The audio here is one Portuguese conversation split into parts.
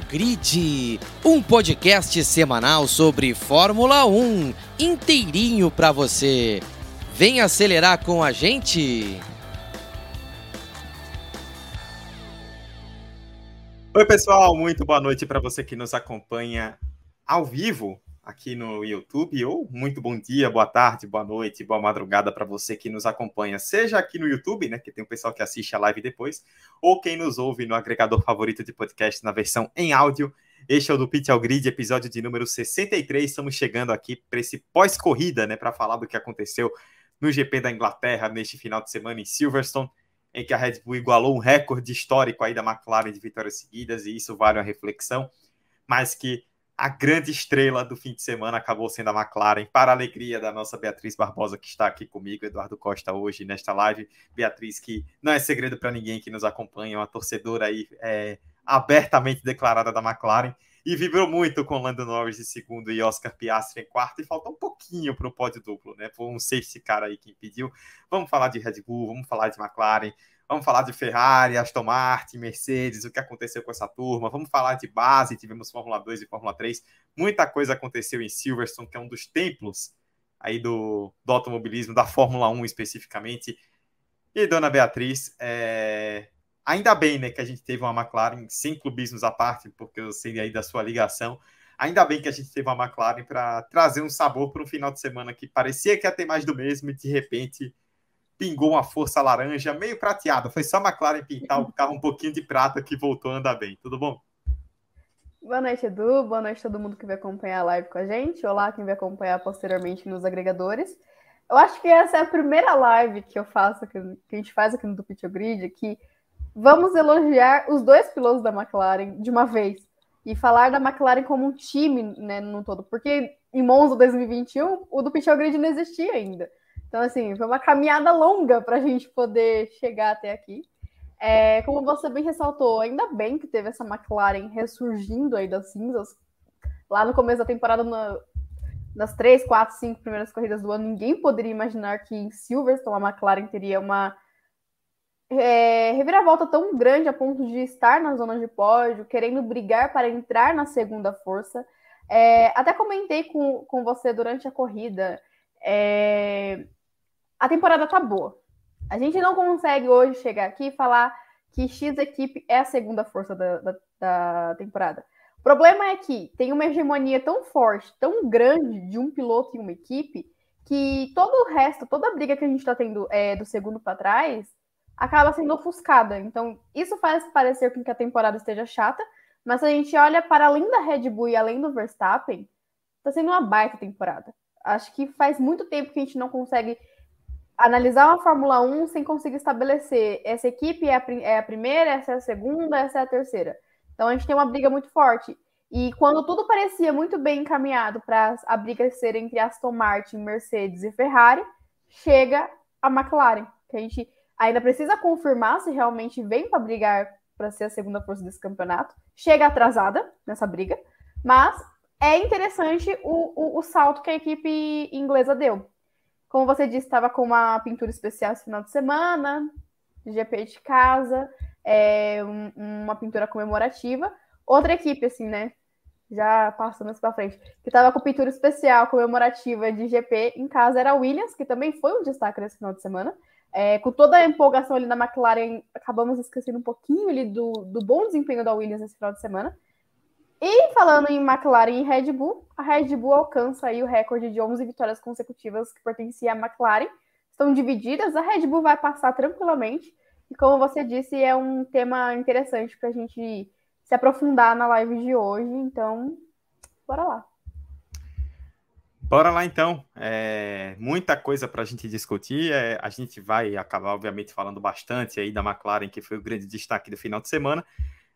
Pitch Grid, um podcast semanal sobre Fórmula 1, inteirinho para você. Vem acelerar com a gente. Oi, pessoal, muito boa noite para você que nos acompanha ao vivo aqui no YouTube, ou muito bom dia, boa tarde, boa noite, boa madrugada para você que nos acompanha, seja aqui no YouTube, né, que tem um pessoal que assiste a live depois, ou quem nos ouve no agregador favorito de podcast na versão em áudio. Este é o do Pit ao Grid, episódio de número 63. Estamos chegando aqui para esse pós-corrida, né, para falar do que aconteceu no GP da Inglaterra neste final de semana em Silverstone, em que a Red Bull igualou um recorde histórico aí da McLaren de vitórias seguidas, e isso vale uma reflexão, mas que a grande estrela do fim de semana acabou sendo a McLaren, para a alegria da nossa Beatriz Barbosa, que está aqui comigo, Eduardo Costa, hoje nesta live. Beatriz, que não é segredo para ninguém que nos acompanha, uma torcedora aí é, abertamente declarada da McLaren, e vibrou muito com Lando Norris em segundo e Oscar Piastri em quarto, e faltou um pouquinho para o pódio duplo, né? Foi um safety car aí que impediu. Vamos falar de Red Bull, vamos falar de McLaren, Vamos falar de Ferrari, Aston Martin, Mercedes, o que aconteceu com essa turma. Vamos falar de base, tivemos Fórmula 2 e Fórmula 3. Muita coisa aconteceu em Silverstone, que é um dos templos aí do, do automobilismo, da Fórmula 1 especificamente. E, dona Beatriz, é... ainda bem né, que a gente teve uma McLaren sem clubismos à parte, porque eu sei aí da sua ligação. Ainda bem que a gente teve uma McLaren para trazer um sabor para um final de semana que parecia que ia ter mais do mesmo e de repente pingou uma força laranja meio prateada. Foi só a McLaren pintar o carro um pouquinho de prata que voltou a andar bem. Tudo bom? Boa noite, Edu. Boa noite a todo mundo que vai acompanhar a live com a gente. Olá, quem vai acompanhar posteriormente nos agregadores. Eu acho que essa é a primeira live que eu faço, que a gente faz aqui no do Pit Grid, que vamos elogiar os dois pilotos da McLaren de uma vez e falar da McLaren como um time, né, no todo, porque em Monza 2021 o do Pit Grid não existia ainda. Então, assim, foi uma caminhada longa para a gente poder chegar até aqui. É, como você bem ressaltou, ainda bem que teve essa McLaren ressurgindo aí das cinzas. Lá no começo da temporada, na, nas três, quatro, cinco primeiras corridas do ano, ninguém poderia imaginar que em Silverstone a McLaren teria uma é, reviravolta tão grande a ponto de estar na zona de pódio, querendo brigar para entrar na segunda força. É, até comentei com, com você durante a corrida. É, a temporada tá boa. A gente não consegue hoje chegar aqui e falar que X equipe é a segunda força da, da, da temporada. O problema é que tem uma hegemonia tão forte, tão grande de um piloto e uma equipe, que todo o resto, toda a briga que a gente está tendo é, do segundo para trás, acaba sendo ofuscada. Então, isso faz parecer com que a temporada esteja chata, mas se a gente olha para além da Red Bull e além do Verstappen, está sendo uma baita temporada. Acho que faz muito tempo que a gente não consegue analisar uma Fórmula 1 sem conseguir estabelecer essa equipe é a, é a, primeira, essa é a segunda, essa é a terceira. Então a gente tem uma briga muito forte. E quando tudo parecia muito bem encaminhado para a briga ser entre Aston Martin, Mercedes e Ferrari, chega a McLaren, que a gente ainda precisa confirmar se realmente vem para brigar para ser a segunda força desse campeonato. Chega atrasada nessa briga, mas é interessante o, o, o salto que a equipe inglesa deu. Como você disse, estava com uma pintura especial esse final de semana, GP de casa, é, um, uma pintura comemorativa. Outra equipe, assim, né? Já passando isso para frente, que estava com pintura especial comemorativa de GP em casa era a Williams, que também foi um destaque nesse final de semana. É, com toda a empolgação ali na McLaren, acabamos esquecendo um pouquinho ali do, do bom desempenho da Williams nesse final de semana. E falando em McLaren e Red Bull, a Red Bull alcança aí o recorde de 11 vitórias consecutivas que pertencia à McLaren. Estão divididas, a Red Bull vai passar tranquilamente. E como você disse, é um tema interessante para a gente se aprofundar na live de hoje. Então, bora lá. Bora lá então. É, muita coisa para a gente discutir. É, a gente vai acabar, obviamente, falando bastante aí da McLaren, que foi o grande destaque do final de semana.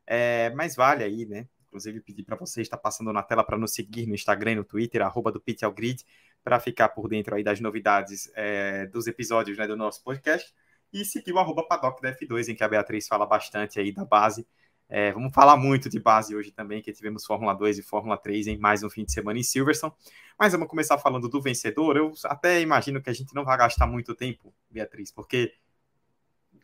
É, mas vale aí, né? Inclusive pedir para você estar passando na tela para nos seguir no Instagram e no Twitter, arroba do Pit Grid, para ficar por dentro aí das novidades é, dos episódios né, do nosso podcast. E seguir o arroba Paddock da F2, em que a Beatriz fala bastante aí da base. É, vamos falar muito de base hoje também, que tivemos Fórmula 2 e Fórmula 3 em mais um fim de semana em Silverstone. Mas vamos começar falando do vencedor. Eu até imagino que a gente não vai gastar muito tempo, Beatriz, porque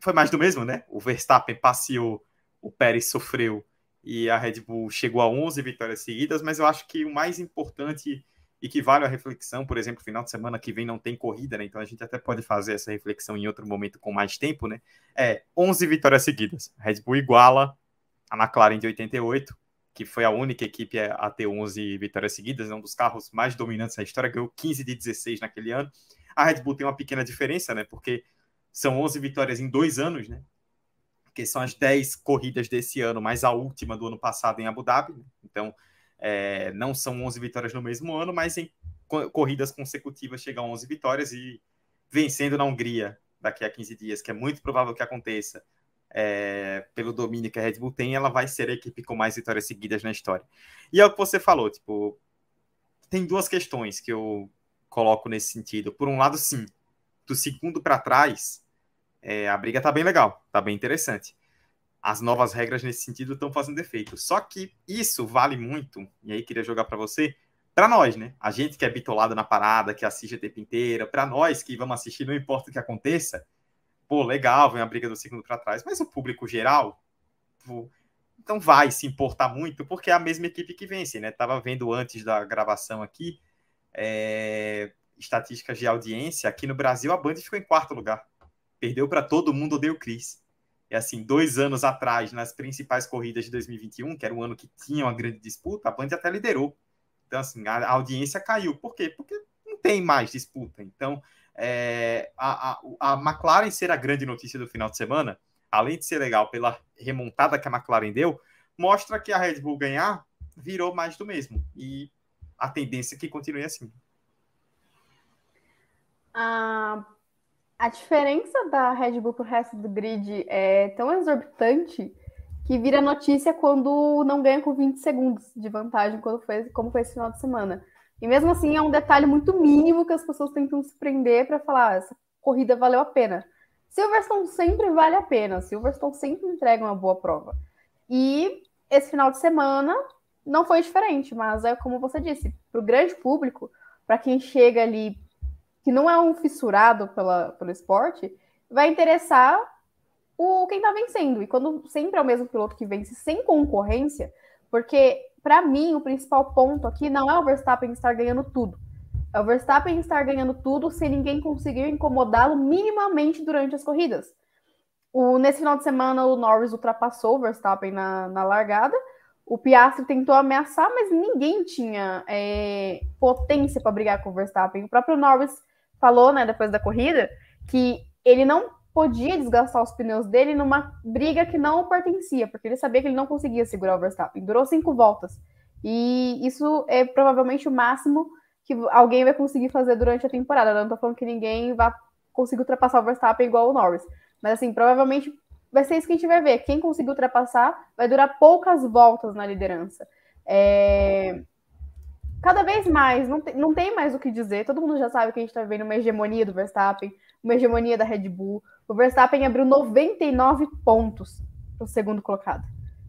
foi mais do mesmo, né? O Verstappen passeou, o Pérez sofreu e a Red Bull chegou a 11 vitórias seguidas, mas eu acho que o mais importante e que vale a reflexão, por exemplo, final de semana que vem não tem corrida, né? Então a gente até pode fazer essa reflexão em outro momento com mais tempo, né? É 11 vitórias seguidas. A Red Bull iguala a McLaren de 88, que foi a única equipe a ter 11 vitórias seguidas, é um dos carros mais dominantes da história, ganhou 15 de 16 naquele ano. A Red Bull tem uma pequena diferença, né? Porque são 11 vitórias em dois anos, né? Que são as 10 corridas desse ano, mais a última do ano passado em Abu Dhabi. Né? Então, é, não são 11 vitórias no mesmo ano, mas em corridas consecutivas chega a 11 vitórias e vencendo na Hungria daqui a 15 dias, que é muito provável que aconteça, é, pelo domínio que a Red Bull tem, ela vai ser a equipe com mais vitórias seguidas na história. E é o que você falou, tipo, tem duas questões que eu coloco nesse sentido. Por um lado, sim, do segundo para trás, é, a briga tá bem legal, tá bem interessante. As novas regras nesse sentido estão fazendo efeito. Só que isso vale muito, e aí queria jogar para você, para nós, né? A gente que é bitolado na parada, que assiste a tempo inteira, para nós que vamos assistir, não importa o que aconteça, pô, legal, vem a briga do segundo para trás, mas o público geral, pô, então vai se importar muito, porque é a mesma equipe que vence, né? Tava vendo antes da gravação aqui, é, estatísticas de audiência, aqui no Brasil a Band ficou em quarto lugar perdeu para todo mundo, odeio o Chris. E assim, dois anos atrás, nas principais corridas de 2021, que era um ano que tinha uma grande disputa, a Band até liderou. Então, assim, a, audiência caiu. Por quê? Porque não tem mais disputa. Então, é, a, a, a McLaren ser a grande notícia do final de semana, além de ser legal pela remontada que a McLaren deu, mostra que a Red Bull ganhar virou mais do mesmo. E a tendência é que continue assim. Ah, a diferença da Red Bull pro resto do grid é tão exorbitante que vira notícia quando não ganha com 20 segundos de vantagem, quando foi, como foi esse final de semana. E mesmo assim é um detalhe muito mínimo que as pessoas tentam se prender para falar, ah, essa corrida valeu a pena. Silverstone sempre vale a pena, Silverstone sempre entrega uma boa prova. E esse final de semana não foi diferente, mas é como você disse, para o grande público, para quem chega ali que não é um fissurado pela, pelo esporte, vai interessar o quem está vencendo. E quando sempre é o mesmo piloto que vence sem concorrência, porque para mim o principal ponto aqui não é o Verstappen estar ganhando tudo. É o Verstappen estar ganhando tudo sem ninguém conseguir incomodá-lo minimamente durante as corridas. O, nesse final de semana, o Norris ultrapassou o Verstappen na, na largada. O Piastri tentou ameaçar, mas ninguém tinha é, potência para brigar com o Verstappen. O próprio Norris falou, né, depois da corrida, que ele não podia desgastar os pneus dele numa briga que não pertencia, porque ele sabia que ele não conseguia segurar o Verstappen. Durou cinco voltas. E isso é provavelmente o máximo que alguém vai conseguir fazer durante a temporada. Eu não tô falando que ninguém vai conseguir ultrapassar o Verstappen igual o Norris. Mas assim, provavelmente vai ser isso que a gente vai ver. Quem conseguir ultrapassar vai durar poucas voltas na liderança. É cada vez mais, não tem, não tem mais o que dizer. Todo mundo já sabe que a gente está vendo uma hegemonia do Verstappen, uma hegemonia da Red Bull. O Verstappen abriu 99 pontos para o segundo colocado.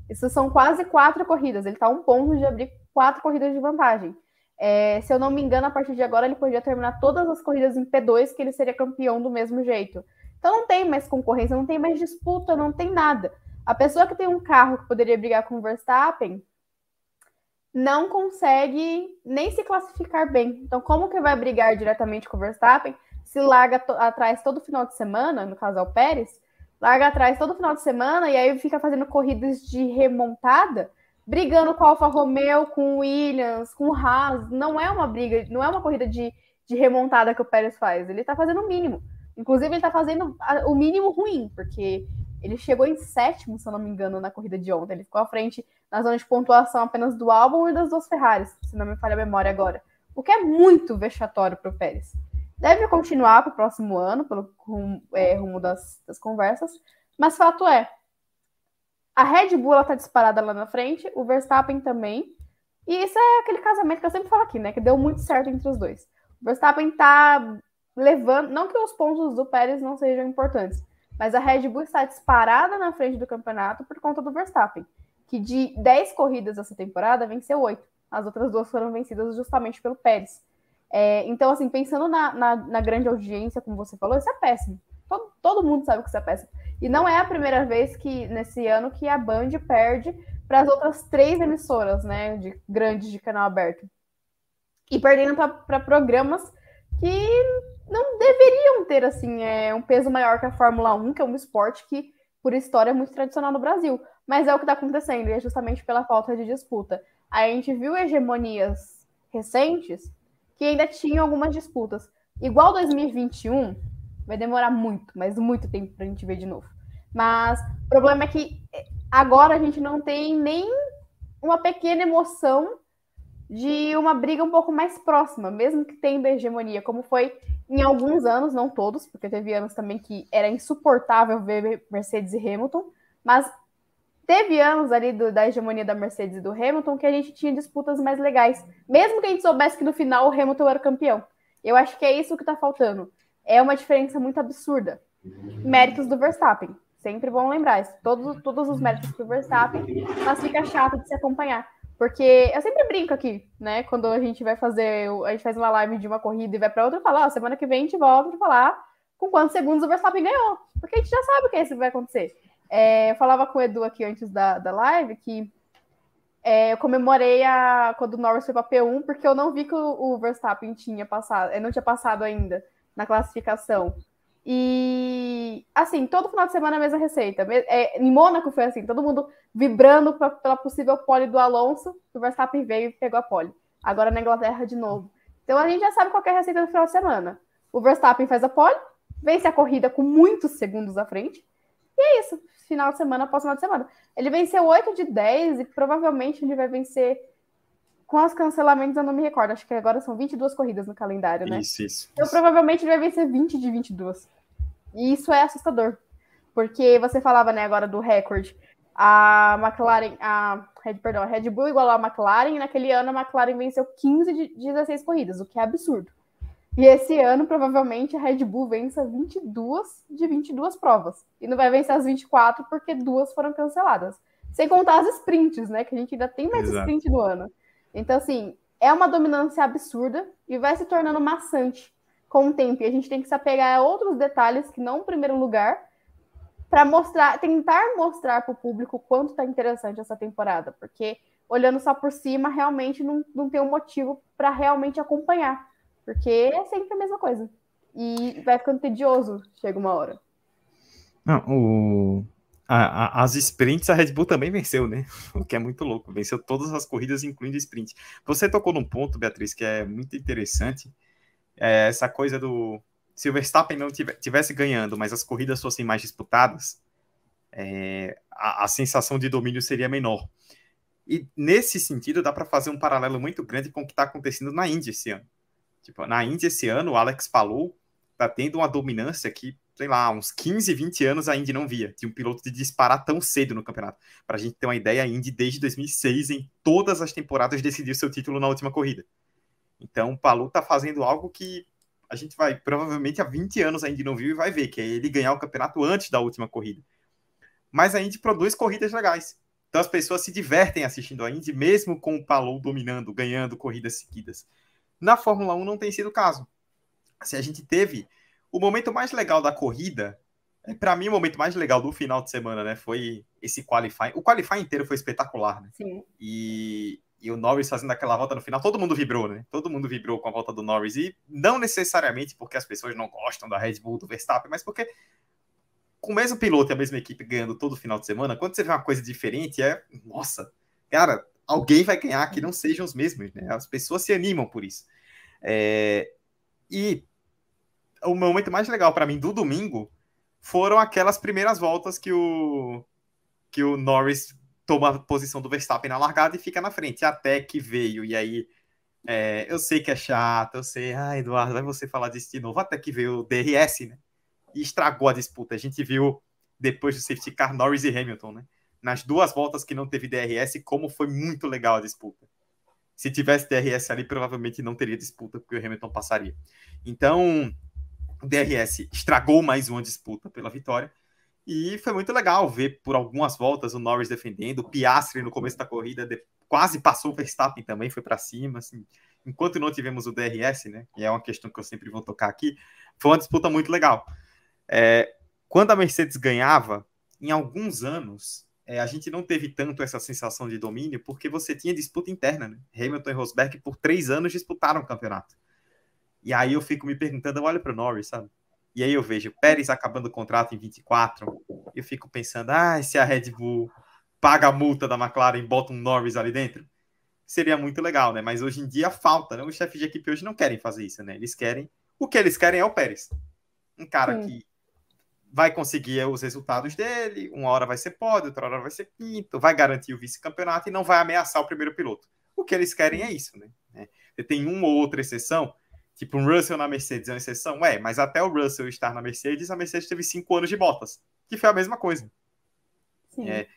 Isso são quase quatro corridas. Ele está um ponto de abrir quatro corridas de vantagem. É, se eu não me engano, a partir de agora ele podia terminar todas as corridas em P2, que ele seria campeão do mesmo jeito. Então não tem mais concorrência, não tem mais disputa, não tem nada. A pessoa que tem um carro que poderia brigar com o Verstappen não consegue nem se classificar bem. Então, como que vai brigar diretamente com o Verstappen se larga atrás todo final de semana, no caso é o Pérez, larga atrás todo final de semana e aí fica fazendo corridas de remontada, brigando com o Alfa Romeo, com o Williams, com o Haas. Não é uma briga, não é uma corrida de, de remontada que o Pérez faz. Ele tá fazendo o mínimo. Inclusive, ele tá fazendo o mínimo ruim, porque ele chegou em sétimo, se eu não me engano, na corrida de ontem. Ele ficou à frente na zona de pontuação apenas do álbum e das duas Ferraris, se não me falha a memória agora. O que é muito vexatório para o Pérez. Deve continuar para o próximo ano, pelo rumo, é, rumo das, das, conversas, mas fato é, a Red Bull está disparada lá na frente, o Verstappen também, e isso é aquele casamento que eu sempre falo aqui, né? Que deu muito certo entre os dois. O Verstappen está levando, não que os pontos do Pérez não sejam importantes, mas a Red Bull está disparada na frente do campeonato por conta do Verstappen, que de 10 corridas essa temporada venceu 8. As outras duas foram vencidas justamente pelo Pérez. É, então, assim, pensando na, na, na, grande audiência, como você falou, isso é péssimo. Todo, todo mundo sabe que isso é péssimo. E não é a primeira vez que, nesse ano, que a Band perde para as outras três emissoras, né, de grandes de canal aberto. E perdendo para programas que não deveriam ter assim é, um peso maior que a Fórmula 1, que é um esporte que, por história, é muito tradicional no Brasil. Mas é o que está acontecendo, e é justamente pela falta de disputa. a gente viu hegemonias recentes que ainda tinham algumas disputas. Igual 2021, vai demorar muito, mas muito tempo para a gente ver de novo. Mas o problema é que é, agora a gente não tem nem uma pequena emoção de uma briga um pouco mais próxima, mesmo que tenha hegemonia, como foi em alguns anos, não todos, porque teve anos também que era insuportável ver Mercedes e Hamilton, mas teve anos ali do, da hegemonia da Mercedes e do Hamilton que a gente tinha disputas mais legais, mesmo que a gente soubesse que no final o Hamilton era o campeão. Eu acho que é isso que está faltando. É uma diferença muito absurda. Méritos do Verstappen. Sempre bom lembrar isso. Todos, todos os méritos do Verstappen, mas fica chato de se acompanhar. Porque eu sempre brinco aqui, né? Quando a gente vai fazer, a gente faz uma live de uma corrida e vai para outra, eu falo, ó, semana que vem a gente volta para falar com quantos segundos o Verstappen ganhou. Porque a gente já sabe o que é isso vai acontecer. É, eu falava com o Edu aqui antes da, da live que é, eu comemorei a, quando o Norris foi para P1, porque eu não vi que o, o Verstappen tinha passado, ele não tinha passado ainda na classificação. E assim, todo final de semana a mesma receita. É, em Mônaco foi assim, todo mundo vibrando pra, pela possível pole do Alonso, o Verstappen veio e pegou a pole. Agora na Inglaterra de novo. Então a gente já sabe qual é a receita no final de semana. O Verstappen faz a pole, vence a corrida com muitos segundos à frente. E é isso, final de semana após final de semana. Ele venceu 8 de 10 e provavelmente ele vai vencer com os cancelamentos, eu não me recordo. Acho que agora são 22 corridas no calendário, né? Isso, isso. Então, isso. provavelmente vai vencer 20 de 22. E isso é assustador. Porque você falava, né, agora do recorde. A McLaren, a Red, perdão, a Red Bull igualou a McLaren, e naquele ano a McLaren venceu 15 de 16 corridas, o que é absurdo. E esse ano, provavelmente, a Red Bull vença 22 de 22 provas. E não vai vencer as 24 porque duas foram canceladas. Sem contar as sprints, né? Que a gente ainda tem mais Exato. sprint do ano. Então, assim, é uma dominância absurda e vai se tornando maçante com o tempo. E a gente tem que se apegar a outros detalhes que não, em primeiro lugar, para mostrar, tentar mostrar para o público quanto está interessante essa temporada, porque olhando só por cima, realmente não, não tem um motivo para realmente acompanhar, porque é sempre a mesma coisa. E vai ficando tedioso, chega uma hora. Não, o, a, a, as sprints a Red Bull também venceu, né? O que é muito louco. Venceu todas as corridas, incluindo sprint. Você tocou num ponto, Beatriz, que é muito interessante. É essa coisa do. Se o Verstappen não tivesse ganhando, mas as corridas fossem mais disputadas, é, a, a sensação de domínio seria menor. E nesse sentido, dá para fazer um paralelo muito grande com o que está acontecendo na Índia esse ano. Tipo, na Índia esse ano, o Alex Palou está tendo uma dominância que sei lá, uns 15, 20 anos a Indy não via, de um piloto de disparar tão cedo no campeonato. Para a gente ter uma ideia, a Indy desde 2006, em todas as temporadas, decidiu seu título na última corrida. Então, o Palu tá fazendo algo que a gente vai, provavelmente há 20 anos a Indy não viu e vai ver, que é ele ganhar o campeonato antes da última corrida. Mas a Indy produz corridas legais. Então as pessoas se divertem assistindo a Indy, mesmo com o Palou dominando, ganhando corridas seguidas. Na Fórmula 1 não tem sido o caso. Se a gente teve o momento mais legal da corrida, é, para mim, o momento mais legal do final de semana, né? Foi esse qualifying. O qualifying inteiro foi espetacular, né? Sim. E, e o Norris fazendo aquela volta no final, todo mundo vibrou, né? Todo mundo vibrou com a volta do Norris. E não necessariamente porque as pessoas não gostam da Red Bull, do Verstappen, mas porque com o mesmo piloto e a mesma equipe ganhando todo final de semana, quando você vê uma coisa diferente, é. Nossa, cara, alguém vai ganhar que não sejam os mesmos, né? As pessoas se animam por isso. É, e o momento mais legal para mim do domingo foram aquelas primeiras voltas que o que o Norris toma a posição do Verstappen na largada e fica na frente, até que veio, e aí é, eu sei que é chato, eu sei, ah, Eduardo, vai você falar disso de novo, até que veio o DRS, né, e estragou a disputa, a gente viu depois do safety car Norris e Hamilton, né, nas duas voltas que não teve DRS, como foi muito legal a disputa. Se tivesse DRS ali, provavelmente não teria disputa, porque o Hamilton passaria. Então, DRS estragou mais uma disputa pela vitória. E foi muito legal ver por algumas voltas o Norris defendendo, o Piastri no começo da corrida quase passou o Verstappen também, foi para cima. Assim, enquanto não tivemos o DRS, né, que é uma questão que eu sempre vou tocar aqui, foi uma disputa muito legal. É, quando a Mercedes ganhava, em alguns anos, é, a gente não teve tanto essa sensação de domínio porque você tinha disputa interna, né? Hamilton e Rosberg por três anos disputaram o campeonato. E aí eu fico me perguntando, eu olho para o Norris, sabe? E aí eu vejo Pérez acabando o contrato em 24, eu fico pensando, ah, se a Red Bull paga a multa da McLaren e bota um Norris ali dentro, seria muito legal, né? Mas hoje em dia falta, né? Os chefes de equipe hoje não querem fazer isso, né? Eles querem, o que eles querem é o Pérez. Um cara Sim. que vai conseguir os resultados dele, uma hora vai ser pódio, outra hora vai ser quinto, vai garantir o vice-campeonato e não vai ameaçar o primeiro piloto. O que eles querem é isso, né? É, tem uma ou outra exceção, tipo um Russell na Mercedes é uma exceção, é, mas até o Russell estar na Mercedes, a Mercedes teve cinco anos de botas, que foi a mesma coisa. Sim. É,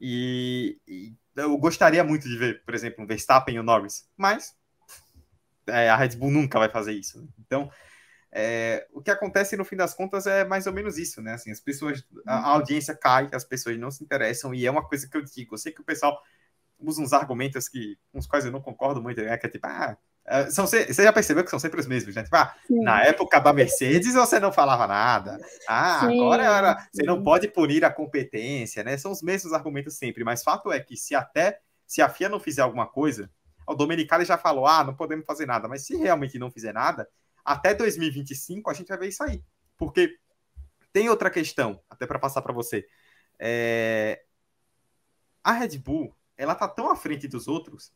e, e, eu gostaria muito de ver, por exemplo, um Verstappen e o Norris, mas é, a Red Bull nunca vai fazer isso. Né? Então, é, o que acontece no fim das contas é mais ou menos isso, né? Assim, as pessoas, a, audiência cai, as pessoas não se interessam, e é uma coisa que eu digo. Eu sei que o pessoal usa uns argumentos que, com os quais eu não concordo muito, né? Que é tipo, ah, são, você já percebeu que são sempre os mesmos, né? Tipo, ah, na época da Mercedes você não falava nada. Ah, Sim. agora era, você não pode punir a competência, né? São os mesmos argumentos sempre, mas fato é que se até se a FIA não fizer alguma coisa, o Domenicali já falou, ah, não podemos fazer nada, mas se realmente não fizer nada, até 2025 a gente vai ver isso aí. Porque tem outra questão, até para passar para você. É... A Red Bull, ela tá tão à frente dos outros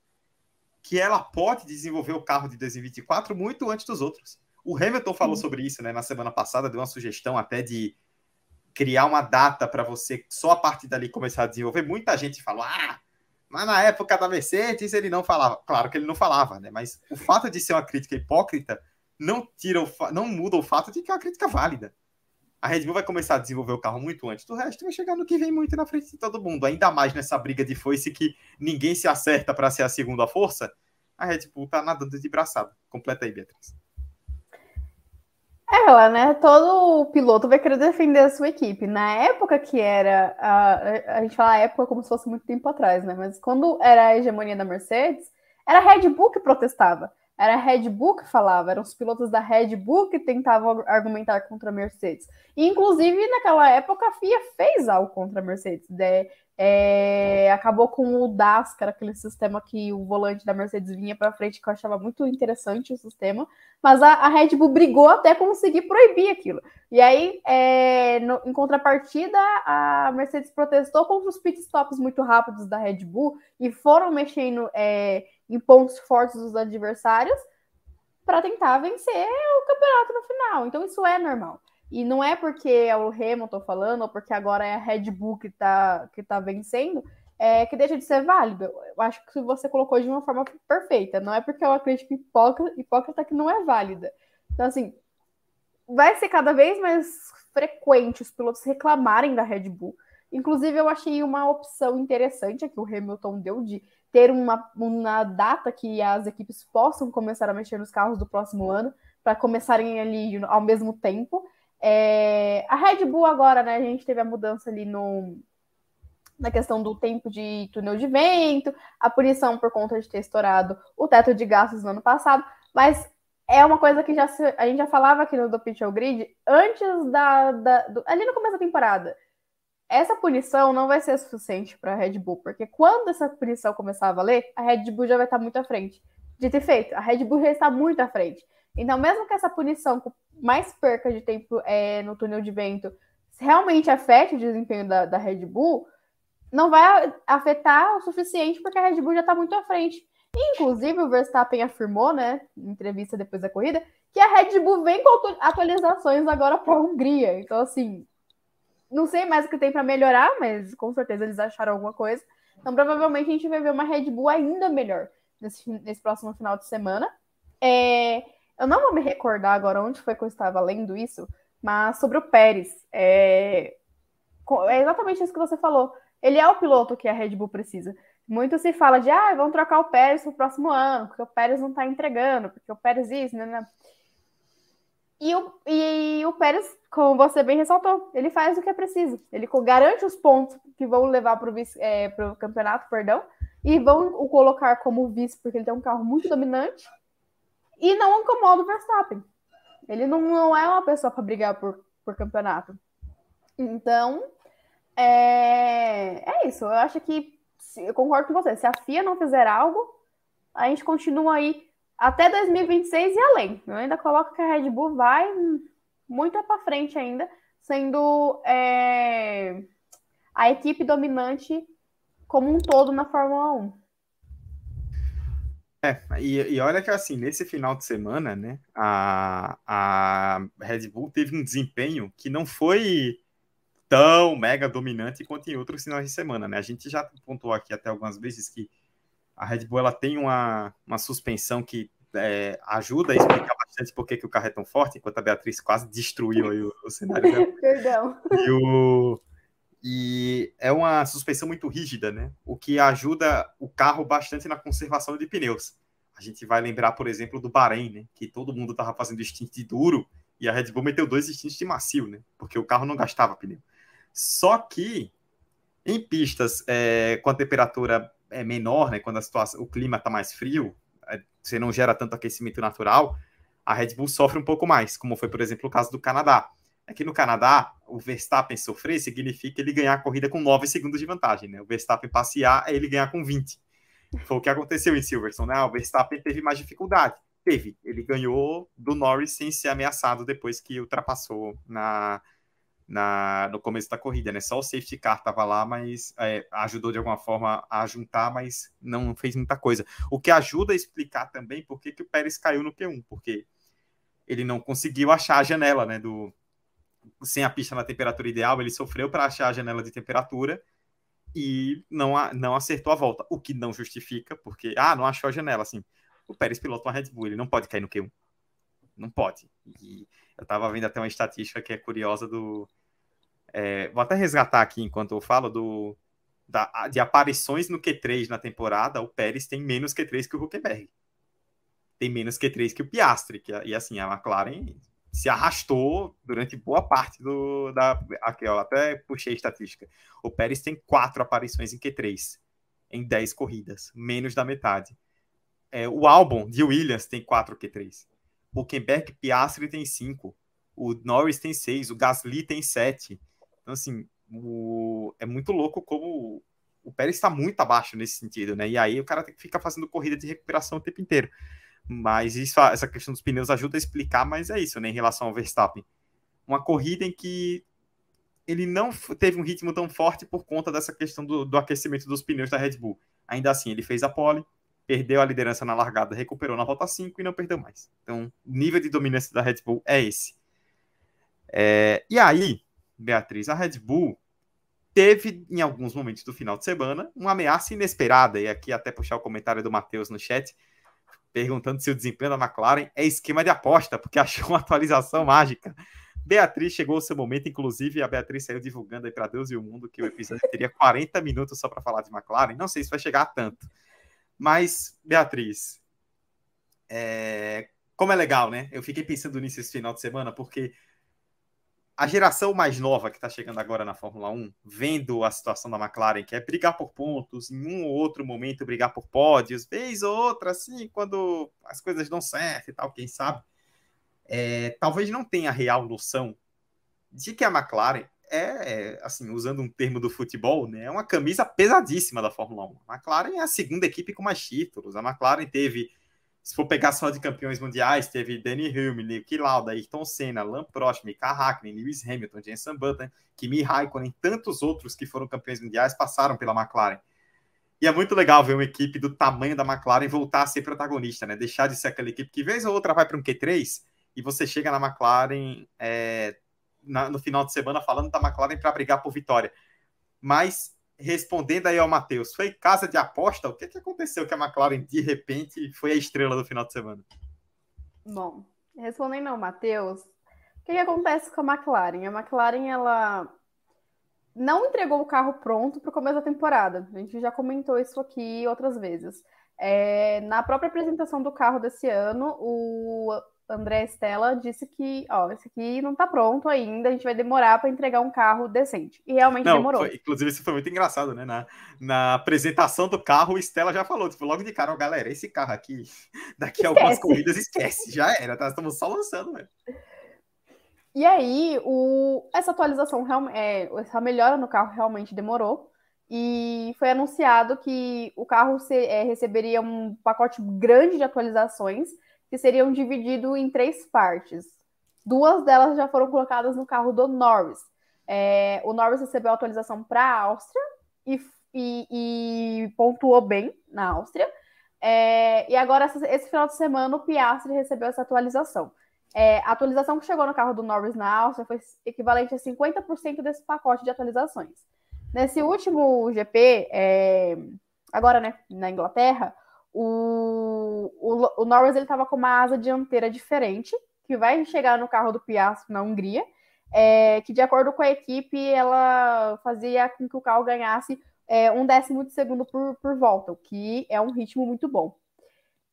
que ela pode desenvolver o carro de 2024 muito antes dos outros. O Hamilton falou sobre isso, né, na semana passada, deu uma sugestão até de criar uma data para você só a partir dali começar a desenvolver. Muita gente falou: "Ah, mas na época da Mercedes ele não falava". Claro que ele não falava, né? Mas o fato de ser uma crítica hipócrita não tira o não muda o fato de que é uma crítica válida. A Red Bull vai começar a desenvolver o carro muito antes do resto e vai chegar no que vem muito na frente de todo mundo. Ainda mais nessa briga de foice que ninguém se acerta para ser a segunda força. A Red Bull tá nadando de braçada. Completa aí, Beatriz. Ela, né? Todo piloto vai querer defender a sua equipe. Na época que era. A, a gente fala a época como se fosse muito tempo atrás, né? Mas quando era a hegemonia da Mercedes, era a Red Bull que protestava. Era a Red Bull que falava, eram os pilotos da Red Bull que tentavam argumentar contra a Mercedes. E, inclusive, naquela época, a FIA fez algo contra a Mercedes. Né? É, acabou com o DAS, que era aquele sistema que o volante da Mercedes vinha para frente, que eu achava muito interessante o sistema. Mas a, a Red Bull brigou até conseguir proibir aquilo. E aí, é, no, em contrapartida, a Mercedes protestou contra os pitstops muito rápidos da Red Bull e foram mexendo. É, em pontos fortes dos adversários para tentar vencer o campeonato no final. Então isso é normal. E não é porque é o Hamilton falando, ou porque agora é a Red Bull que está que tá vencendo, é, que deixa de ser válido. Eu acho que você colocou de uma forma perfeita. Não é porque é uma crítica hipócrita, hipócrita que não é válida. Então, assim, vai ser cada vez mais frequente os pilotos reclamarem da Red Bull. Inclusive, eu achei uma opção interessante que o Hamilton deu de ter uma, uma data que as equipes possam começar a mexer nos carros do próximo ano, para começarem ali ao mesmo tempo. É, a Red Bull agora, né? A gente teve a mudança ali no, na questão do tempo de túnel de vento, a punição por conta de ter estourado o teto de gastos no ano passado, mas é uma coisa que já se, a gente já falava aqui no do Grid antes da, da do, ali no começo da temporada essa punição não vai ser suficiente para a Red Bull, porque quando essa punição começar a valer, a Red Bull já vai estar muito à frente. De ter feito, a Red Bull já está muito à frente. Então, mesmo que essa punição com mais perca de tempo é, no túnel de vento realmente afete o desempenho da, da Red Bull, não vai afetar o suficiente porque a Red Bull já está muito à frente. Inclusive, o Verstappen afirmou, né, em entrevista depois da corrida, que a Red Bull vem com atualizações agora para a Hungria. Então, assim, não sei mais o que tem para melhorar, mas com certeza eles acharam alguma coisa. Então, provavelmente a gente vai ver uma Red Bull ainda melhor nesse, nesse próximo final de semana. É, eu não vou me recordar agora onde foi que eu estava lendo isso, mas sobre o Pérez. É, é exatamente isso que você falou. Ele é o piloto que a Red Bull precisa. Muito se fala de, ah, vamos trocar o Pérez para o próximo ano, porque o Pérez não está entregando, porque o Pérez isso, né? né. E o, e o Pérez, como você bem ressaltou, ele faz o que é preciso. Ele garante os pontos que vão levar para o é, campeonato, perdão, e vão o colocar como vice, porque ele tem um carro muito dominante, e não incomoda o Verstappen. Ele não, não é uma pessoa para brigar por, por campeonato. Então, É, é isso. Eu acho que eu concordo com você. Se a FIA não fizer algo, a gente continua aí até 2026 e além. Eu ainda coloco que a Red Bull vai muito para frente ainda, sendo é, a equipe dominante como um todo na Fórmula 1. É, e, e, olha que assim, nesse final de semana, né, a, a Red Bull teve um desempenho que não foi tão mega dominante quanto em outros finais de semana, né? A gente já pontuou aqui até algumas vezes que a Red Bull ela tem uma, uma suspensão que é, ajuda a explicar bastante por que, que o carro é tão forte, enquanto a Beatriz quase destruiu o, o, cenário dela. Perdão. E, o, e é uma suspensão muito rígida, né? O que ajuda o carro bastante na conservação de pneus. A gente vai lembrar, por exemplo, do Bahrein, né? Que todo mundo estava fazendo stint de duro e a Red Bull meteu dois stints de macio, né? Porque o carro não gastava pneu. Só que em pistas é, com a temperatura é menor, né? Quando a situação, o clima está mais frio, é, você não gera tanto aquecimento natural, a Red Bull sofre um pouco mais, como foi, por exemplo, o caso do Canadá. Aqui no Canadá, o Verstappen sofrer significa ele ganhar a corrida com 9 segundos de vantagem, né? O Verstappen passear é ele ganhar com 20. Foi o que aconteceu em Silverstone, né? O Verstappen teve mais dificuldade. Teve. Ele ganhou do Norris sem ser ameaçado depois que ultrapassou na, na, no começo da corrida, né? Só o safety car estava lá, mas é, ajudou de alguma forma a juntar, mas não fez muita coisa. O que ajuda a explicar também por que, que o Pérez caiu no Q1, porque ele não conseguiu achar a janela, né? Do, sem a pista na temperatura ideal, ele sofreu para achar a janela de temperatura e não, não acertou a volta, o que não justifica, porque, ah, não achou a janela, assim. O Pérez pilota uma Red Bull, ele não pode cair no Q1. Não pode. E eu estava vendo até uma estatística que é curiosa do. É, vou até resgatar aqui enquanto eu falo do, da, de aparições no Q3 na temporada. O Pérez tem menos Q3 que o Huckenberg. Tem menos Q3 que o Piastri. Que, e assim, a McLaren se arrastou durante boa parte do. Da, aqui, ó, até puxei a estatística. O Pérez tem quatro aparições em Q3 em 10 corridas, menos da metade. É, o álbum de Williams tem quatro Q3. Huckenberg Piastri tem 5, o Norris tem 6, o Gasly tem 7. Então, assim, o... é muito louco como o Pérez está muito abaixo nesse sentido, né? E aí o cara tem que ficar fazendo corrida de recuperação o tempo inteiro. Mas isso, essa questão dos pneus ajuda a explicar, mas é isso, né? Em relação ao Verstappen. Uma corrida em que ele não teve um ritmo tão forte por conta dessa questão do, do aquecimento dos pneus da Red Bull. Ainda assim, ele fez a pole, perdeu a liderança na largada, recuperou na volta 5 e não perdeu mais. Então, o nível de dominância da Red Bull é esse. É, e aí, Beatriz, a Red Bull teve, em alguns momentos do final de semana, uma ameaça inesperada. E aqui, até puxar o comentário do Matheus no chat, perguntando se o desempenho da McLaren é esquema de aposta, porque achou uma atualização mágica. Beatriz chegou o seu momento, inclusive a Beatriz saiu divulgando aí para Deus e o mundo que o episódio teria 40 minutos só para falar de McLaren. Não sei se vai chegar a tanto. Mas, Beatriz, é... como é legal, né? Eu fiquei pensando nisso esse final de semana, porque a geração mais nova que está chegando agora na Fórmula 1, vendo a situação da McLaren, que é brigar por pontos, em um ou outro momento brigar por pódios, vez ou outra, assim, quando as coisas dão certo e tal, quem sabe, é, talvez não tenha real noção de que a McLaren é, assim, usando um termo do futebol, né, é uma camisa pesadíssima da Fórmula 1. A McLaren é a segunda equipe com mais títulos. A McLaren teve, se for pegar só de campeões mundiais, teve Danny Hulme, Niki Lauda, Ayrton Senna, Lam Prost, Mika Hakkinen, Lewis Hamilton, Jenson Button, Kimi Raikkonen, tantos outros que foram campeões mundiais passaram pela McLaren. E é muito legal ver uma equipe do tamanho da McLaren voltar a ser protagonista, né? Deixar de ser aquela equipe que vez ou outra vai para um Q3 e você chega na McLaren é, na, no final de semana falando da McLaren para brigar por vitória. Mas respondendo aí ao Matheus, foi casa de aposta? O que, que aconteceu que a McLaren de repente foi a estrela do final de semana? Bom, respondendo ao Matheus, o que, que acontece com a McLaren? A McLaren ela não entregou o carro pronto para o começo da temporada. A gente já comentou isso aqui outras vezes. É, na própria apresentação do carro desse ano, o André Stella disse que, ó, esse aqui não tá pronto ainda, a gente vai demorar para entregar um carro decente. E realmente não, demorou. Foi, inclusive, isso foi muito engraçado, né? Na, na apresentação do carro, o Stella já falou, tipo, logo de cara, ó, galera, esse carro aqui, daqui a algumas corridas, esquece, já era, tá? Estamos só lançando, velho. E aí, o, essa atualização, é, essa melhora no carro realmente demorou. E foi anunciado que o carro se, é, receberia um pacote grande de atualizações que seriam divididos em três partes. Duas delas já foram colocadas no carro do Norris. É, o Norris recebeu atualização para a Áustria e, e, e, pontuou bem na Áustria. É, e agora, esse final de semana, o Piastri recebeu essa atualização. É, a atualização que chegou no carro do Norris na Áustria foi equivalente a 50% desse pacote de atualizações. Nesse último GP, é, agora né, na Inglaterra, o, o, o Norris estava com uma asa dianteira diferente, que vai chegar no carro do Piastri na Hungria, é, que de acordo com a equipe, ela fazia com que o carro ganhasse é, um décimo de segundo por, por volta, o que é um ritmo muito bom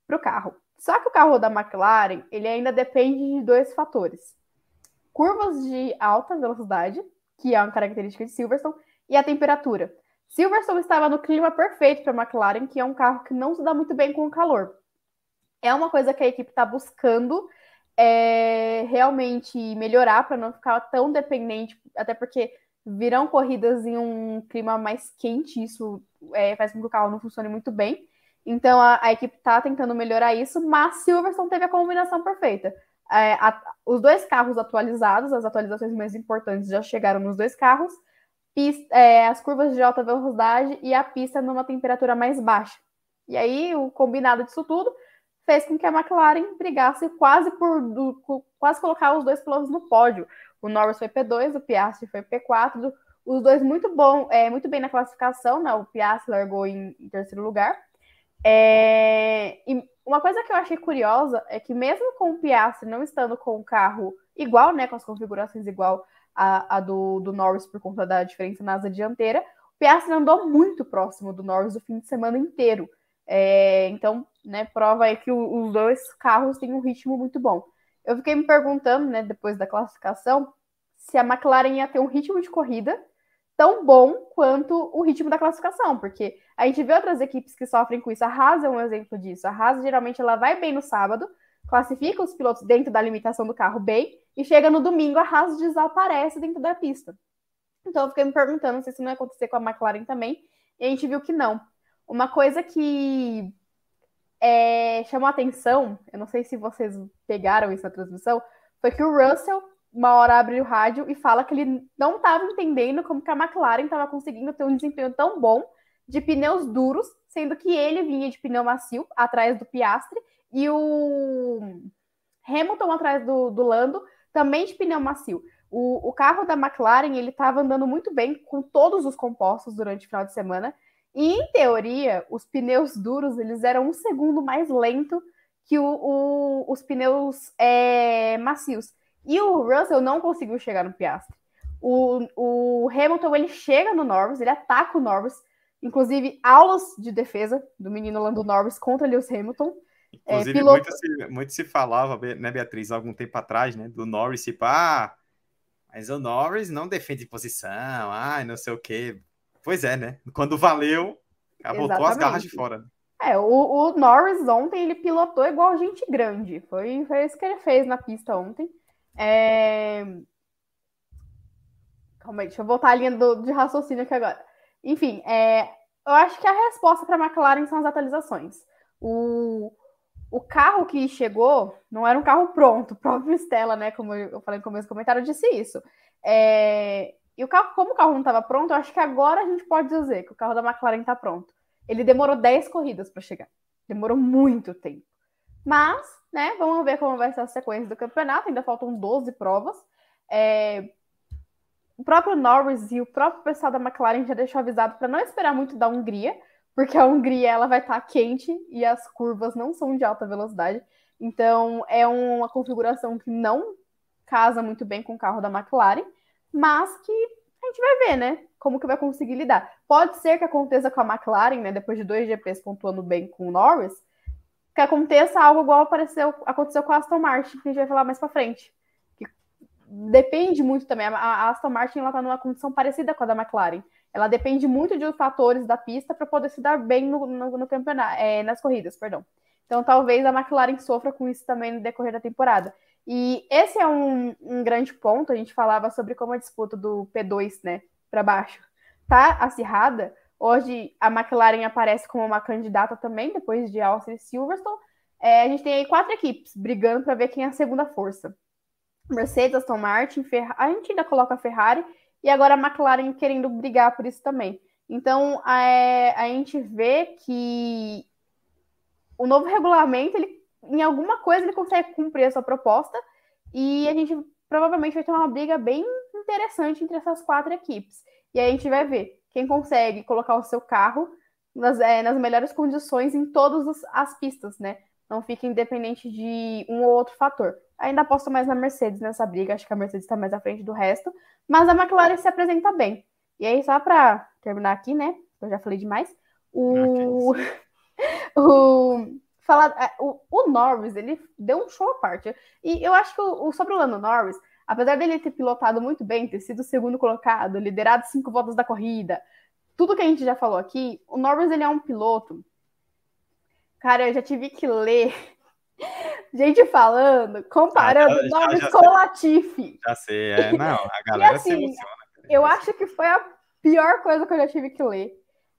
para o carro. Só que o carro da McLaren, ele ainda depende de dois fatores. Curvas de alta velocidade, que é uma característica de Silverstone, e a temperatura. Silverstone estava no clima perfeito para a McLaren, que é um carro que não se dá muito bem com o calor. É uma coisa que a equipe está buscando é, realmente melhorar para não ficar tão dependente, até porque virão corridas em um clima mais quente, isso é, faz com que o carro não funcione muito bem. Então a, a equipe está tentando melhorar isso, mas Silverstone teve a combinação perfeita. É, a, os dois carros atualizados, as atualizações mais importantes já chegaram nos dois carros, pista, é, as curvas de alta velocidade e a pista numa temperatura mais baixa. E aí o combinado disso tudo fez com que a McLaren brigasse quase por do, quase colocar os dois pilotos no pódio. O Norris foi P2, o Piastri foi P4, os dois muito bom, é, muito bem na classificação, né? O Piastri largou em, em terceiro lugar é... E uma coisa que eu achei curiosa é que mesmo com o Piastri não estando com o carro igual, né, com as configurações igual a, a do, do Norris por conta da diferença na asa dianteira, o Piastri andou muito próximo do Norris o fim de semana inteiro. É... então, né, prova aí que o, os dois carros têm um ritmo muito bom. Eu fiquei me perguntando, né, depois da classificação, se a McLaren ia ter um ritmo de corrida tão bom quanto o ritmo da classificação, porque a gente vê outras equipes que sofrem com isso. A Haas é um exemplo disso. A Haas geralmente ela vai bem no sábado, classifica os pilotos dentro da limitação do carro bem, e chega no domingo a Haas desaparece dentro da pista. Então eu fiquei me perguntando se isso não ia acontecer com a McLaren também, e a gente viu que não. Uma coisa que é, chamou atenção, eu não sei se vocês pegaram isso na transmissão, foi que o Russell uma hora abre o rádio e fala que ele não estava entendendo como que a McLaren estava conseguindo ter um desempenho tão bom de pneus duros, sendo que ele vinha de pneu macio atrás do Piastre e o Hamilton atrás do, do Lando também de pneu macio. O, o carro da McLaren ele estava andando muito bem com todos os compostos durante o final de semana e em teoria os pneus duros eles eram um segundo mais lento que o, o, os pneus é, macios. E o Russell não conseguiu chegar no Piastri. O, o Hamilton ele chega no Norris, ele ataca o Norris, inclusive aulas de defesa do menino Lando Norris contra Lewis Hamilton. É, inclusive, é, piloto... muito, se, muito se falava, né, Beatriz, algum tempo atrás, né, do Norris, tipo, ah, mas o Norris não defende posição, ah, não sei o quê. Pois é, né? Quando valeu, botou as garras de fora. Né? É, o, o, Norris ontem ele pilotou igual gente grande. Foi, foi isso que ele fez na pista ontem. É... Calma aí, deixa eu voltar a linha do, de raciocínio aqui agora. Enfim, é, eu acho que a resposta para a McLaren são as atualizações. O, o carro que chegou não era um carro pronto, o próprio Stella, né? Como eu falei no começo do comentário, disse isso. É, e o carro, como o carro não estava pronto, eu acho que agora a gente pode dizer que o carro da McLaren está pronto. Ele demorou 10 corridas para chegar. Demorou muito tempo. Mas, né, vamos ver como vai ser a sequência do campeonato. Ainda faltam 12 provas. É... O próprio Norris e o próprio pessoal da McLaren já deixou avisado para não esperar muito da Hungria, porque a Hungria ela vai estar tá quente e as curvas não são de alta velocidade. Então, é uma configuração que não casa muito bem com o carro da McLaren, mas que a gente vai ver, né? Como que vai conseguir lidar. Pode ser que aconteça com a McLaren, né? Depois de dois GPs pontuando bem com o Norris, que aconteça algo igual apareceu, aconteceu com a Aston Martin, que a gente vai falar mais para frente. Que depende muito também. A, Aston Martin ela está numa condição parecida com a da McLaren. Ela depende muito de fatores da pista para poder se dar bem no, no, no campeonato, é, nas corridas, perdão. Então talvez a McLaren sofra com isso também no decorrer da temporada. E esse é um, um grande ponto. A gente falava sobre como a disputa do P2, né, para baixo, tá acirrada. Hoje a McLaren aparece como uma candidata também, depois de Austin e Silverstone. É, a gente tem aí quatro equipes brigando para ver quem é a segunda força. Mercedes, Aston Martin, a gente ainda coloca a Ferrari e agora a McLaren querendo brigar por isso também. Então é, a gente vê que o novo regulamento, ele, em alguma coisa, ele consegue cumprir a sua proposta e a gente provavelmente vai ter uma briga bem interessante entre essas quatro equipes. E aí a gente vai ver quem consegue colocar o seu carro nas, é, nas melhores condições em todas as pistas, né? Não fica independente de um ou outro fator. Ainda aposto mais na Mercedes nessa briga, acho que a Mercedes está mais à frente do resto, mas a McLaren se apresenta bem. E aí, só para terminar aqui, né? Eu já falei demais. O. o falar, é, o, o, Norris, ele deu um show à parte. E eu acho que o, o, sobre o Lando Norris, apesar dele ter pilotado muito bem, ter sido o segundo colocado, liderado cinco voltas da corrida, tudo que a gente já falou aqui, o Norris ele é um piloto. Cara, eu já tive que ler gente falando, comparando ah, Norris já, já com o Latifi. Já sei, é, não, a galera assim, se emociona. Eu acho que foi a pior coisa que eu já tive que ler.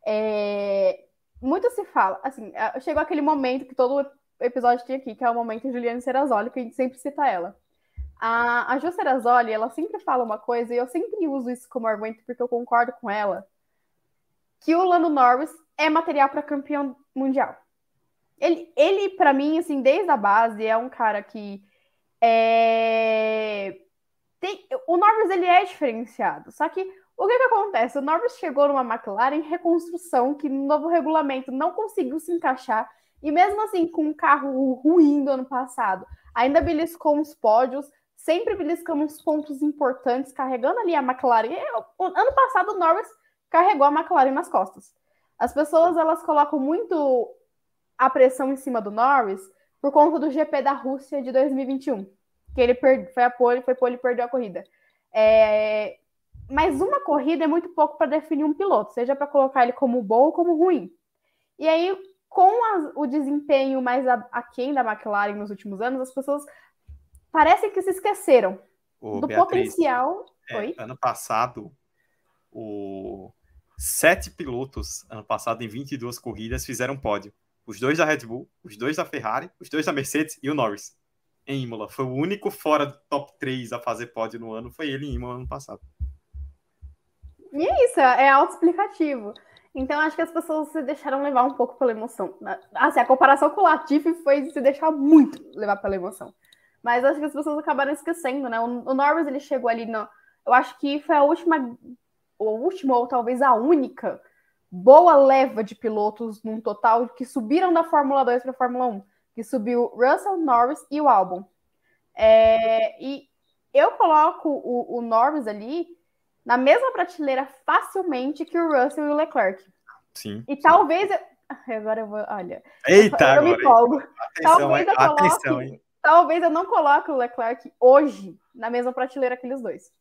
É, muito se fala, assim, é, chegou aquele momento que todo episódio tem aqui, que é o momento de Juliane Serrazoli, que a gente sempre cita ela. A, a Ju Serrazoli, ela sempre fala uma coisa, e eu sempre uso isso como argumento porque eu concordo com ela, que o Lando Norris é material para campeão mundial. Ele, ele para mim, assim, desde a base, é um cara que é... Tem, o Norris ele é diferenciado, só que o que, que acontece? O Norris chegou numa McLaren em reconstrução que no novo regulamento não conseguiu se encaixar. E mesmo assim, com um carro ruim do ano passado, ainda beliscou uns pódios, sempre beliscamos pontos importantes, carregando ali a McLaren. Ano passado, o Norris carregou a McLaren nas costas. As pessoas elas colocam muito a pressão em cima do Norris por conta do GP da Rússia de 2021, que ele foi a pole, foi pole e perdeu a corrida. É, mas uma corrida é muito pouco para definir um piloto, seja para colocar ele como bom ou como ruim. E aí, com a, o desempenho mais aquém da McLaren nos últimos anos, as pessoas parecem que se esqueceram Ô, do Beatriz, potencial. É, ano passado, o... sete pilotos, ano passado, em 22 corridas, fizeram pódio. Os dois da Red Bull, os dois da Ferrari, os dois da Mercedes e o Norris. Em Imola. Foi o único fora do top 3 a fazer pódio no ano, foi ele em Imola ano passado. E é isso, é autoexplicativo. Então, acho que as pessoas se deixaram levar um pouco pela emoção. Assim, a comparação com o Latifi foi se deixar muito levar pela emoção. Mas acho que as pessoas acabaram esquecendo, né? O, Norris, ele chegou ali no... Eu acho que foi a última, a última ou talvez a única boa leva de pilotos num total que subiram da Fórmula 2 para a Fórmula 1. Que subiu Russell, Norris e o Albon. É, e eu coloco o, o Norris ali na mesma prateleira facilmente que o Russell e o Leclerc. Sim. E talvez. Eu... Agora eu vou. Olha. Eita, eu, eu me empolgo. talvez eu coloque. Atenção, talvez eu não coloque o Leclerc hoje na mesma prateleira que eles dois.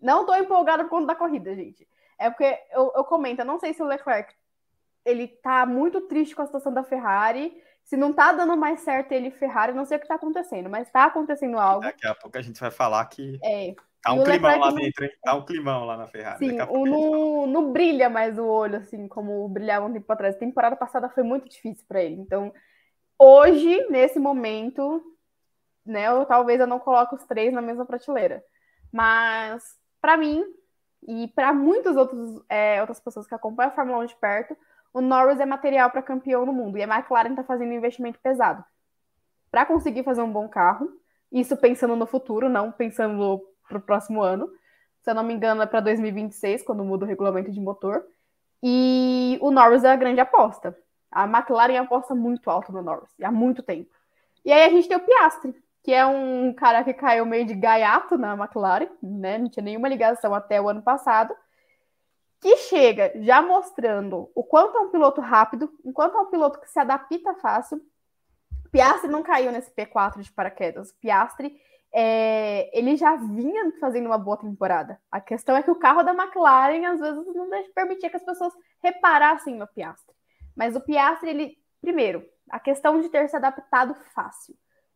Não tô empolgado por conta da corrida, gente. É porque eu, eu comento, eu não sei se o Leclerc ele tá muito triste com a situação da Ferrari. Se não tá dando mais certo ele Ferrari, não sei o que tá acontecendo, mas tá acontecendo algo. Daqui a pouco a gente vai falar que é. Tá um climão Leclerc... lá dentro, hein? Tá um climão lá na Ferrari. Sim, o, não, não brilha mais o olho, assim, como brilhava um tempo atrás. A temporada passada foi muito difícil para ele. Então, hoje, nesse momento, né, eu, talvez eu não coloque os três na mesma prateleira. Mas, para mim, e para muitas outros, é, outras pessoas que acompanham a Fórmula 1 de perto, o Norris é material para campeão no mundo. E a McLaren está fazendo um investimento pesado para conseguir fazer um bom carro. Isso pensando no futuro, não pensando para o próximo ano. Se eu não me engano, é para 2026, quando muda o regulamento de motor. E o Norris é a grande aposta. A McLaren aposta muito alto no Norris, há muito tempo. E aí a gente tem o Piastri, que é um cara que caiu meio de gaiato na McLaren, né? Não tinha nenhuma ligação até o ano passado. Que chega já mostrando o quanto é um piloto rápido, o quanto é um piloto que se adapta fácil. Piastri não caiu nesse P4 de paraquedas. Piastri é, ele já vinha fazendo uma boa temporada. A questão é que o carro da McLaren às vezes não permitia que as pessoas reparassem no Piastri. Mas o Piastri, ele, primeiro, a questão de ter se adaptado fácil.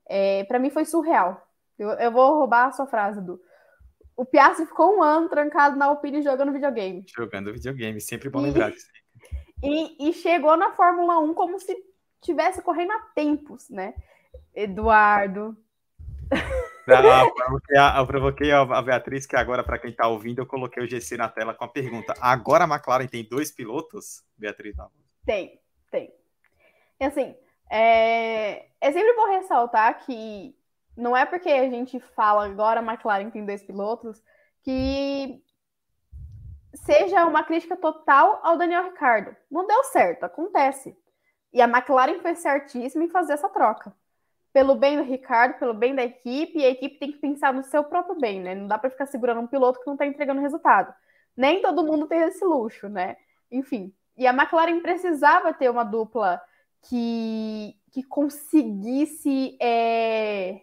É, para mim foi surreal. Eu, eu vou roubar a sua frase, Du. O Piastri ficou um ano trancado na Alpine jogando videogame. Jogando videogame, sempre bom lembrar disso. E, e chegou na Fórmula 1 como se tivesse correndo há tempos, né? Eduardo. Não, eu provoquei, a, eu provoquei a Beatriz, que agora, para quem está ouvindo, eu coloquei o GC na tela com a pergunta: agora a McLaren tem dois pilotos? Beatriz, não. Tem, tem. E assim, é, é sempre bom ressaltar que não é porque a gente fala agora a McLaren tem dois pilotos que seja uma crítica total ao Daniel Ricardo. Não deu certo, acontece. E a McLaren foi certíssima em fazer essa troca. Pelo bem do Ricardo, pelo bem da equipe, e a equipe tem que pensar no seu próprio bem, né? Não dá para ficar segurando um piloto que não está entregando resultado. Nem todo mundo tem esse luxo, né? Enfim. E a McLaren precisava ter uma dupla que, que conseguisse. É...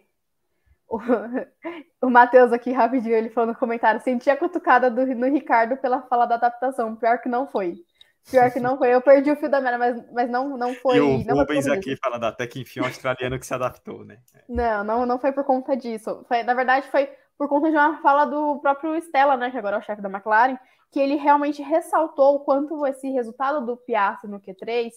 O, o Matheus aqui rapidinho, ele falou no comentário: sentia a cutucada do, no Ricardo pela fala da adaptação. Pior que não foi. Pior que não foi. Eu perdi o fio da merda, mas, mas não, não foi. E o não Rubens aqui falando até que enfim um australiano que se adaptou, né? Não, não, não foi por conta disso. Foi, na verdade, foi por conta de uma fala do próprio Stella, né? Que agora é o chefe da McLaren, que ele realmente ressaltou o quanto esse resultado do Piastri no Q3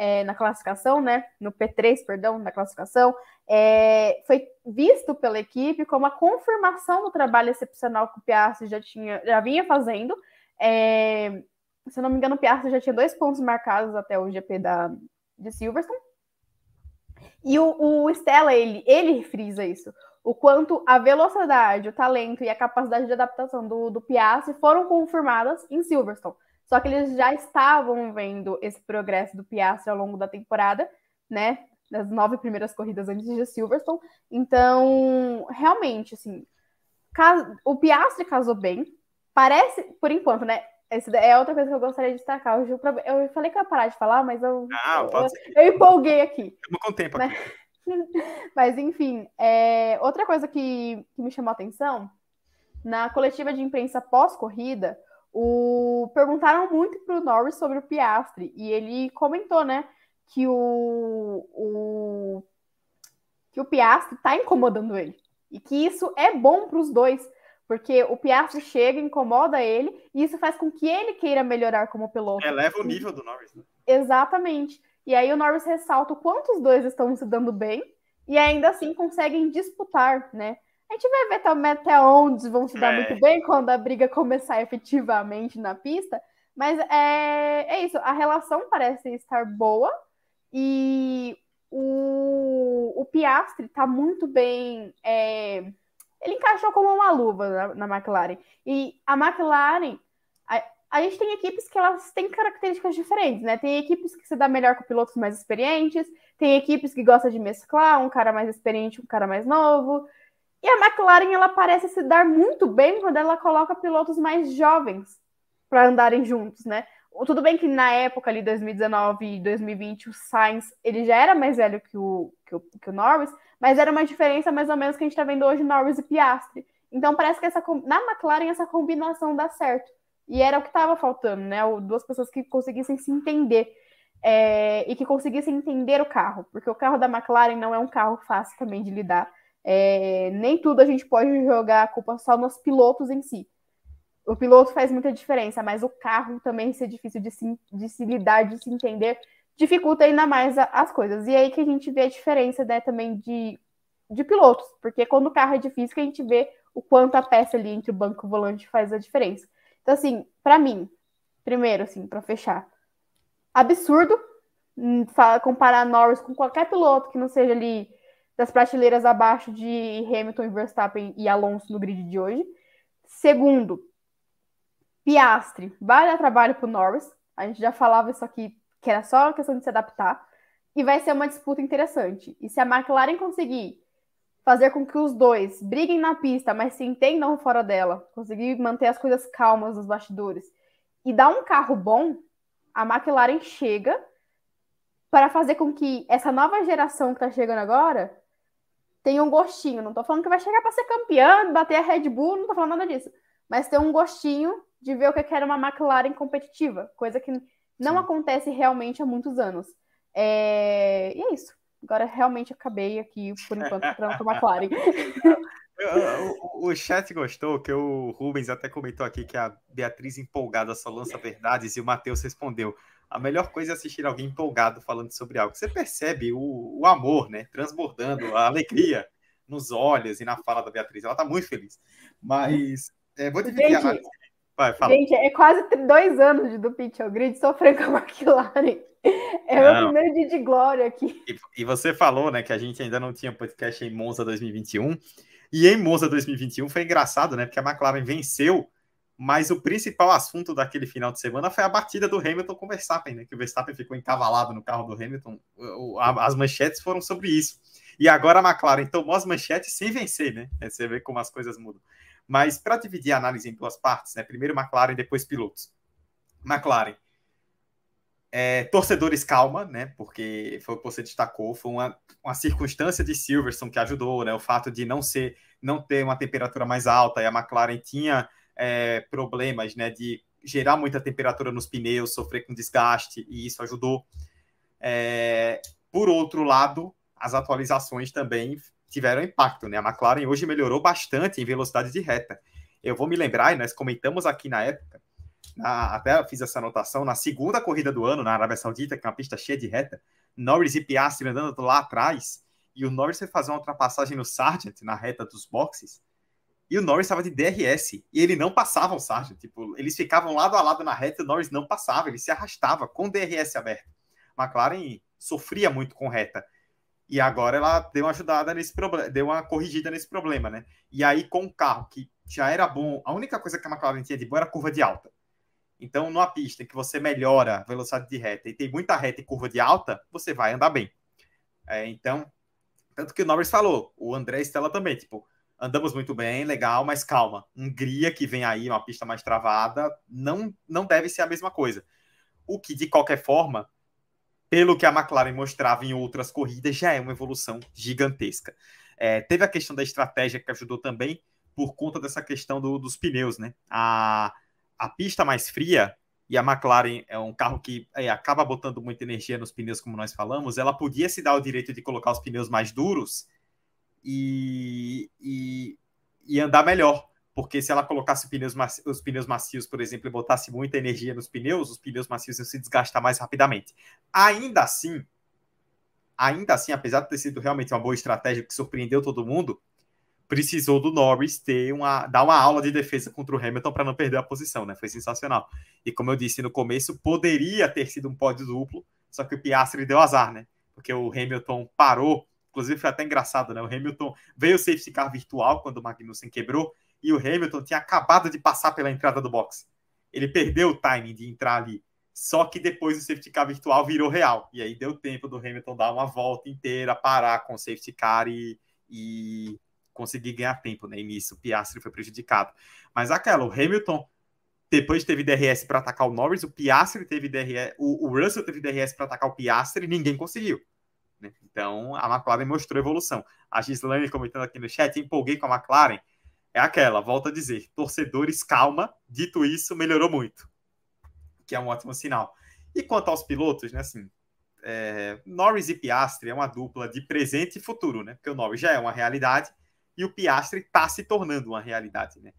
é, na classificação, né? No P3, perdão, na classificação, é, foi visto pela equipe como a confirmação do trabalho excepcional que o Piastri já tinha, já vinha fazendo. É, se não me engano, o Piastri já tinha dois pontos marcados até o GP da, de Silverstone. E o, o Stella, ele, ele frisa isso. O quanto a velocidade, o talento e a capacidade de adaptação do, do Piastri foram confirmadas em Silverstone. Só que eles já estavam vendo esse progresso do Piastri ao longo da temporada, né? Das nove primeiras corridas antes de Silverstone. Então, realmente, assim, o Piastri casou bem. Parece, por enquanto, né? Essa é outra coisa que eu gostaria de destacar. Eu, eu falei que eu ia parar de falar, mas eu, ah, eu, eu, empolguei aqui. Estamos com tempo aqui. Mas, mas enfim, é, outra coisa que, que me chamou a atenção, na coletiva de imprensa pós-corrida, o... Perguntaram muito para o Norris sobre o Piastri e ele comentou, né, que o, o... que o Piastri está incomodando ele e que isso é bom para os dois, porque o Piastri chega, incomoda ele e isso faz com que ele queira melhorar como piloto. Eleva o nível do Norris. Né? Exatamente. E aí o Norris ressalta o quanto os dois estão se dando bem e ainda assim conseguem disputar, né? A gente vai ver também até onde vão se dar é. muito bem quando a briga começar efetivamente na pista. Mas é, é isso, a relação parece estar boa e o, o Piastri está muito bem. É, ele encaixou como uma luva na, na McLaren. E a McLaren, a, a, gente tem equipes que elas têm características diferentes, né? Tem equipes que se dá melhor com pilotos mais experientes, tem equipes que gostam de mesclar um cara mais experiente, um cara mais novo. E a McLaren ela parece se dar muito bem quando ela coloca pilotos mais jovens para andarem juntos, né? Tudo bem que na época ali, 2019 e 2020, o Sainz ele já era mais velho que o, que o, que o Norris, mas era uma diferença mais ou menos que a gente está vendo hoje Norris e Piastri. Então parece que essa, na McLaren essa combinação dá certo. E era o que estava faltando, né? Duas pessoas que conseguissem se entender é, e que conseguissem entender o carro, porque o carro da McLaren não é um carro fácil também de lidar. É, nem tudo a gente pode jogar a culpa só nos pilotos em si. O piloto faz muita diferença, mas o carro também ser difícil de se, de se lidar, de se entender, dificulta ainda mais a, as coisas. E aí que a gente vê a diferença né, também de, de pilotos, porque quando o carro é difícil, que a gente vê o quanto a peça ali entre o banco e o volante faz a diferença. Então, assim, para mim, primeiro, assim, para fechar, absurdo hum, comparar Norris com qualquer piloto que não seja ali das prateleiras abaixo de Hamilton, Verstappen e Alonso no grid de hoje. Segundo, Piastre vai dar trabalho para Norris. A gente já falava isso aqui, que era só questão de se adaptar. E vai ser uma disputa interessante. E se a McLaren conseguir fazer com que os dois briguem na pista, mas se entendam fora dela, conseguir manter as coisas calmas nos bastidores e dar um carro bom, a McLaren chega para fazer com que essa nova geração que está chegando agora tem um gostinho. Não tô falando que vai chegar para ser campeão, bater a Red Bull, não tô falando nada disso. Mas tem um gostinho de ver o que era uma McLaren competitiva, coisa que não Sim. acontece realmente há muitos anos. É... E é isso. Agora realmente acabei aqui, por enquanto, para a McLaren. O, o, chat gostou, que o Rubens até comentou aqui que a Beatriz empolgada só lança verdades e o Matheus respondeu. A melhor coisa é assistir alguém empolgado falando sobre algo. Você percebe o, o amor, né? Transbordando, a alegria nos olhos e na fala da Beatriz. Ela tá muito feliz. Mas é, vou dividir Gente, a análise Vai, fala. Gente, é quase dois anos de do Pitch Grid sofrendo com a McLaren. É não. o primeiro dia de glória aqui. E, e, você falou, né, que a gente ainda não tinha podcast em Monza 2021. E em Monza 2021 foi engraçado, né, porque a McLaren venceu, mas o principal assunto daquele final de semana foi a batida do Hamilton com o Verstappen, né, que o Verstappen ficou encavalado no carro do Hamilton. As manchetes foram sobre isso. E agora a McLaren tomou as manchetes sem vencer, né? Você vê como as coisas mudam. Mas para dividir a análise em duas partes, né? Primeiro McLaren, depois pilotos. McLaren. É, torcedores, calma, né? Porque foi o que você destacou, foi uma, uma circunstância de Silverstone que ajudou, né? O fato de não ser, não ter uma temperatura mais alta e a McLaren tinha é, problemas, né? De gerar muita temperatura nos pneus, sofrer com desgaste e isso ajudou. É, por outro lado, as atualizações também tiveram impacto, né? A McLaren hoje melhorou bastante em velocidade de reta. Eu vou me lembrar, e nós comentamos aqui na época, na, até fiz essa anotação, na segunda corrida do ano na Arábia Saudita, que é uma pista cheia de reta, Norris e Piastri andando lá atrás, e o Norris foi fazer uma ultrapassagem no Sargent, na reta dos boxes, e o Norris estava de DRS, e ele não passava o Sargent, tipo, eles ficavam lado a lado na reta e o Norris não passava, ele se arrastava com DRS aberto. McLaren sofria muito com reta. E agora ela deu uma ajudada nesse problema, deu uma corrigida nesse problema, né? E aí, com o carro que já era bom, a única coisa que a McLaren tinha de boa era a curva de alta. Então, numa pista que você melhora a velocidade de reta e tem muita reta e curva de alta, você vai andar bem. É, então, tanto que o Norris falou, o André Stella também, tipo, andamos muito bem, legal, mas calma. Hungria, que vem aí, uma pista mais travada, não, não deve ser a mesma coisa. O que, de qualquer forma, pelo que a McLaren mostrava em outras corridas, já é uma evolução gigantesca. É, teve a questão da estratégia que ajudou também por conta dessa questão do, dos pneus, né? A, a pista mais fria e a McLaren é um carro que é, acaba botando muita energia nos pneus, como nós falamos, ela podia se dar o direito de colocar os pneus mais duros e, e, e andar melhor porque se ela colocasse pneus os pneus macios, por exemplo, e botasse muita energia nos pneus, os pneus macios iam se desgastar mais rapidamente. Ainda assim, ainda assim, apesar de ter sido realmente uma boa estratégia que surpreendeu todo mundo, precisou do Norris ter uma dar uma aula de defesa contra o Hamilton para não perder a posição, né? Foi sensacional. E como eu disse no começo, poderia ter sido um pódio duplo, só que o Piastri deu azar, né? Porque o Hamilton parou, inclusive foi até engraçado, né? O Hamilton veio o safety car virtual quando o Magnussen quebrou e o Hamilton tinha acabado de passar pela entrada do box. Ele perdeu o timing de entrar ali. Só que depois o safety car virtual virou real. E aí deu tempo do Hamilton dar uma volta inteira, parar com o safety car e, e conseguir ganhar tempo. Né? E nisso o Piastri foi prejudicado. Mas aquela, o Hamilton depois teve DRS para atacar o Norris, o Piastri teve DRS, o, o Russell teve DRS para atacar o Piastri ninguém conseguiu. Né? Então a McLaren mostrou evolução. A Gislaine comentando aqui no chat, empolguei com a McLaren é aquela, volto a dizer, torcedores, calma, dito isso, melhorou muito, que é um ótimo sinal. E quanto aos pilotos, né, assim, é, Norris e Piastri é uma dupla de presente e futuro, né, porque o Norris já é uma realidade e o Piastri está se tornando uma realidade, né.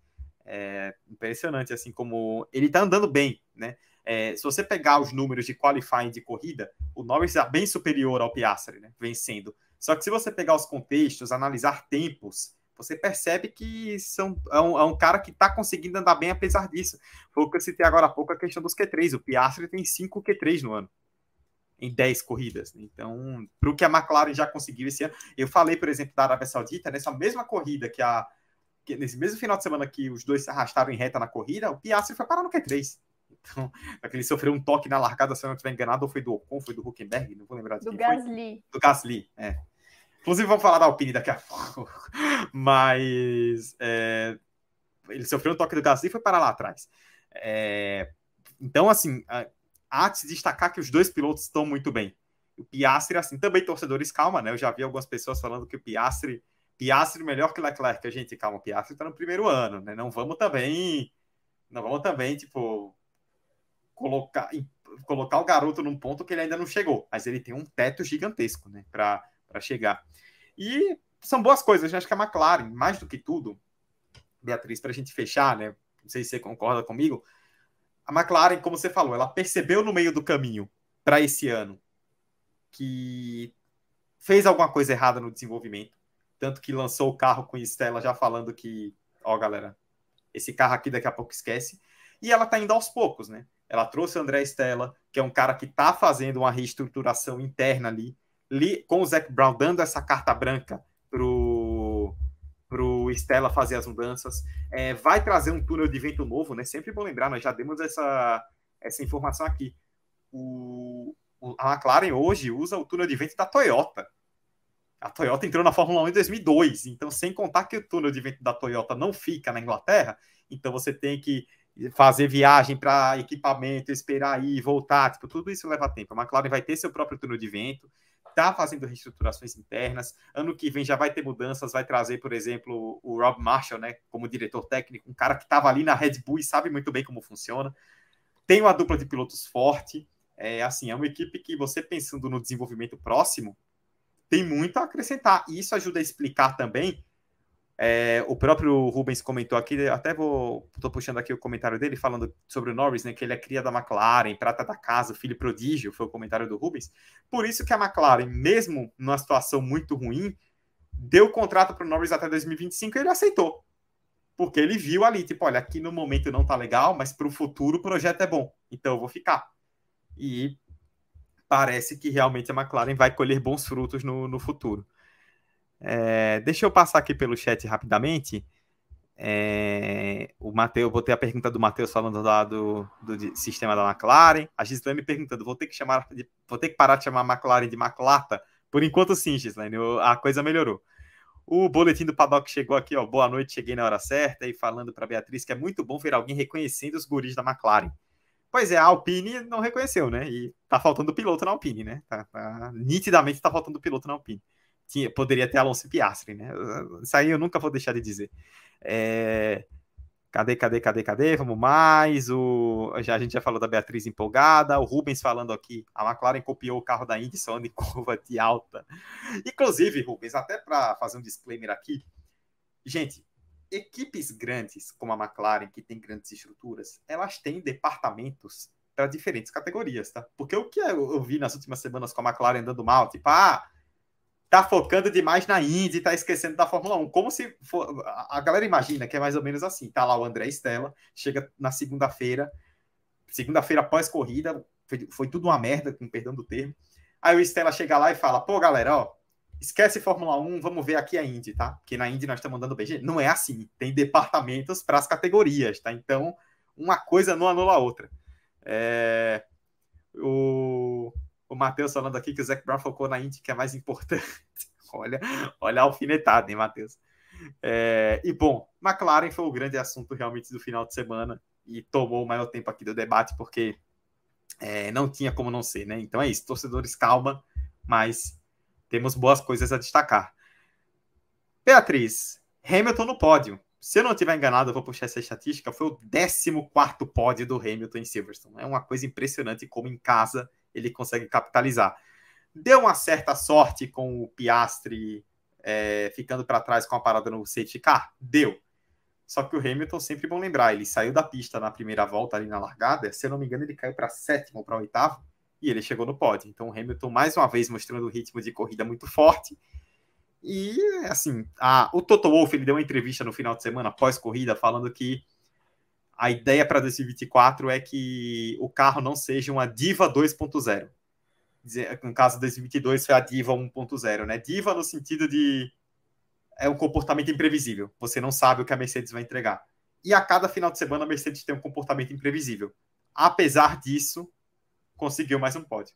É impressionante, assim, como ele está andando bem, né, é, se você pegar os números de qualifying de corrida, o Norris é bem superior ao Piastri, né, vencendo. Só que se você pegar os contextos, analisar tempos, você percebe que são, é, um, é um cara que está conseguindo andar bem apesar disso. Foi o que eu citei agora há pouco, a questão dos Q3. O Piastri tem 5 Q3 no ano, em 10 corridas. Então, para o que a McLaren já conseguiu esse ano, eu falei, por exemplo, da Arábia Saudita, nessa mesma corrida que a. Que nesse mesmo final de semana que os dois se arrastaram em reta na corrida, o Piastri foi parar no Q3. Então, ele sofreu um toque na largada, se eu não estiver enganado, ou foi do Ocon, foi do Huckenberg, não vou lembrar de do Gasly. Foi. Do Gasly, é. Inclusive, vamos falar da Alpine daqui a pouco. Mas é, ele sofreu um toque do Gasly e foi para lá atrás. É, então, assim, há de se destacar que os dois pilotos estão muito bem. O Piastri, assim, também torcedores, calma, né? Eu já vi algumas pessoas falando que o Piastri, Piastri melhor que Leclerc. A gente, calma, o Piastri está no primeiro ano, né? Não vamos também, não vamos também, tipo, colocar, colocar o garoto num ponto que ele ainda não chegou. Mas ele tem um teto gigantesco, né? Para chegar. E são boas coisas. Né? Acho que a McLaren, mais do que tudo, Beatriz, para a gente fechar, né? Não sei se você concorda comigo. A McLaren, como você falou, ela percebeu no meio do caminho para esse ano que fez alguma coisa errada no desenvolvimento. Tanto que lançou o carro com Estela já falando que, ó, galera, esse carro aqui daqui a pouco esquece. E ela tá indo aos poucos, né? Ela trouxe o André Stella, que é um cara que tá fazendo uma reestruturação interna ali, ali com o Zac Brown dando essa carta branca pro, pro Stella fazer as mudanças. É, vai trazer um túnel de vento novo, né? Sempre bom lembrar, nós já demos essa, essa informação aqui. O, a McLaren hoje usa o túnel de vento da Toyota. A Toyota entrou na Fórmula 1 em 2002, então sem contar que o túnel de vento da Toyota não fica na Inglaterra, então você tem que fazer viagem para equipamento, esperar aí, voltar, tipo, tudo isso leva tempo. A McLaren vai ter seu próprio túnel de vento, tá fazendo reestruturações internas. Ano que vem já vai ter mudanças, vai trazer, por exemplo, o Rob Marshall, né, como diretor técnico, um cara que estava ali na Red Bull e sabe muito bem como funciona. Tem uma dupla de pilotos forte. É assim, é uma equipe que você pensando no desenvolvimento próximo, tem muito a acrescentar. E isso ajuda a explicar também. É, o próprio Rubens comentou aqui, até vou. Estou puxando aqui o comentário dele, falando sobre o Norris, né? Que ele é cria da McLaren, prata da casa, filho prodígio, foi o comentário do Rubens. Por isso que a McLaren, mesmo numa situação muito ruim, deu contrato para o Norris até 2025 e ele aceitou. Porque ele viu ali, tipo, olha, aqui no momento não tá legal, mas para o futuro o projeto é bom, então eu vou ficar. E parece que realmente a McLaren vai colher bons frutos no, no futuro. É, deixa eu passar aqui pelo chat rapidamente. É, o Matheus, vou ter a pergunta do Matheus falando lá do, do sistema da McLaren. A Gislaine perguntando: vou ter que chamar, vou ter que parar de chamar a McLaren de McLata? Por enquanto, sim, Gislaine, a coisa melhorou. O boletim do Paddock chegou aqui, ó. Boa noite, cheguei na hora certa e falando para Beatriz que é muito bom ver alguém reconhecendo os guris da McLaren. Pois é, a Alpine não reconheceu, né? E tá faltando piloto na Alpine, né? Tá, tá, nitidamente tá faltando piloto na Alpine. Tinha, poderia ter Alonso Piastri, né? Isso aí eu nunca vou deixar de dizer. É... Cadê, cadê, cadê, cadê? Vamos mais. O... Já, a gente já falou da Beatriz empolgada. O Rubens falando aqui. A McLaren copiou o carro da Indy só em curva de alta. Inclusive, Rubens, até para fazer um disclaimer aqui. Gente, equipes grandes, como a McLaren, que tem grandes estruturas, elas têm departamentos para diferentes categorias, tá? Porque o que eu vi nas últimas semanas com a McLaren andando mal, tipo, ah, tá focando demais na Indy, tá esquecendo da Fórmula 1. Como se for... a galera imagina que é mais ou menos assim, tá lá o André Stella, chega na segunda-feira, segunda-feira após corrida, foi, foi tudo uma merda, com perdão do termo. Aí o Stella chega lá e fala: "Pô, galera, ó, esquece Fórmula 1, vamos ver aqui a Indy, tá? Porque na Indy nós estamos andando. Gente, não é assim. Tem departamentos para as categorias, tá? Então, uma coisa não anula a outra. É... O, o Matheus falando aqui que o Zac Brown focou na Indy, que é mais importante. olha, olha a alfinetada, hein, Matheus? É... E, bom, McLaren foi o grande assunto realmente do final de semana e tomou o maior tempo aqui do debate, porque é, não tinha como não ser, né? Então é isso, torcedores, calma, mas temos boas coisas a destacar. Beatriz, Hamilton no pódio. Se eu não estiver enganado, eu vou puxar essa estatística. Foi o 14 pódio do Hamilton em Silverstone. É uma coisa impressionante como em casa ele consegue capitalizar. Deu uma certa sorte com o Piastri é, ficando para trás com a parada no safety car? Deu. Só que o Hamilton, sempre bom lembrar, ele saiu da pista na primeira volta ali na largada. Se eu não me engano, ele caiu para sétimo ou para oitavo e ele chegou no pódio. Então o Hamilton, mais uma vez, mostrando o ritmo de corrida muito forte. E, assim, a, o Toto Wolff ele deu uma entrevista no final de semana, pós-corrida, falando que a ideia para 2024 é que o carro não seja uma Diva 2.0. No caso de 2022 foi a Diva 1.0, né? Diva no sentido de é um comportamento imprevisível. Você não sabe o que a Mercedes vai entregar. E a cada final de semana a Mercedes tem um comportamento imprevisível. Apesar disso, conseguiu mais um pódio.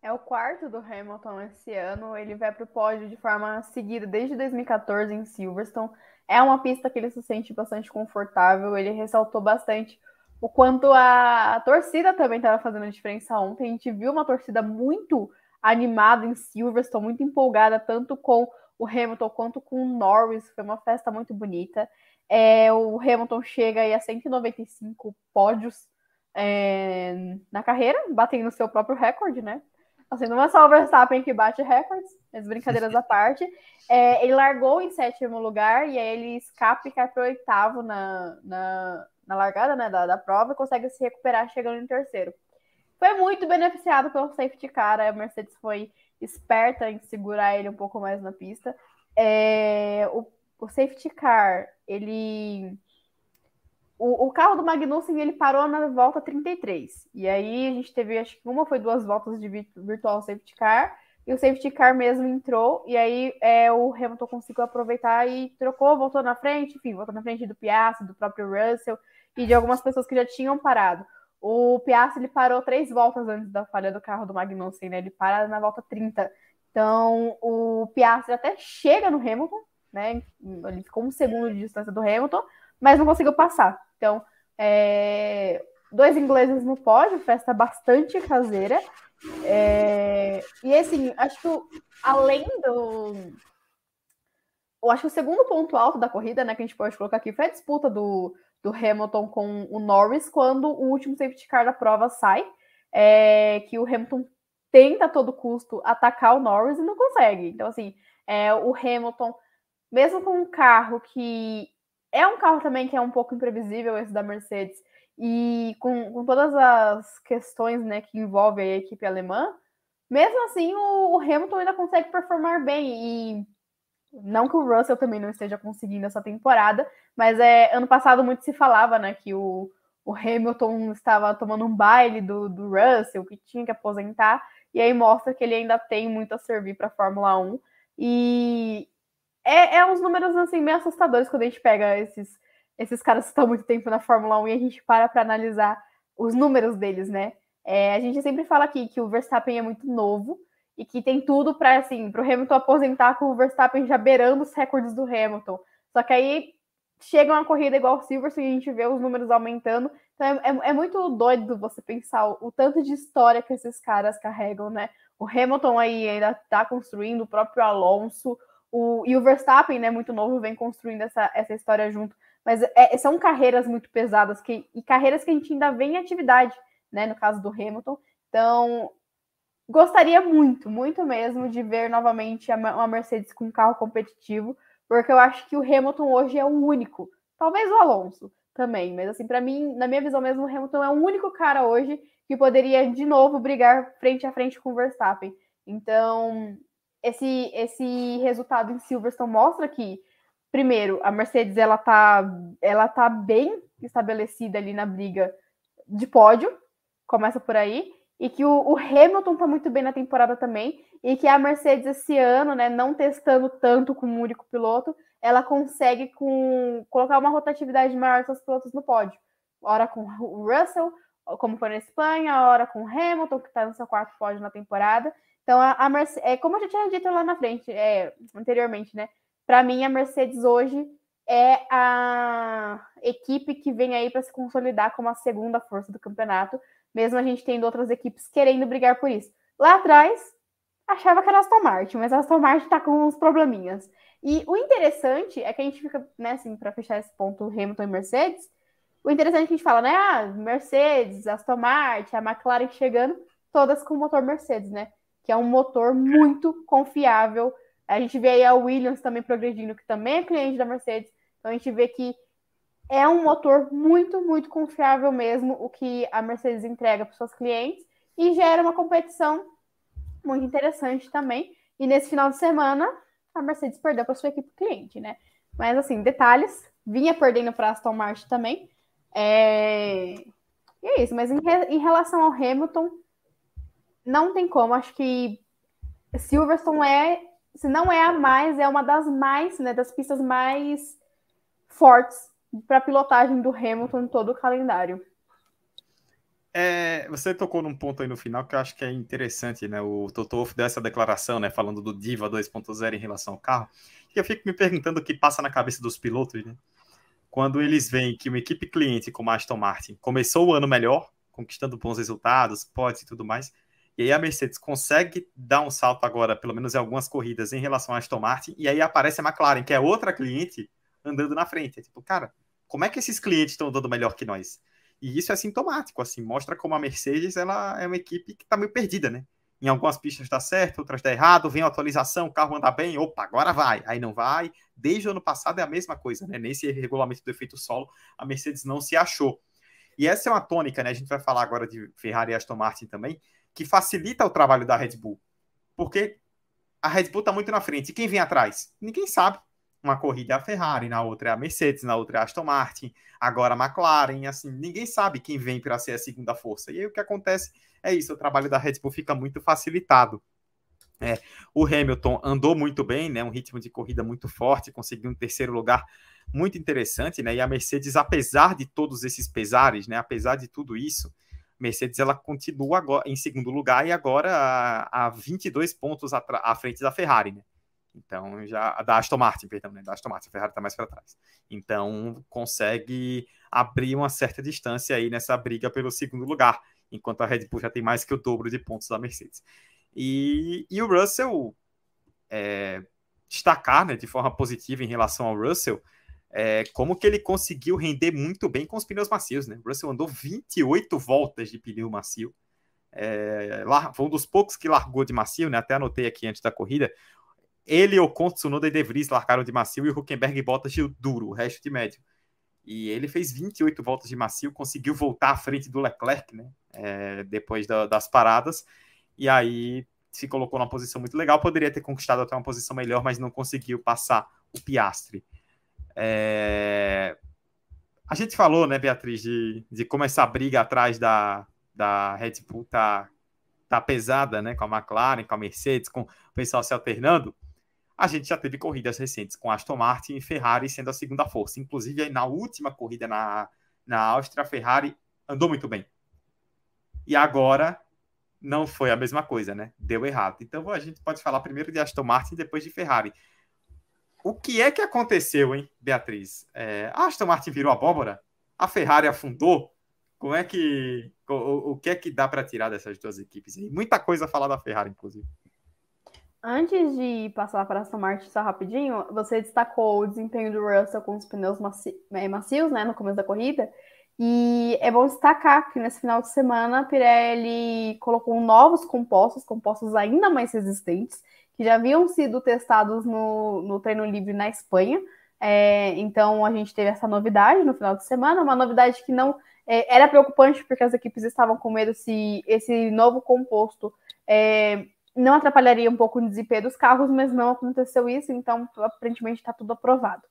É o quarto do Hamilton esse ano. Ele vai para o pódio de forma seguida desde 2014 em Silverstone. É uma pista que ele se sente bastante confortável. Ele ressaltou bastante o quanto a, a torcida também estava fazendo a diferença ontem. A gente viu uma torcida muito animada em Silverstone, muito empolgada, tanto com o Hamilton quanto com o Norris. Foi uma festa muito bonita. É, o Hamilton chega aí a 195 pódios é, na carreira, batendo o seu próprio recorde, né? Assim, não é só o Verstappen que bate recordes, as brincadeiras à parte. É, ele largou em sétimo lugar e aí ele escapa e cai para oitavo na, na, na largada né, da, da prova e consegue se recuperar chegando em terceiro. Foi muito beneficiado pelo safety car, a Mercedes foi esperta em segurar ele um pouco mais na pista. É, o, o safety car, ele o, o, carro do Magnussen ele parou na volta 33. E aí a gente teve, acho que uma foi duas voltas de virtual safety car. E o safety car mesmo entrou. E aí é, o Hamilton conseguiu aproveitar e trocou, voltou na frente, enfim, voltou na frente do Piastri, do próprio Russell e de algumas pessoas que já tinham parado. O Piastri ele parou três voltas antes da falha do carro do Magnussen, né? Ele para na volta 30. Então o Piastri até chega no Hamilton, né? Ele ficou um segundo de distância do Hamilton, mas não conseguiu passar. Então, é, dois ingleses no pódio, festa bastante caseira. É, e assim, acho que além do. Eu acho que o segundo ponto alto da corrida, né, que a gente pode colocar aqui, foi a disputa do, do Hamilton com o Norris quando o último safety car da prova sai. É, que o Hamilton tenta a todo custo atacar o Norris e não consegue. Então, assim, é, o Hamilton, mesmo com um carro que é um carro também que é um pouco imprevisível, esse da Mercedes, e com, com todas as questões né, que envolvem a equipe alemã, mesmo assim o, o, Hamilton ainda consegue performar bem. E não que o Russell também não esteja conseguindo essa temporada, mas é ano passado muito se falava né, que o, o Hamilton estava tomando um baile do, do Russell, que tinha que aposentar, e aí mostra que ele ainda tem muito a servir para a Fórmula 1. E, é, é uns números assim meio assustadores quando a gente pega esses, esses caras que estão muito tempo na Fórmula 1 e a gente para para analisar os números deles, né? É, a gente sempre fala aqui que o Verstappen é muito novo e que tem tudo para assim, para o Hamilton aposentar com o Verstappen já beirando os recordes do Hamilton. Só que aí chega uma corrida igual o Silverstone e a gente vê os números aumentando. Então é, é, é muito doido você pensar o, o, tanto de história que esses caras carregam, né? O Hamilton aí ainda está construindo, o próprio Alonso, o, e o Verstappen, né, muito novo, vem construindo essa, essa história junto. Mas é, são carreiras muito pesadas que, e carreiras que a gente ainda vê em atividade, né? No caso do Hamilton. Então, gostaria muito, muito mesmo de ver novamente uma Mercedes com um carro competitivo, porque eu acho que o Hamilton hoje é o único. Talvez o Alonso também, mas assim, para mim, na minha visão mesmo, o Hamilton é o único cara hoje que poderia de novo brigar frente a frente com o Verstappen. Então, esse, esse resultado em Silverstone mostra que, primeiro, a Mercedes ela tá, ela tá bem estabelecida ali na briga de pódio, começa por aí, e que o, o Hamilton tá muito bem na temporada também, e que a Mercedes esse ano, né, não testando tanto com um único piloto, ela consegue com, colocar uma rotatividade maior dos pilotos no pódio. Hora com o Russell, como foi na Espanha, hora com o Hamilton, que está no seu quarto pódio na temporada. Então, a, a Mercedes, é, como eu já tinha dito lá na frente, é, anteriormente, né? Para mim, a Mercedes hoje é a equipe que vem aí para se consolidar como a segunda força do campeonato, mesmo a gente tendo outras equipes querendo brigar por isso. Lá atrás, achava que era a Aston Martin, mas a Aston Martin está com uns probleminhas. E o interessante é que a gente fica, né, assim, para fechar esse ponto, Hamilton e Mercedes, o interessante é que a gente fala, né, ah, Mercedes, Aston Martin, a McLaren chegando, todas com motor Mercedes, né? Que é um motor muito confiável. A gente vê aí a Williams também progredindo, que também é cliente da Mercedes. Então a gente vê que é um motor muito, muito confiável mesmo, o que a Mercedes entrega para os seus clientes e gera uma competição muito interessante também. E nesse final de semana, a Mercedes perdeu para sua equipe cliente, né? Mas assim, detalhes, vinha perdendo para Aston Martin também. É... E é isso, mas em, re... em relação ao Hamilton, não tem como. Acho que Silverstone é, se não é a mais, é uma das mais, né, das pistas mais fortes para pilotagem do Hamilton em todo o calendário. É, você tocou num ponto aí no final que eu acho que é interessante, né? O Toto Wolff deu essa declaração, né? Falando do Diva 2.0 em relação ao carro. E eu fico me perguntando o que passa na cabeça dos pilotos, né? Quando eles veem que uma equipe cliente como a Aston Martin começou o ano melhor, conquistando bons resultados, pods e tudo mais, e aí a Mercedes consegue dar um salto agora, pelo menos em algumas corridas, em relação à Aston Martin, e aí aparece a McLaren, que é outra cliente, andando na frente. É tipo, cara, como é que esses clientes estão dando melhor que nós? E isso é sintomático, assim, mostra como a Mercedes ela é uma equipe que está meio perdida, né? em algumas pistas dá certo, outras dá errado, vem a atualização, o carro anda bem, opa, agora vai, aí não vai. Desde o ano passado é a mesma coisa, né? Nesse regulamento do efeito solo, a Mercedes não se achou. E essa é uma tônica, né? A gente vai falar agora de Ferrari e Aston Martin também, que facilita o trabalho da Red Bull. Porque a Red Bull está muito na frente. E quem vem atrás? Ninguém sabe. Uma corrida é a Ferrari, na outra é a Mercedes, na outra é a Aston Martin, agora a McLaren, assim, ninguém sabe quem vem para ser a segunda força. E aí o que acontece é isso, o trabalho da Red Bull fica muito facilitado. É, o Hamilton andou muito bem, né? Um ritmo de corrida muito forte, conseguiu um terceiro lugar muito interessante, né? E a Mercedes, apesar de todos esses pesares, né? Apesar de tudo isso, Mercedes ela continua agora em segundo lugar e agora a, a 22 pontos à frente da Ferrari, né? Então, já da Aston Martin, perdão, né? Da Aston Martin, a Ferrari está mais para trás. Então, consegue abrir uma certa distância aí nessa briga pelo segundo lugar, enquanto a Red Bull já tem mais que o dobro de pontos da Mercedes. E, e o Russell é, destacar, né, de forma positiva em relação ao Russell, é, como que ele conseguiu render muito bem com os pneus macios, né? O Russell andou 28 voltas de pneu macio. É, foi um dos poucos que largou de macio, né? Até anotei aqui antes da corrida. Ele, o Tsunoda e De Vries largaram de macio e o Huckenberg e Bottas de duro, o resto de médio. E ele fez 28 voltas de macio, conseguiu voltar à frente do Leclerc, né? É, depois da, das paradas. E aí se colocou numa posição muito legal. Poderia ter conquistado até uma posição melhor, mas não conseguiu passar o Piastre. É... A gente falou, né, Beatriz, de, de como essa briga atrás da, da Red Bull tá, tá pesada, né, com a McLaren, com a Mercedes, com o pessoal se alternando. A gente já teve corridas recentes com Aston Martin e Ferrari sendo a segunda força. Inclusive, na última corrida na, na Áustria, a Ferrari andou muito bem. E agora não foi a mesma coisa, né? Deu errado. Então a gente pode falar primeiro de Aston Martin e depois de Ferrari. O que é que aconteceu, hein, Beatriz? É, a Aston Martin virou abóbora? A Ferrari afundou? Como é que. O, o que é que dá para tirar dessas duas equipes? E muita coisa a falar da Ferrari, inclusive. Antes de passar para a Aston Martin só rapidinho, você destacou o desempenho do Russell com os pneus maci é, macios, né, no começo da corrida. E é bom destacar que nesse final de semana a Pirelli colocou novos compostos, compostos ainda mais resistentes, que já haviam sido testados no, no treino livre na Espanha. É, então a gente teve essa novidade no final de semana, uma novidade que não é, era preocupante porque as equipes estavam com medo se esse novo composto é, não atrapalharia um pouco o desempenho dos carros, mas não aconteceu isso, então aparentemente está tudo aprovado.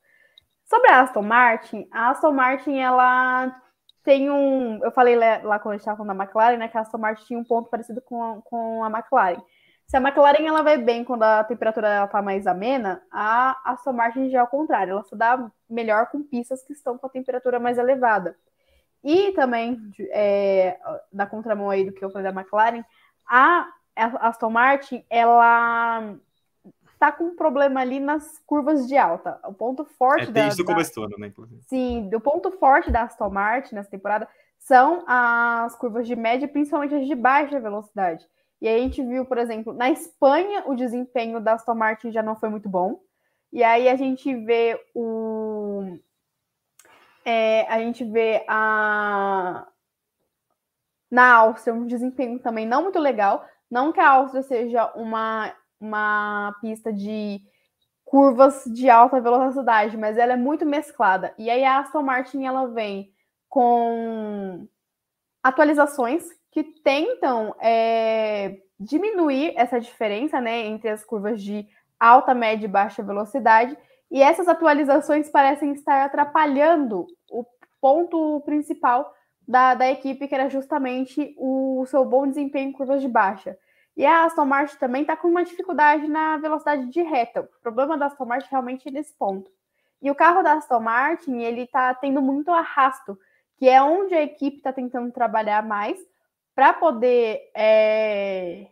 Sobre a Aston Martin, a Aston Martin ela tem um. Eu falei lá, quando a gente estava falando da McLaren, né? Que a Aston Martin tinha um ponto parecido com a, com a McLaren. Se a McLaren ela vai bem quando a temperatura está mais amena, a Aston Martin já é o contrário, ela se dá melhor com pistas que estão com a temperatura mais elevada. E também, é, da contramão aí do que eu falei da McLaren, a Aston Martin, ela está com um problema ali nas curvas de alta. O ponto forte é, da, isso começou, né, inclusive. Sim, o ponto forte da Aston Martin nessa temporada são as curvas de média, principalmente as de baixa velocidade. E aí a gente viu, por exemplo, na Espanha o desempenho da Aston Martin já não foi muito bom. E aí a gente vê o. É, a gente vê a. Na Áustria, um desempenho também não muito legal. Não que a Áustria seja uma, uma pista de curvas de alta velocidade, mas ela é muito mesclada. E aí a Aston Martin ela vem com atualizações que tentam é, diminuir essa diferença né, entre as curvas de alta, média e baixa velocidade. E essas atualizações parecem estar atrapalhando o ponto principal da, da equipe, que era justamente o seu bom desempenho em curvas de baixa. E a Aston Martin também está com uma dificuldade na velocidade de reta. O problema da Aston Martin realmente é nesse ponto. E o carro da Aston Martin, ele está tendo muito arrasto, que é onde a equipe está tentando trabalhar mais, para poder é,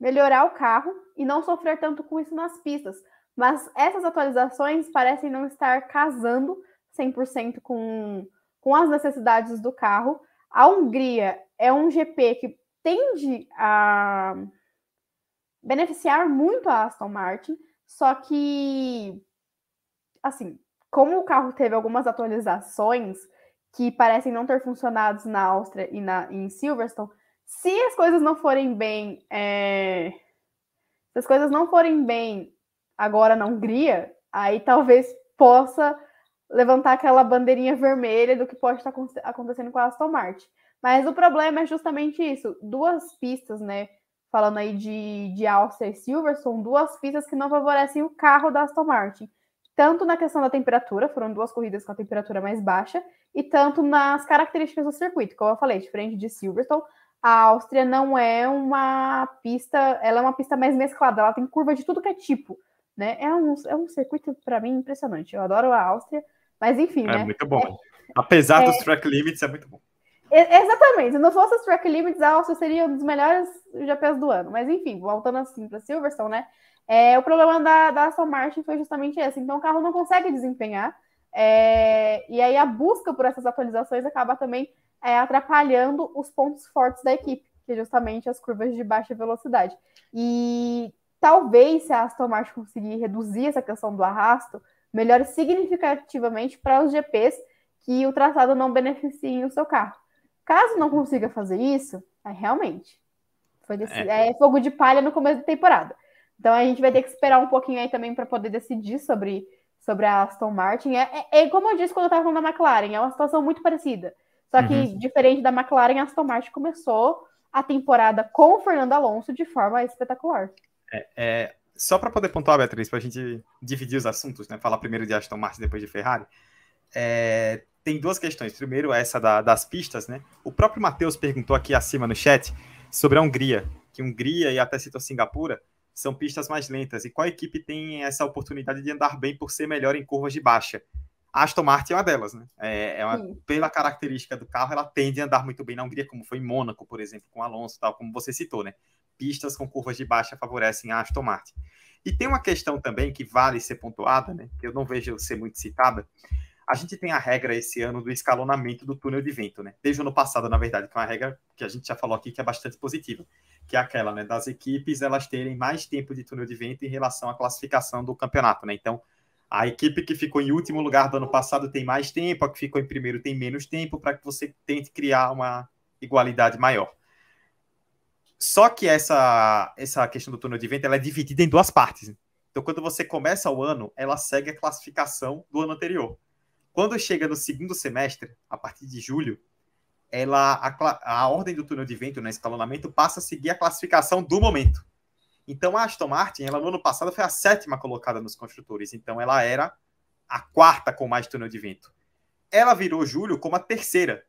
melhorar o carro e não sofrer tanto com isso nas pistas. Mas essas atualizações parecem não estar casando 100% com, com as necessidades do carro. A Hungria é um GP que tende a beneficiar muito a Aston Martin, só que, assim, como o carro teve algumas atualizações, que parecem não ter funcionado na Áustria e na, em Silverstone, Se as coisas não forem bem, é... se as coisas não forem bem agora na Hungria, aí talvez possa levantar aquela bandeirinha vermelha do que pode estar acontecendo com a Aston Martin. Mas o problema é justamente isso: duas pistas, né? Falando aí de, de Áustria e Silverstone, duas pistas que não favorecem o carro da Aston Martin. Tanto na questão da temperatura, foram duas corridas com a temperatura mais baixa, e tanto nas características do circuito. Como eu falei, diferente de Silverstone, a Áustria não é uma pista, ela é uma pista mais mesclada, ela tem curva de tudo que é tipo. Né? É, um, é um circuito, para mim, impressionante. Eu adoro a Áustria, mas enfim. É né? muito bom. É, Apesar é, dos track limits, é muito bom. Exatamente. Se não fosse os track limits, a Áustria seria um dos melhores GPs do ano. Mas enfim, voltando assim para Silverstone, né? É, o problema da, da Aston Martin foi justamente esse. Então o carro não consegue desempenhar. É, e aí a busca por essas atualizações acaba também é, atrapalhando os pontos fortes da equipe, que é justamente as curvas de baixa velocidade. E talvez se a Aston Martin conseguir reduzir essa questão do arrasto, melhore significativamente para os GPs que o traçado não beneficie o seu carro. Caso não consiga fazer isso, é realmente foi é. é fogo de palha no começo da temporada. Então a gente vai ter que esperar um pouquinho aí também para poder decidir sobre, sobre a Aston Martin. É, é, é como eu disse quando eu estava falando da McLaren, é uma situação muito parecida. Só que, uhum. diferente da McLaren, a Aston Martin começou a temporada com o Fernando Alonso de forma espetacular. É, é só para poder pontuar, Beatriz, para a gente dividir os assuntos, né? Falar primeiro de Aston Martin, depois de Ferrari. É, tem duas questões. Primeiro, essa da, das pistas, né? O próprio Matheus perguntou aqui acima no chat sobre a Hungria, que Hungria e até citou Singapura são pistas mais lentas. E qual equipe tem essa oportunidade de andar bem por ser melhor em curvas de baixa? A Aston Martin é uma delas, né? É, é uma, pela característica do carro, ela tende a andar muito bem na Hungria, como foi em Mônaco, por exemplo, com Alonso, tal, como você citou, né? Pistas com curvas de baixa favorecem a Aston Martin. E tem uma questão também que vale ser pontuada, né? Que eu não vejo ser muito citada. A gente tem a regra esse ano do escalonamento do túnel de vento, né? Desde o ano passado, na verdade, que é uma regra que a gente já falou aqui que é bastante positiva que é aquela, né, das equipes elas terem mais tempo de túnel de vento em relação à classificação do campeonato, né? Então, a equipe que ficou em último lugar do ano passado tem mais tempo, a que ficou em primeiro tem menos tempo, para que você tente criar uma igualdade maior. Só que essa, essa questão do túnel de vento ela é dividida em duas partes. Então, quando você começa o ano, ela segue a classificação do ano anterior. Quando chega no segundo semestre, a partir de julho, ela a, a ordem do túnel de vento no né, escalonamento passa a seguir a classificação do momento. Então a Aston Martin, ela no ano passado foi a sétima colocada nos construtores, então ela era a quarta com mais túnel de vento. Ela virou julho como a terceira.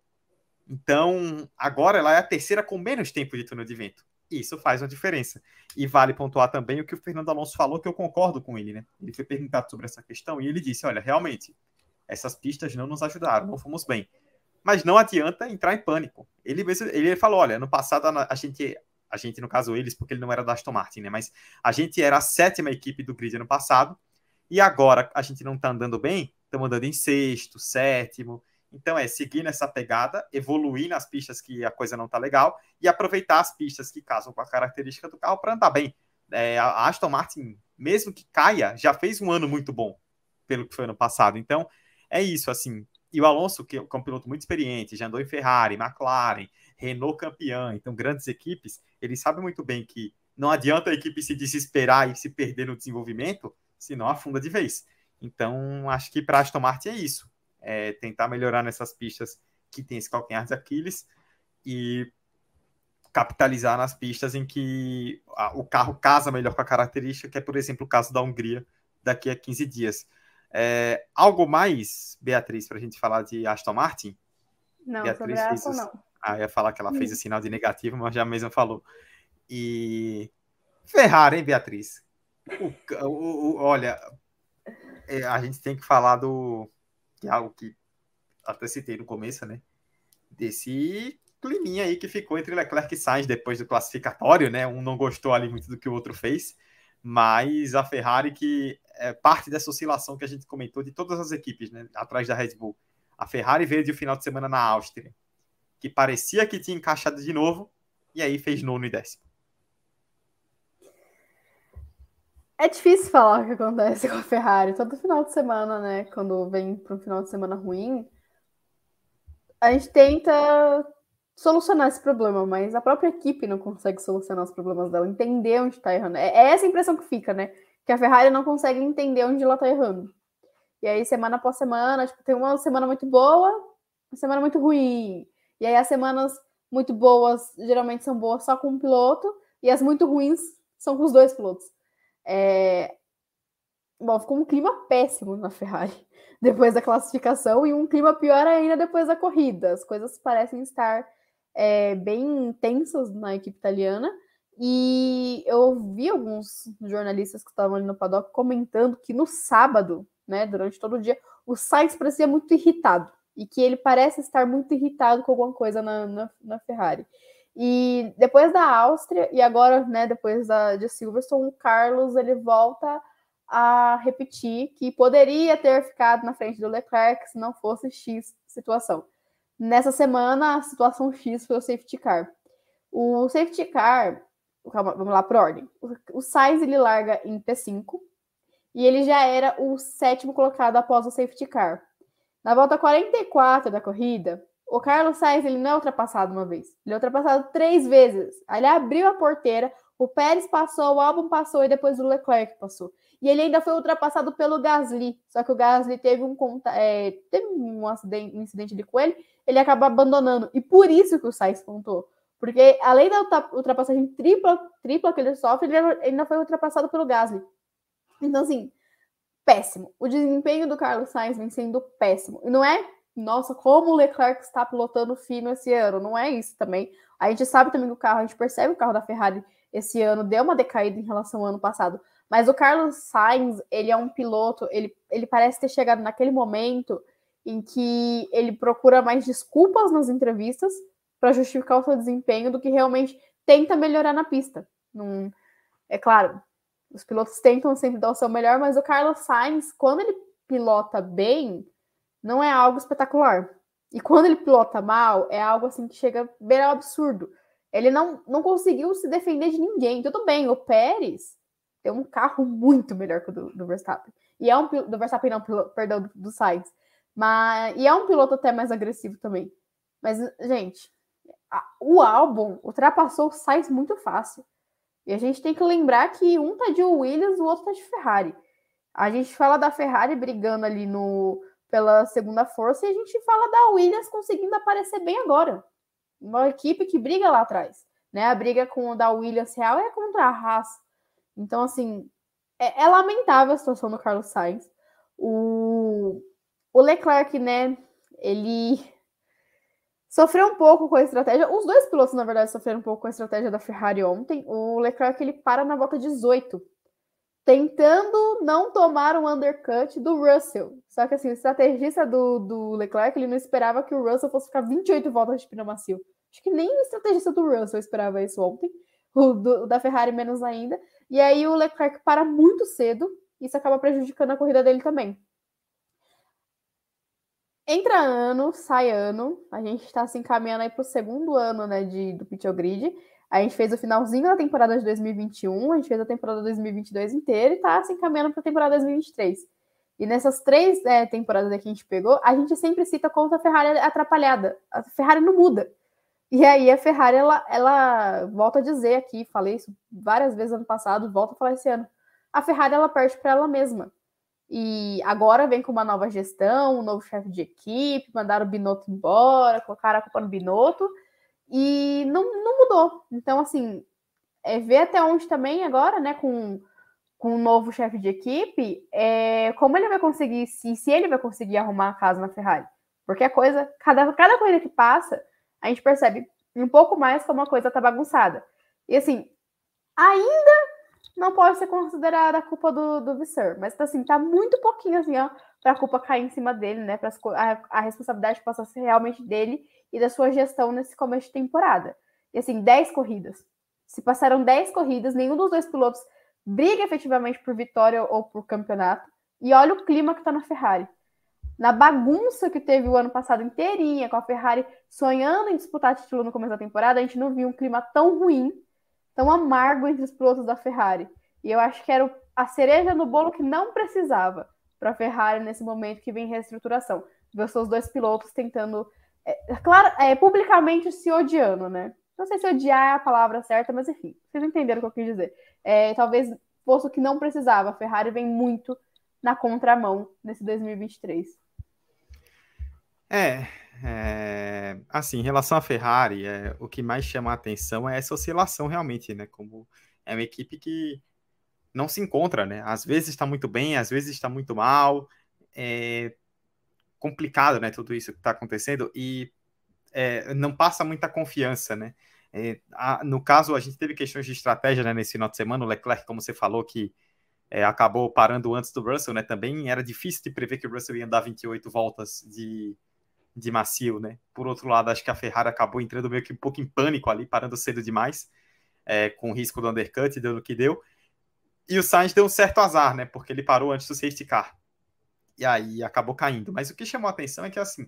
Então, agora ela é a terceira com menos tempo de túnel de vento. Isso faz uma diferença. E vale pontuar também o que o Fernando Alonso falou, que eu concordo com ele, né? Ele foi perguntado sobre essa questão e ele disse: olha, realmente, essas pistas não nos ajudaram, não fomos bem mas não adianta entrar em pânico. Ele, ele falou: olha, no passado a gente, a gente, no caso eles, porque ele não era da Aston Martin, né? Mas a gente era a sétima equipe do grid ano passado, e agora a gente não tá andando bem, estamos andando em sexto, sétimo. Então é seguir nessa pegada, evoluir nas pistas que a coisa não tá legal e aproveitar as pistas que casam com a característica do carro para andar bem. É, a Aston Martin, mesmo que caia, já fez um ano muito bom pelo que foi ano passado. Então é isso, assim, e o Alonso, que é um piloto muito experiente, já andou em Ferrari, McLaren, Renault campeão, então grandes equipes, ele sabe muito bem que não adianta a equipe se desesperar e se perder no desenvolvimento, senão afunda de vez. Então, acho que para Aston Martin é isso. É tentar melhorar nessas pistas que tem esse calcanhar de Aquiles e capitalizar nas pistas em que o carro casa melhor com a característica, que é, por exemplo, o caso da Hungria daqui a 15 dias. É, algo mais, Beatriz, para a gente falar de Aston Martin? Não, Beatriz sobre Aston, não. Ah, ia falar que ela fez o sinal de negativo, mas já mesmo falou. E Ferrari, hein, Beatriz? O, o, o, olha, é, a gente tem que falar do é algo que até citei no começo, né? Desse climinha aí que ficou entre Leclerc e Sainz depois do classificatório, né? Um não gostou ali muito do que o outro fez mas a Ferrari que é parte dessa oscilação que a gente comentou de todas as equipes, né, atrás da Red Bull. A Ferrari veio de um final de semana na Áustria, que parecia que tinha encaixado de novo, e aí fez nono e décimo. É difícil falar o que acontece com a Ferrari. Todo final de semana, né? Quando vem para um final de semana ruim, a gente tenta solucionar esse problema, mas a própria equipe não consegue solucionar os problemas dela, entender onde está errando. É, é essa impressão que fica, né? Que a Ferrari não consegue entender onde ela está errando. E aí, semana após semana, tipo, tem uma semana muito boa, uma semana muito ruim. E aí, as semanas muito boas geralmente são boas só com um piloto, e as muito ruins são com os dois pilotos. É... Bom, ficou um clima péssimo na Ferrari depois da classificação e um clima pior ainda depois da corrida. As coisas parecem estar é, bem tensas na equipe italiana. E eu vi alguns jornalistas que estavam ali no paddock comentando que no sábado, né, durante todo o dia, o Sainz parecia muito irritado e que ele parece estar muito irritado com alguma coisa na, na, na Ferrari. E depois da Áustria e agora, né, depois da, de Silverstone, o Carlos ele volta a repetir que poderia ter ficado na frente do Leclerc se não fosse X situação. Nessa semana, a situação X foi o safety car. O safety car, calma, vamos lá por ordem. O Sainz ele larga em P5 e ele já era o sétimo colocado após o safety car. Na volta 44 da corrida, o Carlos Sainz ele não é ultrapassado uma vez, ele é ultrapassado três vezes. Aí ele abriu a porteira, o Pérez passou, o Albon passou e depois o Leclerc passou. E ele ainda foi ultrapassado pelo Gasly. Só que o Gasly teve um, é, teve um, acidente, um incidente ali com ele, ele acaba abandonando. E por isso que o Sainz pontou. Porque além da ultrapassagem tripla, tripla que ele sofre, ele ainda foi ultrapassado pelo Gasly. Então, assim, péssimo. O desempenho do Carlos Sainz vem sendo péssimo. E não é, nossa, como o Leclerc está pilotando fino esse ano. Não é isso também. A gente sabe também que o carro, a gente percebe o carro da Ferrari esse ano deu uma decaída em relação ao ano passado. Mas o Carlos Sainz, ele é um piloto, ele, ele parece ter chegado naquele momento em que ele procura mais desculpas nas entrevistas para justificar o seu desempenho do que realmente tenta melhorar na pista. Não, é claro, os pilotos tentam sempre dar o seu melhor, mas o Carlos Sainz, quando ele pilota bem, não é algo espetacular. E quando ele pilota mal, é algo assim que chega bem ao absurdo. Ele não, não conseguiu se defender de ninguém. Tudo bem, o Pérez tem um carro muito melhor que o do, do Verstappen. E é um do Verstappen, não, perdão, do, do Sainz. Mas, e é um piloto até mais agressivo também. Mas, gente, a, o álbum ultrapassou o Sainz muito fácil. E a gente tem que lembrar que um tá de Williams, o outro tá de Ferrari. A gente fala da Ferrari brigando ali no pela segunda força e a gente fala da Williams conseguindo aparecer bem agora. Uma equipe que briga lá atrás. Né? A briga com da Williams real é contra a Haas. Então, assim, é, é lamentável a situação do Carlos Sainz. O, o Leclerc, né, ele sofreu um pouco com a estratégia. Os dois pilotos, na verdade, sofreram um pouco com a estratégia da Ferrari ontem. O Leclerc, ele para na volta 18, tentando não tomar um undercut do Russell. Só que, assim, o estrategista do, do Leclerc, ele não esperava que o Russell fosse ficar 28 voltas de pneu macio. Acho que nem o estrategista do Russell esperava isso ontem. O, do, o da Ferrari menos ainda. E aí o Leclerc para muito cedo, isso acaba prejudicando a corrida dele também. Entra ano, sai ano, a gente está se encaminhando aí para o segundo ano né, de, do Pit Grid. A gente fez o finalzinho da temporada de 2021, a gente fez a temporada 2022 inteira e está se encaminhando para a temporada 2023. E nessas três é, temporadas que a gente pegou, a gente sempre cita como a Ferrari atrapalhada. A Ferrari não muda. E aí a Ferrari, ela, ela volta a dizer aqui, falei isso várias vezes ano passado, volta a falar esse ano. A Ferrari, ela perde para ela mesma. E agora vem com uma nova gestão, um novo chefe de equipe, mandaram o Binotto embora, colocaram a culpa no Binotto, e não, não mudou. Então, assim, é ver até onde também agora, né, com, com um novo chefe de equipe, é, como ele vai conseguir, se, se ele vai conseguir arrumar a casa na Ferrari. Porque a coisa, cada, cada coisa que passa, a gente percebe um pouco mais como a coisa tá bagunçada. E assim, ainda não pode ser considerada a culpa do, do Visser, mas assim, tá muito pouquinho assim, ó, pra culpa cair em cima dele, né? Pra a, a responsabilidade passar a ser realmente dele e da sua gestão nesse começo de temporada. E assim, 10 corridas. Se passaram 10 corridas, nenhum dos dois pilotos briga efetivamente por vitória ou por campeonato. E olha o clima que tá na Ferrari na bagunça que teve o ano passado inteirinha, com a Ferrari sonhando em disputar título no começo da temporada, a gente não viu um clima tão ruim, tão amargo entre os pilotos da Ferrari. E eu acho que era a cereja no bolo que não precisava para a Ferrari nesse momento que vem reestruturação. Ver os seus dois pilotos tentando é, claro, é, publicamente se odiando, né? Não sei se odiar é a palavra certa, mas enfim, vocês entenderam o que eu quis dizer. É, talvez fosse o que não precisava. A Ferrari vem muito na contramão nesse 2023. É, é, assim, em relação à Ferrari, é, o que mais chama a atenção é essa oscilação realmente, né? Como é uma equipe que não se encontra, né? Às vezes está muito bem, às vezes está muito mal. É complicado, né? Tudo isso que está acontecendo e é, não passa muita confiança, né? É, a, no caso, a gente teve questões de estratégia né, nesse final de semana. O Leclerc, como você falou, que é, acabou parando antes do Russell, né? Também era difícil de prever que o Russell ia dar 28 voltas de, de macio, né? Por outro lado, acho que a Ferrari acabou entrando meio que um pouco em pânico ali, parando cedo demais, é, com risco do undercut, deu no que deu. E o Sainz deu um certo azar, né? Porque ele parou antes do safety car. E aí acabou caindo. Mas o que chamou a atenção é que, assim,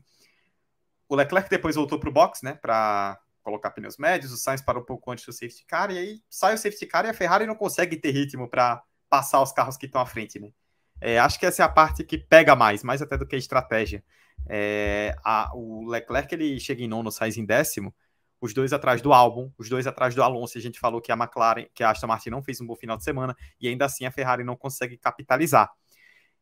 o Leclerc depois voltou para o box, né? Para colocar pneus médios, o Sainz parou um pouco antes do safety car, e aí sai o safety car e a Ferrari não consegue ter ritmo para passar os carros que estão à frente, né? É, acho que essa é a parte que pega mais, mais até do que a estratégia. É, a, o Leclerc ele chega em nono, Sainz em décimo, os dois atrás do álbum, os dois atrás do Alonso. A gente falou que a McLaren, que a Aston Martin não fez um bom final de semana e ainda assim a Ferrari não consegue capitalizar.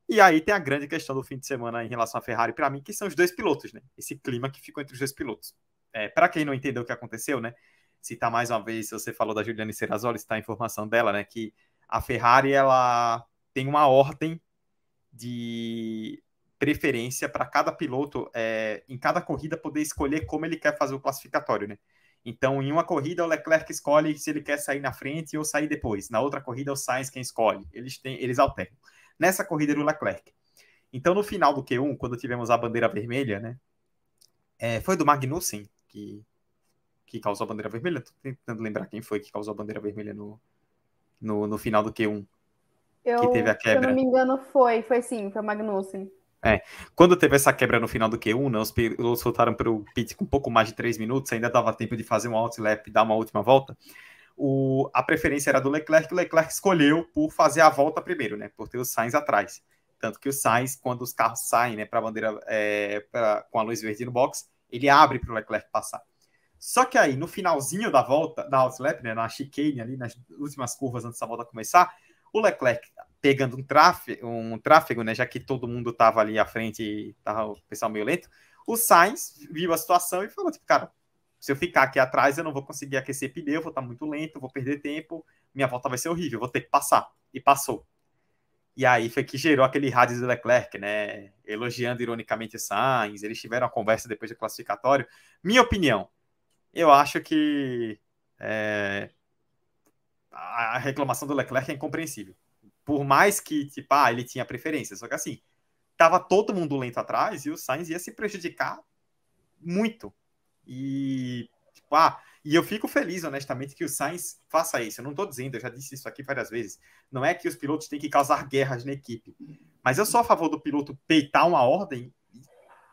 E aí tem a grande questão do fim de semana em relação à Ferrari, para mim, que são os dois pilotos, né? Esse clima que ficou entre os dois pilotos. É, para quem não entendeu o que aconteceu, né? Citar mais uma vez, você falou da Juliane Serrazoli, está a informação dela, né? Que a Ferrari ela tem uma ordem de preferência para cada piloto é, em cada corrida poder escolher como ele quer fazer o classificatório, né? Então, em uma corrida, o Leclerc escolhe se ele quer sair na frente ou sair depois. Na outra corrida, o Sainz quem escolhe. Eles, têm, eles alternam. Nessa corrida, era o Leclerc. Então, no final do Q1, quando tivemos a bandeira vermelha, né? É, foi do Magnussen que, que causou a bandeira vermelha? Tô tentando lembrar quem foi que causou a bandeira vermelha no, no, no final do Q1. Eu, que teve a quebra. Se eu não me engano, foi. Foi sim, foi o Magnussen. É, quando teve essa quebra no final do Q1, né, os pilotos voltaram para o pit com um pouco mais de 3 minutos, ainda dava tempo de fazer um outlap e dar uma última volta. O, a preferência era do Leclerc, o Leclerc escolheu por fazer a volta primeiro, né, por ter o Sainz atrás. Tanto que o Sainz, quando os carros saem né, para a bandeira é, pra, com a luz verde no box, ele abre para o Leclerc passar. Só que aí, no finalzinho da volta, da outlap, né, na chicane ali, nas últimas curvas antes da volta começar, o Leclerc pegando um tráfego, um tráfego, né, já que todo mundo estava ali à frente e tava o pessoal meio lento, o Sainz viu a situação e falou, tipo, cara, se eu ficar aqui atrás, eu não vou conseguir aquecer pneu, vou estar tá muito lento, vou perder tempo, minha volta vai ser horrível, vou ter que passar. E passou. E aí foi que gerou aquele rádio do Leclerc, né? Elogiando ironicamente o Sainz. Eles tiveram uma conversa depois do classificatório. Minha opinião, eu acho que é, a reclamação do Leclerc é incompreensível. Por mais que, tipo, ah, ele tinha preferência. Só que assim, tava todo mundo lento atrás e o Sainz ia se prejudicar muito. E, tipo, ah, e eu fico feliz, honestamente, que o Sainz faça isso. Eu não estou dizendo, eu já disse isso aqui várias vezes. Não é que os pilotos têm que causar guerras na equipe. Mas eu sou a favor do piloto peitar uma ordem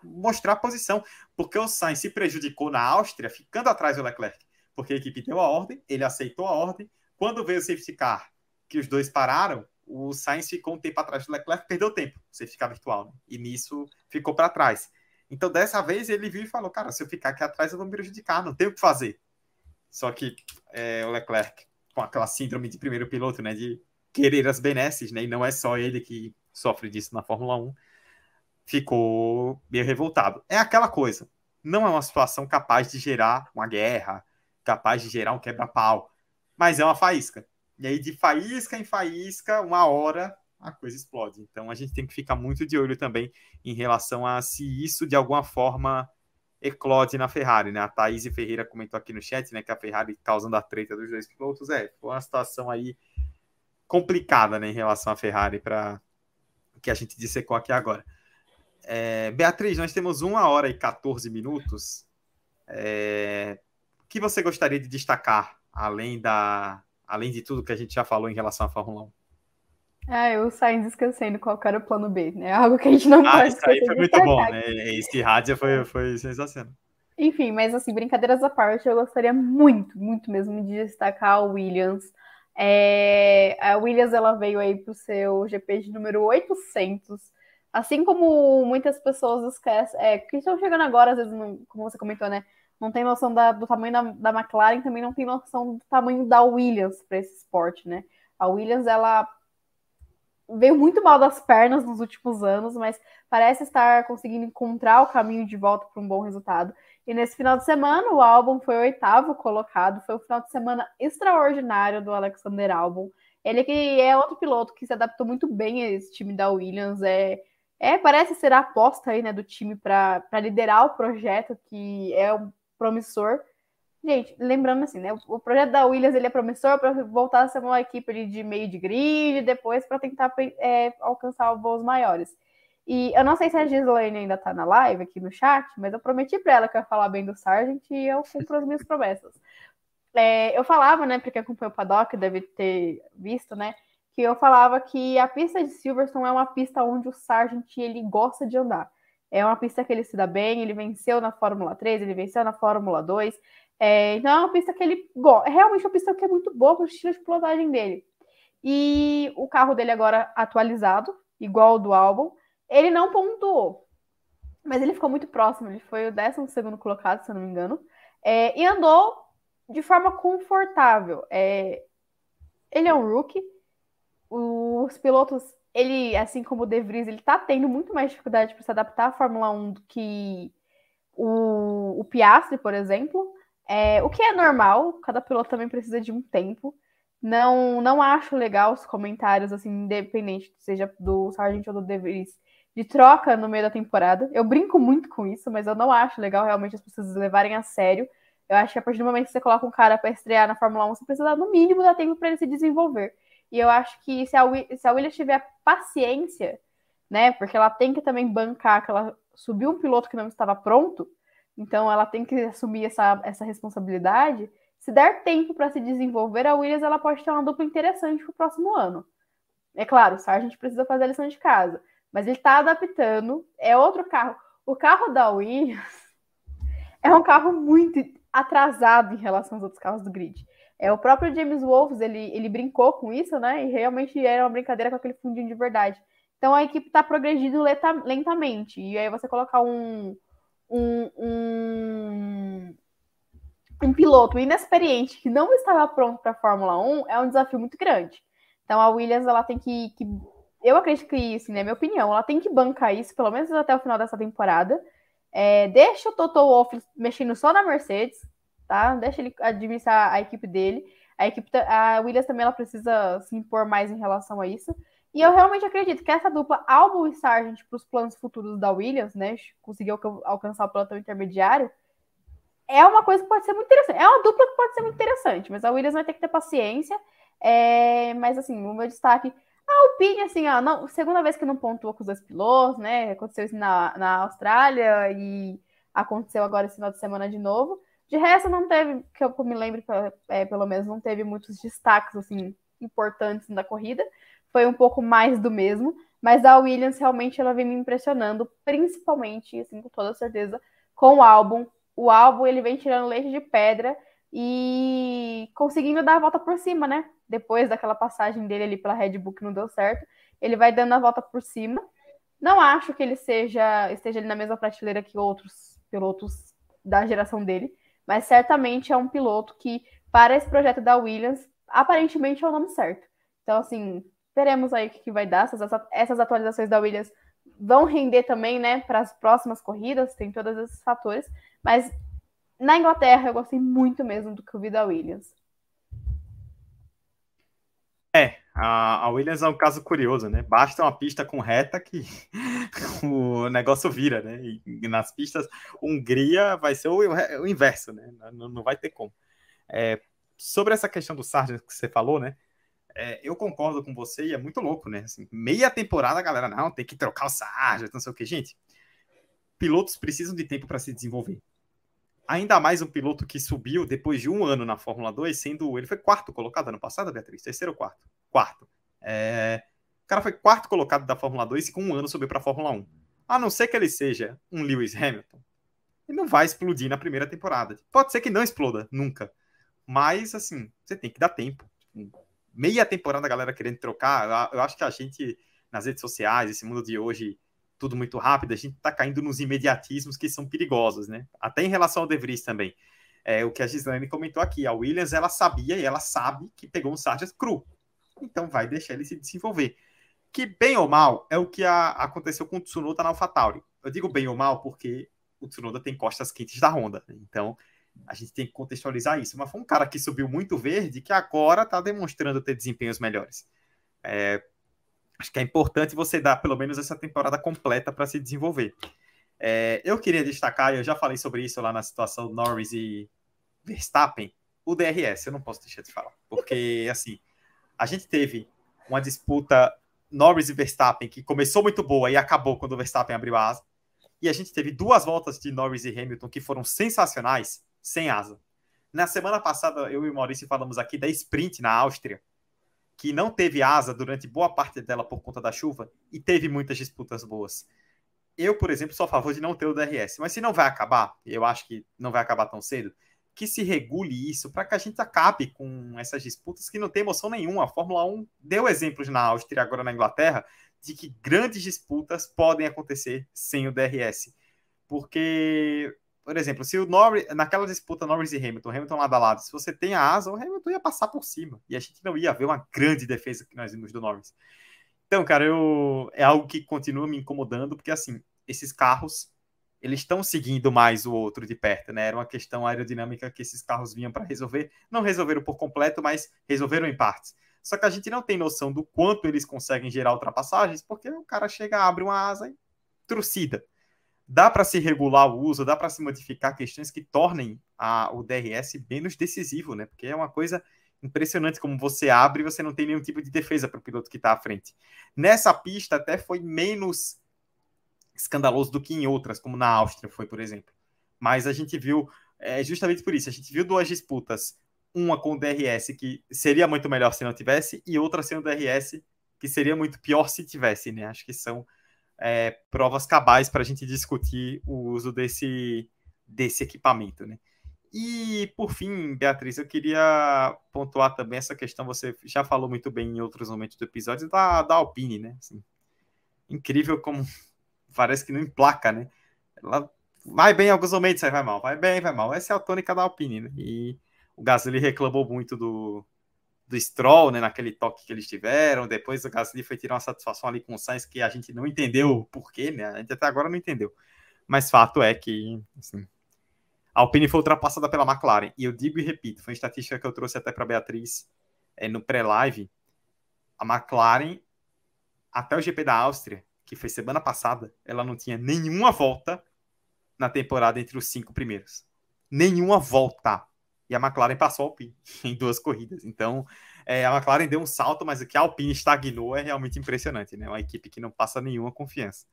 mostrar a posição. Porque o Sainz se prejudicou na Áustria, ficando atrás do Leclerc. Porque a equipe deu a ordem, ele aceitou a ordem. Quando veio o safety car, que os dois pararam, o Sainz ficou um tempo atrás do Leclerc, perdeu tempo, safety car virtual. Né? E nisso ficou para trás. Então, dessa vez, ele viu e falou: Cara, se eu ficar aqui atrás, eu vou me prejudicar, não tenho o que fazer. Só que é, o Leclerc, com aquela síndrome de primeiro piloto, né, de querer as benesses, né, e não é só ele que sofre disso na Fórmula 1, ficou meio revoltado. É aquela coisa, não é uma situação capaz de gerar uma guerra, capaz de gerar um quebra-pau, mas é uma faísca. E aí, de faísca em faísca, uma hora a coisa explode. Então, a gente tem que ficar muito de olho também em relação a se isso de alguma forma eclode na Ferrari, né? A Thaís Ferreira comentou aqui no chat, né, que a Ferrari causando a treta dos dois pilotos. É, foi uma situação aí complicada, né, em relação à Ferrari para que a gente dissecou aqui agora. É, Beatriz, nós temos uma hora e 14 minutos. É, o que você gostaria de destacar, além, da, além de tudo que a gente já falou em relação à Fórmula 1? Ah, eu saí esquecendo qual era o plano B, né? Algo que a gente não ah, pode isso aí foi muito bom, né? Esse rádio foi, foi sensacional. Enfim, mas assim, brincadeiras à parte, eu gostaria muito, muito mesmo de destacar a Williams. É, a Williams ela veio aí para o seu GP de número 800, Assim como muitas pessoas esquecem, é, que estão chegando agora, às vezes, não, como você comentou, né? Não tem noção da, do tamanho da, da McLaren, também não tem noção do tamanho da Williams para esse esporte, né? A Williams, ela veio muito mal das pernas nos últimos anos, mas parece estar conseguindo encontrar o caminho de volta para um bom resultado. E nesse final de semana, o álbum foi o oitavo colocado. Foi um final de semana extraordinário do Alexander Albon. Ele que é outro piloto que se adaptou muito bem a esse time da Williams. É, é parece ser a aposta aí, né, do time para liderar o projeto que é um promissor. Gente, lembrando assim, né? O projeto da Williams ele é promissor para voltar a ser uma equipe de meio de grid, depois para tentar é, alcançar voos maiores. E eu não sei se a Gislaine ainda está na live aqui no chat, mas eu prometi para ela que eu ia falar bem do Sargent e eu cumpro as minhas promessas. É, eu falava, né, porque acompanha o paddock, deve ter visto, né, que eu falava que a pista de Silverstone é uma pista onde o Sargent ele gosta de andar. É uma pista que ele se dá bem, ele venceu na Fórmula 3, ele venceu na Fórmula 2, é, então é uma pista que ele gosta. É realmente uma pista que é muito boa para o estilo de pilotagem dele. E o carro dele agora atualizado, igual ao do álbum, ele não pontuou. Mas ele ficou muito próximo. Ele foi o 12 colocado, se eu não me engano. É, e andou de forma confortável. É, ele é um rookie. Os pilotos, ele, assim como o De Vries, ele tá tendo muito mais dificuldade para se adaptar à Fórmula 1 do que o, o Piastri, por exemplo. É, o que é normal, cada piloto também precisa de um tempo. Não, não acho legal os comentários, assim, independente, seja do Sargent ou do De Vries, de troca no meio da temporada. Eu brinco muito com isso, mas eu não acho legal realmente as pessoas levarem a sério. Eu acho que a partir do momento que você coloca um cara para estrear na Fórmula 1, você precisa, no mínimo, dar tempo para ele se desenvolver. E eu acho que se a, se a Williams tiver paciência, né, porque ela tem que também bancar que ela subiu um piloto que não estava pronto, então ela tem que assumir essa, essa responsabilidade. Se der tempo para se desenvolver, a Williams ela pode ter uma dupla interessante para o próximo ano. É claro, o Sargent precisa fazer a lição de casa, mas ele está adaptando. É outro carro. O carro da Williams é um carro muito atrasado em relação aos outros carros do grid. É o próprio James Wolves, ele, ele brincou com isso, né? E realmente era uma brincadeira com aquele fundinho de verdade. Então a equipe está progredindo lentamente. E aí você colocar um, um, um, um piloto inexperiente que não estava pronto para a Fórmula 1 é um desafio muito grande. Então a Williams ela tem que, que eu acredito que isso, né, minha opinião, ela tem que bancar isso pelo menos até o final dessa temporada. É, deixa o Toto Wolff mexendo só na Mercedes, tá? Deixa ele administrar a equipe dele. A equipe, a Williams também ela precisa se impor mais em relação a isso. E eu realmente acredito que essa dupla Albon e Sargent para os planos futuros da Williams, né, conseguir alcançar o pelotão intermediário, é uma coisa que pode ser muito interessante. É uma dupla que pode ser muito interessante, mas a Williams vai ter que ter paciência. É... Mas assim, o meu destaque. A Alpine, assim, ó, não, segunda vez que não pontuou com os dois pilotos, né? Aconteceu isso na, na Austrália e aconteceu agora esse final de semana de novo. De resto, não teve, que eu me lembro, é, pelo menos, não teve muitos destaques assim importantes na corrida foi um pouco mais do mesmo, mas a Williams realmente ela vem me impressionando, principalmente, assim, com toda certeza, com o álbum. O álbum ele vem tirando leite de pedra e conseguindo dar a volta por cima, né? Depois daquela passagem dele ali pela Red Bull que não deu certo, ele vai dando a volta por cima. Não acho que ele seja esteja ali na mesma prateleira que outros pilotos da geração dele, mas certamente é um piloto que para esse projeto da Williams aparentemente é o nome certo. Então assim, Veremos aí o que, vai dar. Essas, essas atualizações da Williams vão render também, né, para as próximas corridas, tem todos esses fatores. Mas na Inglaterra eu gostei muito mesmo do que eu vi da Williams. É, a Williams é um caso curioso, né? Basta uma pista com reta que o negócio vira, né? E, nas pistas Hungria vai ser o, o inverso, né? Não, não vai ter como. É, sobre essa questão do Sargent que você falou, né? é, eu concordo com você e é muito louco, né? Assim, meia temporada galera, não, tem que trocar o sargento, não sei o que. Gente, pilotos precisam de tempo para se desenvolver. Ainda mais um piloto que subiu depois de um ano na Fórmula 2, sendo. Ele foi quarto colocado ano passado, Beatriz? Terceiro ou quarto? Quarto. É, cara foi quarto colocado da Fórmula 2 e com um ano subiu para a Fórmula 1. A não ser que ele seja um Lewis Hamilton, ele não vai explodir na primeira temporada. Pode ser que não exploda, nunca. Mas, assim, você tem que dar tempo meia temporada a galera querendo trocar. Eu acho que a gente, nas redes sociais, esse mundo de hoje, tudo muito rápido, a gente está caindo nos imediatismos que são perigosos, né? Até em relação ao De Vries também. É, o que a Gislaine comentou aqui, a Williams, ela sabia e ela sabe que pegou um Sargent cru. Então vai deixar ele se desenvolver. Que bem ou mal é o que a, aconteceu com o Tsunoda na AlphaTauri. Eu digo bem ou mal porque o Tsunoda tem costas quentes da Honda. Né? Então a gente tem que contextualizar isso. Mas foi um cara que subiu muito verde que agora está demonstrando ter desempenhos melhores. É, acho que é importante você dar pelo menos essa temporada completa para se desenvolver. É, eu queria destacar, eu já falei sobre isso lá na situação Norris e Verstappen, o DRS, eu não posso deixar de falar, porque assim, a gente teve uma disputa Norris e Verstappen que começou muito boa e acabou quando o Verstappen abriu a asa, e a gente teve duas voltas de Norris e Hamilton que foram sensacionais sem asa. Na semana passada, eu e o Maurício falamos aqui da sprint na Áustria, que não teve asa durante boa parte dela por conta da chuva e teve muitas disputas boas. Eu, por exemplo, sou a favor de não ter o DRS, mas se não vai acabar, eu acho que não vai acabar tão cedo, que se regule isso para que a gente acabe com essas disputas que não tem emoção nenhuma. A Fórmula 1 deu exemplos na Áustria, agora na Inglaterra, de que grandes disputas podem acontecer sem o DRS. Porque por exemplo, se o Norris, naquela disputa Norris e Hamilton, Hamilton lado a lado, se você tem a asa, o Hamilton ia passar por cima. E a gente não ia ver uma grande defesa que nós vimos do Norris. Então, cara, eu, é algo que continua me incomodando, porque assim, esses carros, eles estão seguindo mais o outro de perto, né? Era uma questão aerodinâmica que esses carros vinham para resolver. Não resolveram por completo, mas resolveram em partes. Só que a gente não tem noção do quanto eles conseguem gerar ultrapassagens, porque o cara chega, abre uma asa e trucida dá para se regular o uso, dá para se modificar questões que tornem a, o DRS menos decisivo, né? Porque é uma coisa impressionante como você abre e você não tem nenhum tipo de defesa para o piloto que está à frente. Nessa pista até foi menos escandaloso do que em outras, como na Áustria foi, por exemplo. Mas a gente viu, é, justamente por isso, a gente viu duas disputas, uma com o DRS que seria muito melhor se não tivesse, e outra sem o DRS que seria muito pior se tivesse, né? Acho que são é, provas cabais para a gente discutir o uso desse, desse equipamento, né? E, por fim, Beatriz, eu queria pontuar também essa questão, você já falou muito bem em outros momentos do episódio, da, da Alpine, né? Assim, incrível como parece que não emplaca, né? Ela vai bem em alguns momentos, aí vai mal, vai bem, vai mal. Essa é a tônica da Alpine, né? E o Gasly reclamou muito do, do Stroll, né, naquele toque que eles tiveram. Depois o Gasly foi tirar uma satisfação ali com o Sainz que a gente não entendeu o porquê, né? A gente até agora não entendeu. Mas fato é que, assim, a Alpine foi ultrapassada pela McLaren. E eu digo e repito, foi uma estatística que eu trouxe até para Beatriz é, no pré-live. A McLaren, até o GP da Áustria, que foi semana passada, ela não tinha nenhuma volta na temporada entre os cinco primeiros. Nenhuma volta e a McLaren passou a Alpine em duas corridas. Então, é, a McLaren deu um salto, mas o que a Alpine estagnou é realmente impressionante, né? Uma equipe que não passa nenhuma confiança.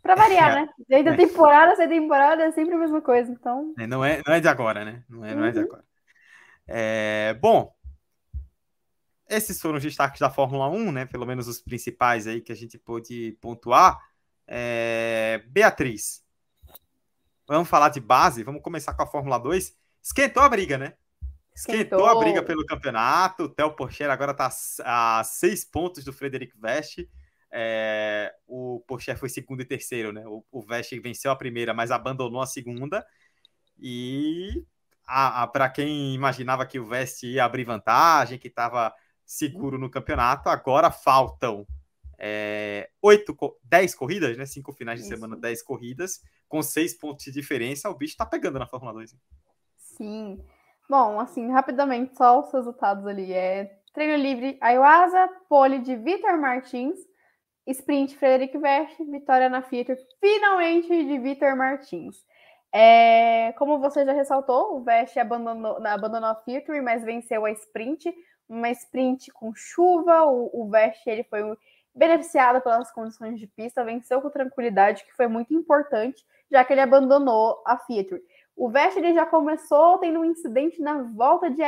Para variar, é, né? Desde a temporada, sem temporada, é sempre a mesma coisa, então... É, não, é, não é de agora, né? Não é, não é de uhum. agora. É, bom, esses foram os destaques da Fórmula 1, né? Pelo menos os principais aí que a gente pôde pontuar. É, Beatriz, Vamos falar de base, vamos começar com a Fórmula 2. Esquentou a briga, né? Esquentou, Esquentou a briga pelo campeonato. O Theo Porcher agora está a seis pontos do Frederic Vest. É, o Porcher foi segundo e terceiro, né? O, o Vest venceu a primeira, mas abandonou a segunda. E para quem imaginava que o Vest ia abrir vantagem, que estava seguro no campeonato, agora faltam é, oito, dez corridas, né? Cinco finais de Isso. semana, dez corridas com seis pontos de diferença, o bicho tá pegando na Fórmula 2. Sim. Bom, assim, rapidamente, só os resultados ali. É treino livre, Ayuasa, pole de Vitor Martins, sprint Frederic Vest, vitória na Fiat, finalmente de Vitor Martins. É, como você já ressaltou, o Vest abandonou, abandonou a Fiat, mas venceu a sprint, uma sprint com chuva. O, o Vest ele foi beneficiado pelas condições de pista, venceu com tranquilidade, que foi muito importante já que ele abandonou a Fiat. O Vettel já começou tendo um incidente na volta de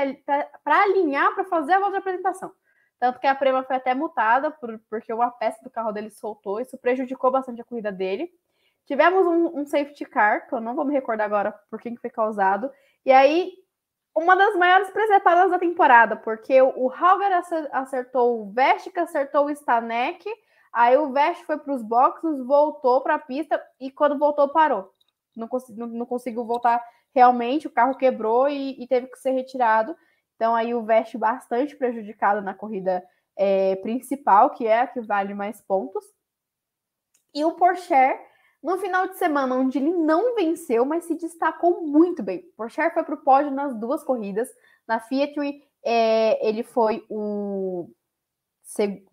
para alinhar para fazer a volta de apresentação. Tanto que a Prema foi até multada por, porque uma peça do carro dele soltou, isso prejudicou bastante a corrida dele. Tivemos um, um safety car, que eu não vou me recordar agora por quem foi causado. E aí, uma das maiores presepadas da temporada, porque o, Halger acertou o Vest, que acertou o Stanek, Aí o Vest foi para os boxes, voltou para a pista e quando voltou parou. Não, não, não, conseguiu voltar realmente, o carro quebrou e, e, teve que ser retirado. Então aí o Vest bastante prejudicado na corrida é, principal, que é a que vale mais pontos. E o Porsche, no final de semana, onde ele não venceu, mas se destacou muito bem. O Porsche foi para o pódio nas duas corridas. Na Fiat, é, ele foi o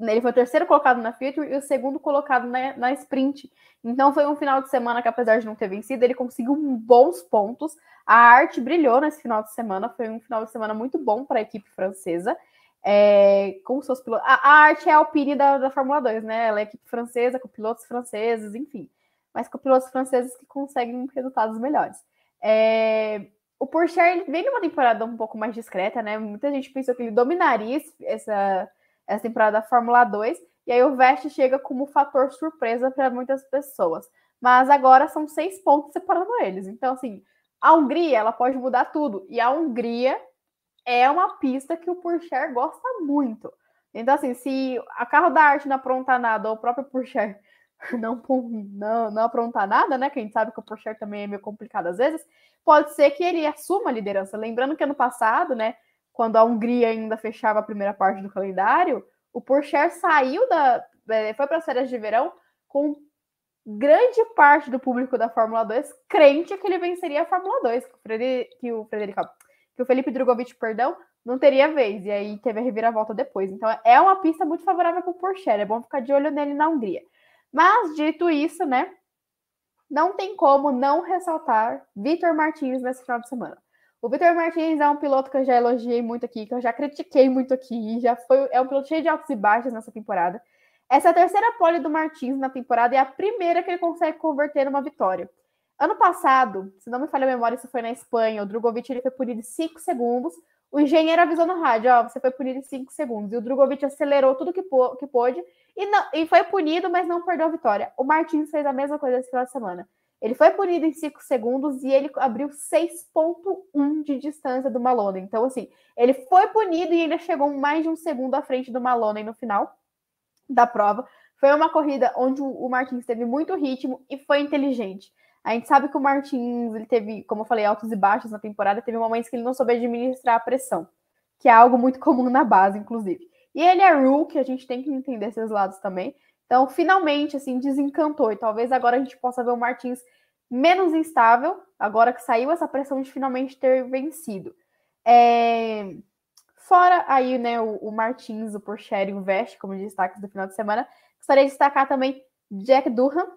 ele foi o terceiro colocado na Fiat e o segundo colocado na, na sprint. Então foi um final de semana que, apesar de não ter vencido, ele conseguiu bons pontos. A arte brilhou nesse final de semana. Foi um final de semana muito bom para a equipe francesa. É, com seus pilotos. A, a arte é a Alpine da, da Fórmula 2, né? Ela é equipe francesa, com pilotos franceses, enfim. Mas com pilotos franceses que conseguem resultados melhores. É, o Porsche ele vem numa temporada um pouco mais discreta, né? Muita gente pensou que ele dominaria essa essa temporada da Fórmula 2, e aí o Veste chega como fator surpresa para muitas pessoas. Mas agora são seis pontos separando eles. Então, assim, a Hungria ela pode mudar tudo. E a Hungria é uma pista que o Porsche gosta muito. Então, assim, se a carro da arte não aprontar nada, ou o próprio Porsche não, não, não aprontar nada, né? Que a gente sabe que o Porsche também é meio complicado às vezes, pode ser que ele assuma a liderança. Lembrando que ano passado, né? quando a Hungria ainda fechava a primeira parte do calendário, o Porsche saiu da. É, foi para as férias de verão com grande parte do público da Fórmula 2 crente que ele venceria a Fórmula 2, que o, Frederico, que o, Frederico, que o Felipe Drogovic, perdão, não teria vez, e aí teve a reviravolta depois. Então é uma pista muito favorável para o Porsche, é bom ficar de olho nele na Hungria. Mas, dito isso, né, não tem como não ressaltar Vitor Martins nesse final de semana. O Vitor Martins é um piloto que eu já elogiei muito aqui, que eu já critiquei muito aqui, já foi é um piloto cheio de altos e baixos nessa temporada. Essa é a terceira pole do Martins na temporada e é a primeira que ele consegue converter numa vitória. Ano passado, se não me falha a memória, isso foi na Espanha, o Drogovic ele foi punido em 5 segundos. O engenheiro avisou no rádio, ó, você foi punido em 5 segundos. E o Drogovic acelerou tudo que, que pôde e, não, e foi punido, mas não perdeu a vitória. O Martins fez a mesma coisa esse final de semana. Ele foi punido em 5 segundos e ele abriu 6,1 de distância do Maloney. Então, assim, ele foi punido e ainda chegou mais de um segundo à frente do Maloney no final da prova. Foi uma corrida onde o Martins teve muito ritmo e foi inteligente. A gente sabe que o Martins, ele teve, como eu falei, altos e baixos na temporada, teve momentos que ele não soube administrar a pressão, que é algo muito comum na base, inclusive. E ele é rookie, a gente tem que entender esses lados também. Então, finalmente, assim, desencantou. E talvez agora a gente possa ver o Martins menos instável, agora que saiu essa pressão de finalmente ter vencido. É... Fora aí, né, o, o Martins, o Porsche e o Vest, como destaques do final de semana, gostaria de destacar também Jack Durham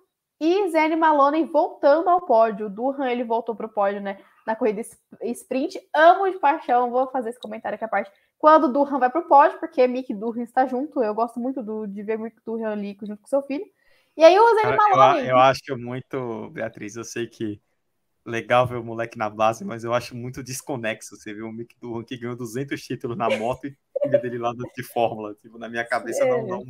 e Zane Maloney voltando ao pódio. O Durham, ele voltou para o pódio, né, na corrida sprint. Amo de paixão, vou fazer esse comentário aqui a parte quando o Durham vai para o pódio, porque Mick Durham está junto. Eu gosto muito do, de ver Mick Durham ali junto com seu filho. E aí o Zé Malone. Eu, eu acho muito, Beatriz, eu sei que legal ver o moleque na base, mas eu acho muito desconexo. Você viu o Mick Durham que ganhou 200 títulos na moto e filha dele lá de Fórmula. Tipo, na minha cabeça não, não.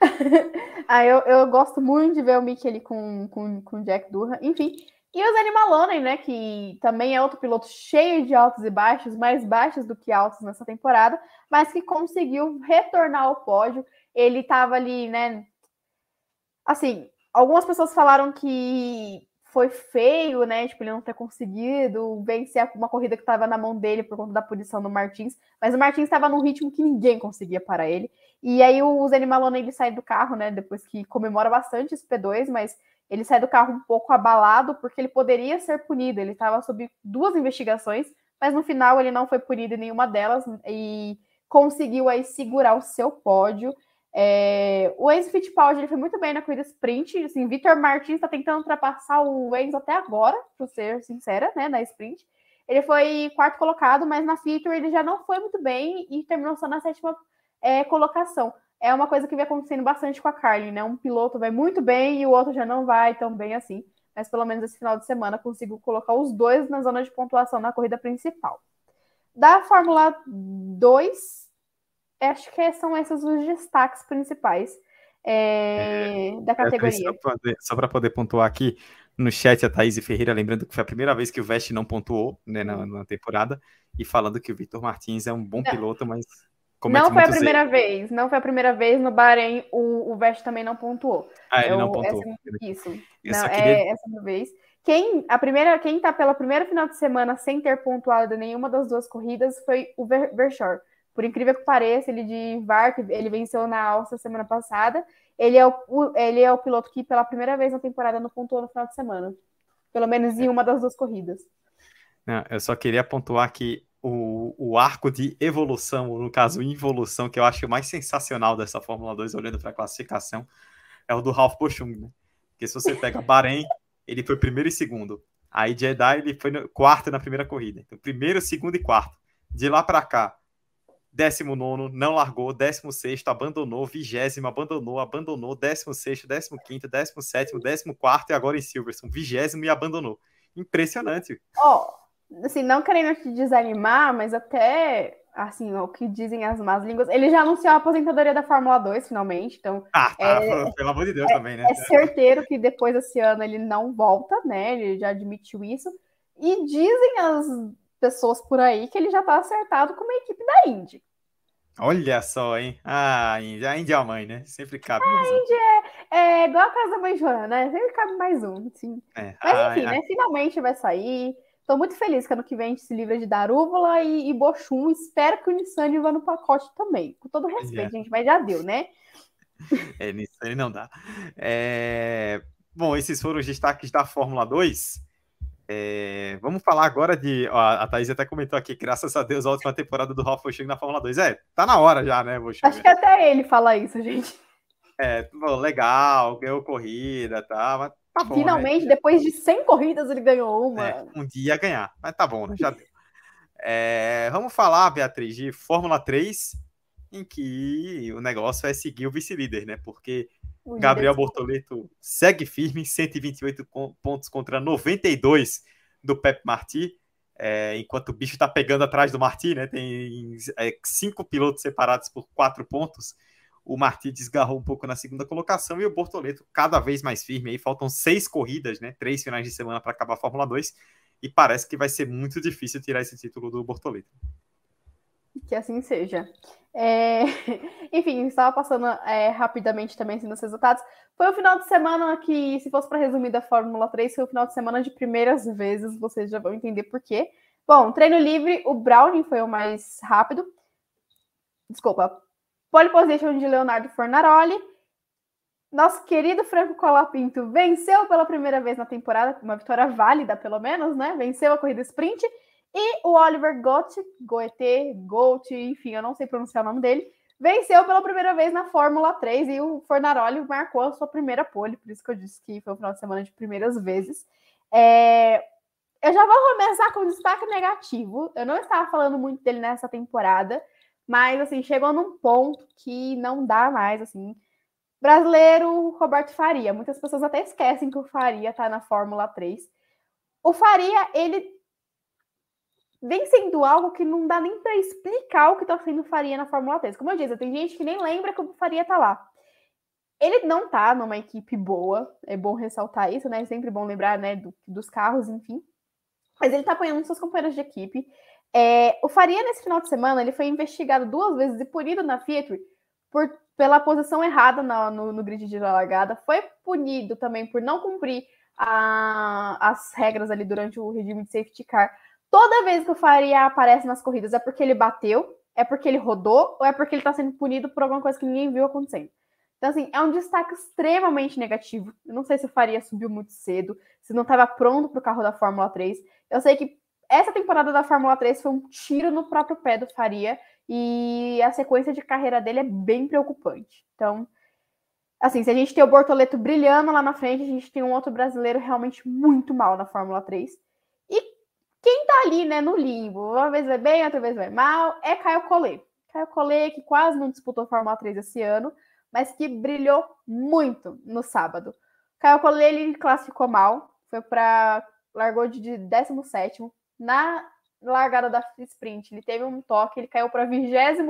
ah, eu, eu gosto muito de ver o Mick ali com, com, com Jack Durham. Enfim, e o Zé Maloney, né, que também é outro piloto cheio de altos e baixos, mais baixos do que altos nessa temporada, mas que conseguiu retornar ao pódio. Ele estava ali, né? Assim, algumas pessoas falaram que foi feio, né? Tipo, ele não ter conseguido vencer uma corrida que estava na mão dele por conta da punição do Martins, mas o Martins estava num ritmo que ninguém conseguia parar ele. E aí o Zé Maloney ele sai do carro, né? Depois que comemora bastante esse P2, mas ele sai do carro um pouco abalado porque ele poderia ser punido. Ele estava sob duas investigações, mas no final ele não foi punido em nenhuma delas e conseguiu aí segurar o seu pódio. É... o Enzo Fittipaldi ele foi muito bem na corrida sprint. Assim, Vitor Martins está tentando ultrapassar o Enzo até agora, para ser sincera, né, na sprint. Ele foi quarto colocado, mas na feature ele já não foi muito bem e terminou só na sétima é, colocação é uma coisa que vem acontecendo bastante com a Carly, né? Um piloto vai muito bem e o outro já não vai tão bem assim. Mas pelo menos esse final de semana consigo colocar os dois na zona de pontuação na corrida principal. Da Fórmula 2, acho que são esses os destaques principais é, é, da categoria. Só para poder pontuar aqui, no chat a Thaís Ferreira, lembrando que foi a primeira vez que o Veste não pontuou né, na, na temporada, e falando que o Vitor Martins é um bom não. piloto, mas não foi a primeira erros. vez, não foi a primeira vez no Bahrein, o, o Vest também não pontuou. Ah, ele não pontuou. Essa, isso, não, queria... é essa vez. Quem, a primeira, quem tá pela primeira final de semana sem ter pontuado nenhuma das duas corridas foi o Vershore. Por incrível que pareça, ele de VAR, ele venceu na Alça semana passada. Ele é, o, ele é o piloto que pela primeira vez na temporada não pontuou no final de semana. Pelo menos em uma das duas corridas. Não, eu só queria pontuar que o, o arco de evolução, no caso, involução, que eu acho mais sensacional dessa Fórmula 2, olhando para a classificação, é o do Ralf Bochum, né? Porque se você pega Bahrein, ele foi primeiro e segundo. Aí Jeddah ele foi no, quarto na primeira corrida. Então, primeiro, segundo e quarto. De lá para cá, décimo nono, não largou, décimo sexto, abandonou, vigésimo, abandonou, abandonou, décimo sexto, décimo quinto, décimo sétimo, décimo quarto e agora em Silverstone, vigésimo e abandonou. Impressionante. Ó, oh, assim, não querendo te desanimar, mas até assim, o que dizem as más línguas. Ele já anunciou a aposentadoria da Fórmula 2, finalmente. Então, ah, tá, é, pelo amor de Deus é, também, né? É certeiro que depois desse ano ele não volta, né? Ele já admitiu isso. E dizem as pessoas por aí que ele já está acertado com uma equipe da Indy. Olha só, hein? Ah, a Indy, a Indy é a mãe, né? Sempre cabe. A Indy é, é, igual a casa da mãe Joana, né? Sempre cabe mais um, sim. É, Mas enfim, né? Finalmente vai sair. Estou muito feliz que ano que vem a gente se livra de Darúvula e, e Bochum. Espero que o Nissan vá no pacote também. Com todo respeito, é. gente, mas já deu, né? É, Nissan não dá. É... Bom, esses foram os destaques da Fórmula 2. É... Vamos falar agora de. Ó, a Thaís até comentou aqui, graças a Deus, a última temporada do Ralf Bochum na Fórmula 2. É, tá na hora já, né, Bochum? Acho que até ele fala isso, gente. É, legal, ganhou corrida, tá, mas Tá bom, Finalmente, né? depois de 100 corridas, ele ganhou uma. É, um dia ganhar, mas tá bom, né? Já deu. É, vamos falar, Beatriz, de Fórmula 3, em que o negócio é seguir o vice-líder, né? Porque o Gabriel Bortoleto segue firme, 128 pontos contra 92 do Pep Marti, é, enquanto o bicho tá pegando atrás do Marti, né? Tem é, cinco pilotos separados por quatro pontos o Martí desgarrou um pouco na segunda colocação e o Bortoleto cada vez mais firme. Aí faltam seis corridas, né? Três finais de semana para acabar a Fórmula 2 e parece que vai ser muito difícil tirar esse título do Bortoleto. Que assim seja. É... Enfim, estava passando é, rapidamente também assim, nos resultados. Foi o final de semana que, se fosse para resumir da Fórmula 3, foi o final de semana de primeiras vezes, vocês já vão entender por quê. Bom, treino livre, o Browning foi o mais rápido. Desculpa, Pole position de Leonardo Fornaroli. Nosso querido Franco Colapinto venceu pela primeira vez na temporada, uma vitória válida, pelo menos, né? Venceu a corrida sprint. E o Oliver Gotti, Goethe, Gotti, enfim, eu não sei pronunciar o nome dele, venceu pela primeira vez na Fórmula 3 e o Fornaroli marcou a sua primeira pole, por isso que eu disse que foi um final de semana de primeiras vezes. É... Eu já vou começar com destaque negativo. Eu não estava falando muito dele nessa temporada, mas, assim, chegou num ponto que não dá mais, assim. Brasileiro, Roberto Faria. Muitas pessoas até esquecem que o Faria tá na Fórmula 3. O Faria, ele vem sendo algo que não dá nem para explicar o que tá sendo Faria na Fórmula 3. Como eu disse, tem gente que nem lembra que o Faria tá lá. Ele não tá numa equipe boa, é bom ressaltar isso, né? É sempre bom lembrar, né, do, dos carros, enfim. Mas ele tá apanhando seus companheiros de equipe. É, o Faria, nesse final de semana, ele foi investigado duas vezes e punido na Fiat por, pela posição errada no, no, no grid de largada. Foi punido também por não cumprir a, as regras ali durante o regime de safety car. Toda vez que o Faria aparece nas corridas é porque ele bateu, é porque ele rodou ou é porque ele está sendo punido por alguma coisa que ninguém viu acontecendo. Então, assim, é um destaque extremamente negativo. Eu não sei se o Faria subiu muito cedo, se não estava pronto para o carro da Fórmula 3. Eu sei que essa temporada da Fórmula 3 foi um tiro no próprio pé do Faria e a sequência de carreira dele é bem preocupante. Então, assim, se a gente tem o Bortoleto brilhando lá na frente, a gente tem um outro brasileiro realmente muito mal na Fórmula 3. Quem tá ali, né, no limbo, uma vez vai bem, outra vez vai mal, é Caio Collet. Caio Collet, que quase não disputou Fórmula 3 esse ano, mas que brilhou muito no sábado. Caio Collet, ele classificou mal, foi para largou de 17 na largada da sprint, ele teve um toque, ele caiu para 28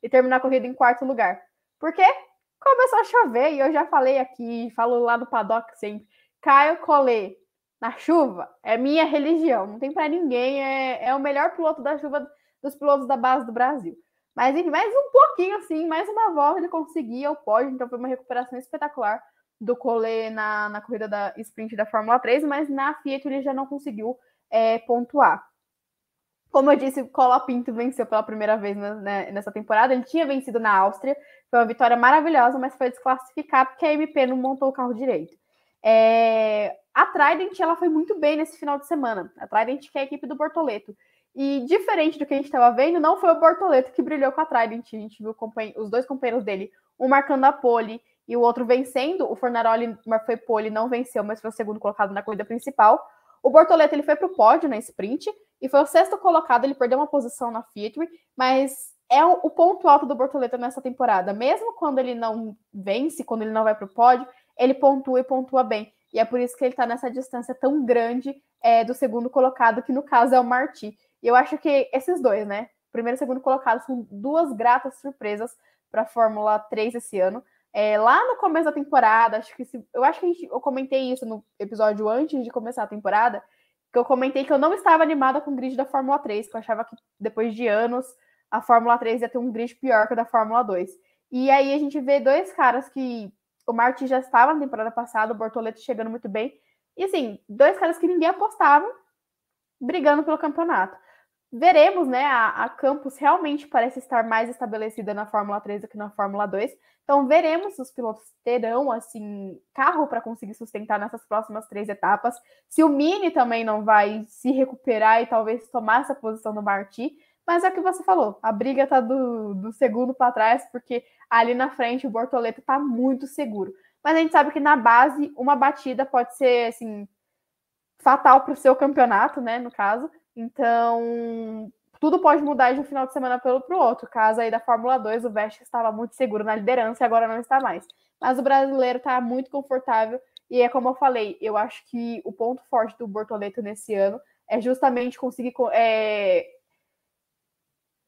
e terminou a corrida em quarto lugar. Por quê? Começou a chover e eu já falei aqui, falo lá no paddock sempre. Caio Collet na chuva é minha religião, não tem para ninguém, é, é o melhor piloto da chuva dos pilotos da base do Brasil. Mas enfim, mais um pouquinho assim, mais uma volta ele conseguia o pódio, então foi uma recuperação espetacular do Collet na, na corrida da sprint da Fórmula 3, mas na Fiat ele já não conseguiu é, pontuar. Como eu disse, o Cola Pinto venceu pela primeira vez né, nessa temporada. Ele tinha vencido na Áustria, foi uma vitória maravilhosa, mas foi desclassificado porque a MP não montou o carro direito. É... A Trident ela foi muito bem nesse final de semana. A Trident que é a equipe do Bortoleto. E diferente do que a gente estava vendo, não foi o Bortoleto que brilhou com a Trident. A gente viu os dois companheiros dele, um marcando a pole e o outro vencendo. O Fornaroli foi pole, não venceu, mas foi o segundo colocado na corrida principal. O Bortoleto ele foi para o pódio na sprint e foi o sexto colocado. Ele perdeu uma posição na Fiat, mas é o, ponto alto do Bortoleto nessa temporada. Mesmo quando ele não vence, quando ele não vai para o pódio, ele pontua e pontua bem. E é por isso que ele está nessa distância tão grande é, do segundo colocado, que no caso é o Marti. E eu acho que esses dois, né? Primeiro e segundo colocado são duas gratas surpresas para a Fórmula 3 esse ano. É, lá no começo da temporada, acho que se, eu acho que gente, eu comentei isso no episódio antes de começar a temporada, que eu comentei que eu não estava animada com o grid da Fórmula 3, que eu achava que depois de anos a Fórmula 3 ia ter um grid pior que o da Fórmula 2. E aí a gente vê dois caras que o Martin já estava na temporada passada, o Bortoleto chegando muito bem. E assim, dois caras que ninguém apostava brigando pelo campeonato. Veremos, né? A, a Campos realmente parece estar mais estabelecida na Fórmula 3 do que na Fórmula 2. Então, veremos se os pilotos terão, assim, carro para conseguir sustentar nessas próximas três etapas. Se o Mini também não vai se recuperar e talvez tomar essa posição no Marti. Mas é o que você falou, a briga tá do, do segundo para trás, porque ali na frente o Bortoleto tá muito seguro. Mas a gente sabe que na base, uma batida pode ser, assim, fatal para o seu campeonato, né? No caso. Então, tudo pode mudar de um final de semana para o outro. Caso aí da Fórmula 2, o Vestes estava muito seguro na liderança e agora não está mais. Mas o brasileiro está muito confortável e é como eu falei, eu acho que o ponto forte do Bortoleto nesse ano é justamente conseguir é,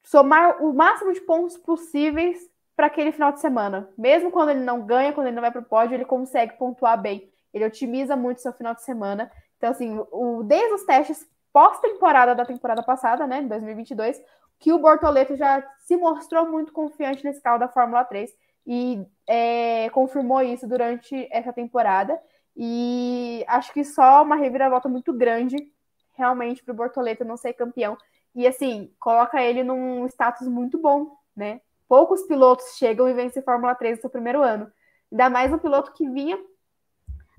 somar o máximo de pontos possíveis para aquele final de semana. Mesmo quando ele não ganha, quando ele não vai para o pódio, ele consegue pontuar bem. Ele otimiza muito seu final de semana. Então, assim, o, desde os testes pós-temporada da temporada passada, né, em 2022, que o Bortoleto já se mostrou muito confiante nesse carro da Fórmula 3 e é, confirmou isso durante essa temporada. E acho que só uma reviravolta muito grande, realmente, para o Bortoleto não ser campeão. E assim, coloca ele num status muito bom, né? Poucos pilotos chegam e vencem Fórmula 3 no seu primeiro ano. Ainda mais um piloto que vinha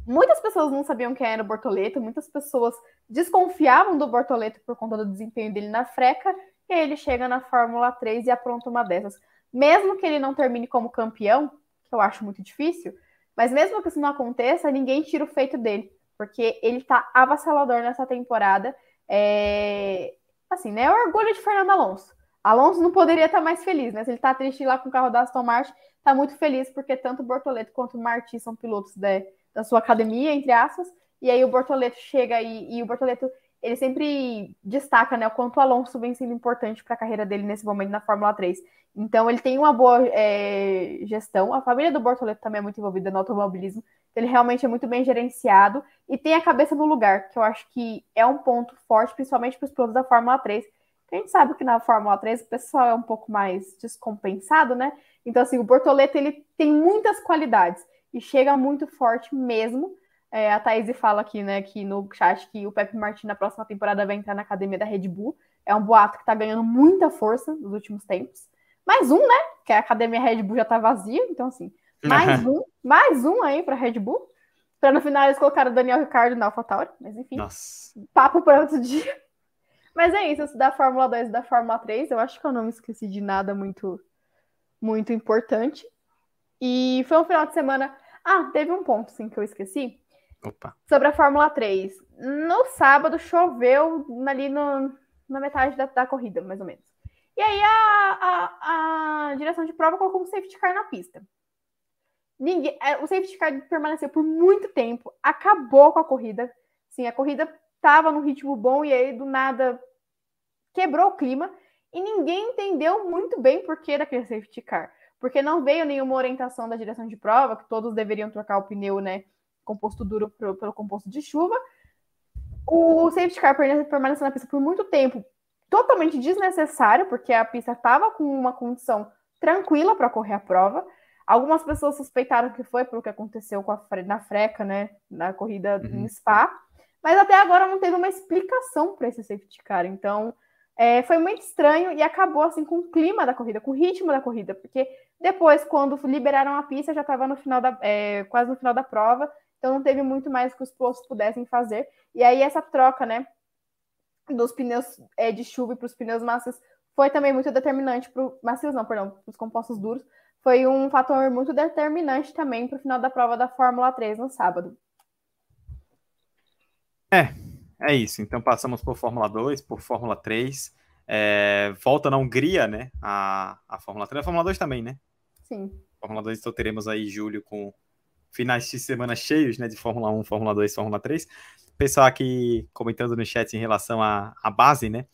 Muitas pessoas não sabiam quem era o Bortoleto, muitas pessoas desconfiavam do Bortoleto por conta do desempenho dele na freca, e ele chega na Fórmula 3 e apronta uma dessas. Mesmo que ele não termine como campeão, que eu acho muito difícil, mas mesmo que isso não aconteça, ninguém tira o feito dele, porque ele tá avassalador nessa temporada. É... Assim, né? É o orgulho de Fernando Alonso. Alonso não poderia estar mais feliz, né? Se ele tá triste lá com o carro da Aston Martin, tá muito feliz porque tanto o Bortoleto quanto o são pilotos né, da sua academia, entre aspas, e aí o Bortoleto chega e, e o Bortoleto ele sempre destaca né, o quanto o Alonso vem sendo importante para a carreira dele nesse momento na Fórmula 3. Então ele tem uma boa é, gestão. A família do Bortoleto também é muito envolvida no automobilismo. Ele realmente é muito bem gerenciado e tem a cabeça no lugar, que eu acho que é um ponto forte, principalmente para os pilotos da Fórmula 3. A gente sabe que na Fórmula 3 o pessoal é um pouco mais descompensado, né? Então, assim, o Bortoleto ele tem muitas qualidades e chega muito forte mesmo. É, a Thaís fala aqui, né, aqui no chat que o Pepe Martin na próxima temporada vai entrar na academia da Red Bull. É um boato que tá ganhando muita força nos últimos tempos. Mais um, né? Que a academia Red Bull já tá vazia, então assim, mais um, mais um aí para Red Bull. Para no final eles colocaram o Daniel Ricardo na AlphaTauri, mas enfim. Nossa. Papo para outro dia. Mas é isso, da Fórmula 2 e da Fórmula 3, eu acho que eu não me esqueci de nada muito muito importante. E foi um final de semana ah, teve um ponto, sim, que eu esqueci. Opa. Sobre a Fórmula 3. No sábado choveu ali no, na metade da, da corrida, mais ou menos. E aí a, a, a direção de prova colocou um safety car na pista. Ninguém, é, o safety car permaneceu por muito tempo, acabou com a corrida. Sim, a corrida estava num ritmo bom e aí do nada quebrou o clima e ninguém entendeu muito bem por que daquele safety car porque não veio nenhuma orientação da direção de prova, que todos deveriam trocar o pneu, né, composto duro pro, pelo composto de chuva. O safety car permaneceu na pista por muito tempo, totalmente desnecessário, porque a pista estava com uma condição tranquila para correr a prova. Algumas pessoas suspeitaram que foi pelo que aconteceu com a, na freca, né, na corrida uhum. em Spa, mas até agora não teve uma explicação para esse safety car. Então, é, foi muito estranho e acabou assim com o clima da corrida, com o ritmo da corrida, porque depois, quando liberaram a pista, já estava no final da, é, quase no final da prova, então não teve muito mais que os pilotos pudessem fazer. E aí essa troca, né, dos pneus é, de chuva para os pneus macios foi também muito determinante para macios, não, perdão, para os compostos duros, foi um fator muito determinante também para o final da prova da Fórmula 3 no sábado. É, é isso. Então passamos por Fórmula 2, por Fórmula 3. É, volta na Hungria, né? A, a Fórmula 3. A Fórmula 2 também, né? Sim. Fórmula 2, então teremos aí julho com finais de semana cheios, né? De Fórmula 1, Fórmula 2, Fórmula 3. Pessoal aqui comentando no chat em relação à, à base, né?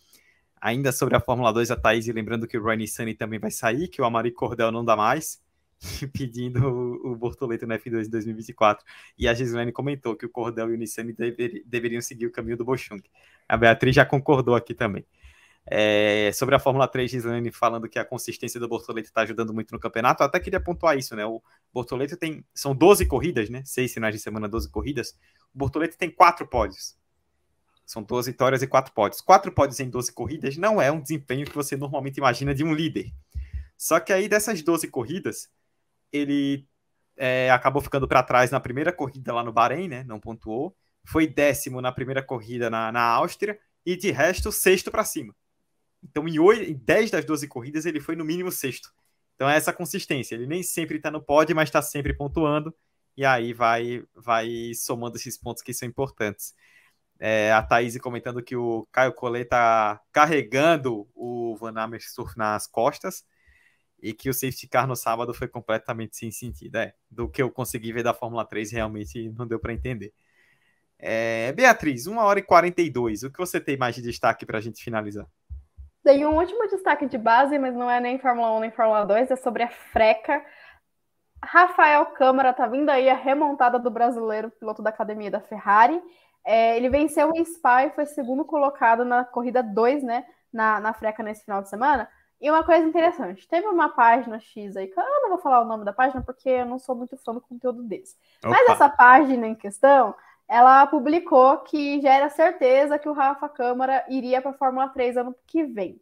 Ainda sobre a Fórmula 2, a Thaís lembrando que o Ryan Sunny também vai sair, que o Amari Cordel não dá mais, pedindo o, o Bortoleto no F2 em 2024. E a Gislaine comentou que o Cordel e o Nissani dever, deveriam seguir o caminho do Bochung. A Beatriz já concordou aqui também. É, sobre a Fórmula 3, Gislaine falando que a consistência do Bortoleto está ajudando muito no campeonato. Eu até queria pontuar isso, né? O Bortoleto tem. São 12 corridas, né? Seis finais de semana, 12 corridas. O Bortoleto tem quatro pódios. São 12 vitórias e 4 pódios. 4 pódios em 12 corridas não é um desempenho que você normalmente imagina de um líder. Só que aí dessas 12 corridas, ele é, acabou ficando para trás na primeira corrida lá no Bahrein, né? Não pontuou. Foi décimo na primeira corrida na, na Áustria e de resto, sexto para cima. Então, em, 8, em 10 das 12 corridas, ele foi no mínimo sexto. Então, é essa consistência. Ele nem sempre está no pódio, mas está sempre pontuando. E aí vai, vai somando esses pontos que são importantes. É, a Thaís comentando que o Caio Collet está carregando o Van Amersfoort nas costas e que o safety car no sábado foi completamente sem sentido. É, do que eu consegui ver da Fórmula 3, realmente não deu para entender. É, Beatriz, 1 hora e 42. O que você tem mais de destaque para a gente finalizar? Tem um último destaque de base, mas não é nem Fórmula 1 nem Fórmula 2, é sobre a freca. Rafael Câmara tá vindo aí a remontada do brasileiro, piloto da academia da Ferrari. É, ele venceu o Spa e foi segundo colocado na corrida 2, né? Na, na freca nesse final de semana. E uma coisa interessante, teve uma página X aí, que eu não vou falar o nome da página porque eu não sou muito fã do conteúdo desse. Mas essa página em questão, ela publicou que já era certeza que o Rafa Câmara iria para a Fórmula 3 ano que vem.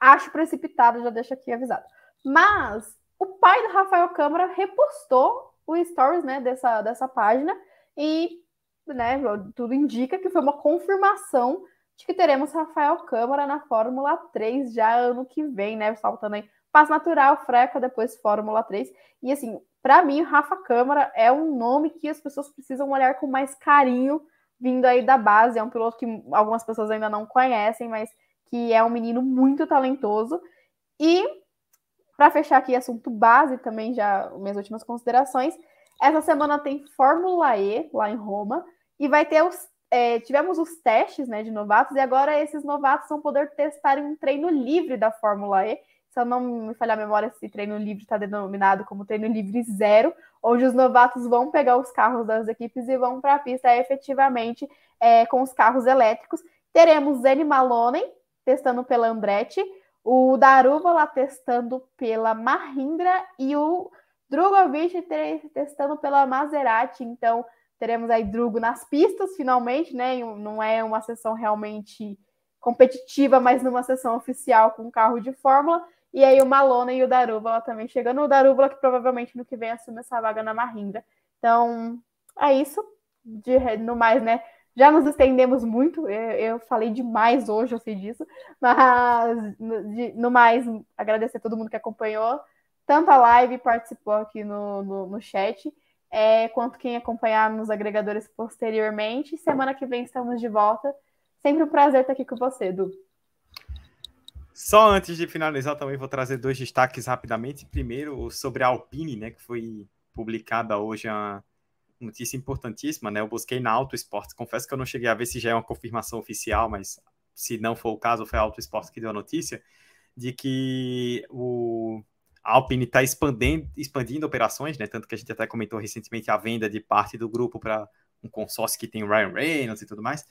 Acho precipitado, já deixo aqui avisado. Mas o pai do Rafael Câmara repostou o stories né, dessa, dessa página e né, tudo indica que foi uma confirmação de que teremos Rafael Câmara na Fórmula 3 já ano que vem, né? Saltando aí Passo Natural, Freca, depois Fórmula 3. E assim, para mim, Rafa Câmara é um nome que as pessoas precisam olhar com mais carinho, vindo aí da base. É um piloto que algumas pessoas ainda não conhecem, mas que é um menino muito talentoso. E para fechar aqui assunto base também já minhas últimas considerações, essa semana tem Fórmula E lá em Roma e vai ter os. É, tivemos os testes né, de novatos, e agora esses novatos vão poder testar em um treino livre da Fórmula E. Se eu não me falhar a memória, esse treino livre está denominado como treino livre zero, onde os novatos vão pegar os carros das equipes e vão para a pista efetivamente é, com os carros elétricos. Teremos Zeni Maloney testando pela Andretti, o Daruva lá testando pela Mahindra e o Drogovic testando pela Maserati. Então, teremos aí Drugo nas pistas, finalmente, né? Não é uma sessão realmente competitiva, mas numa sessão oficial com carro de Fórmula. E aí o Malona e o Darúbala também chegando. O Darúbala que provavelmente no que vem assume essa vaga na Mahindra. Então, é isso. De, no mais, né? Já nos estendemos muito, eu, eu falei demais hoje, eu sei disso, mas no, de, no mais, agradecer a todo mundo que acompanhou, tanto a live participou aqui no, no, no chat, é, quanto quem acompanhar nos agregadores posteriormente. Semana que vem estamos de volta. Sempre um prazer estar aqui com você, Edu. Só antes de finalizar, também vou trazer dois destaques rapidamente. Primeiro, sobre a Alpine, né, que foi publicada hoje a notícia importantíssima, né? Eu busquei na Auto Esportes, confesso que eu não cheguei a ver se já é uma confirmação oficial, mas se não for o caso, foi a Auto Esportes que deu a notícia de que o a Alpine está expandindo, expandindo operações, né? Tanto que a gente até comentou recentemente a venda de parte do grupo para um consórcio que tem Ryan Reynolds e tudo mais.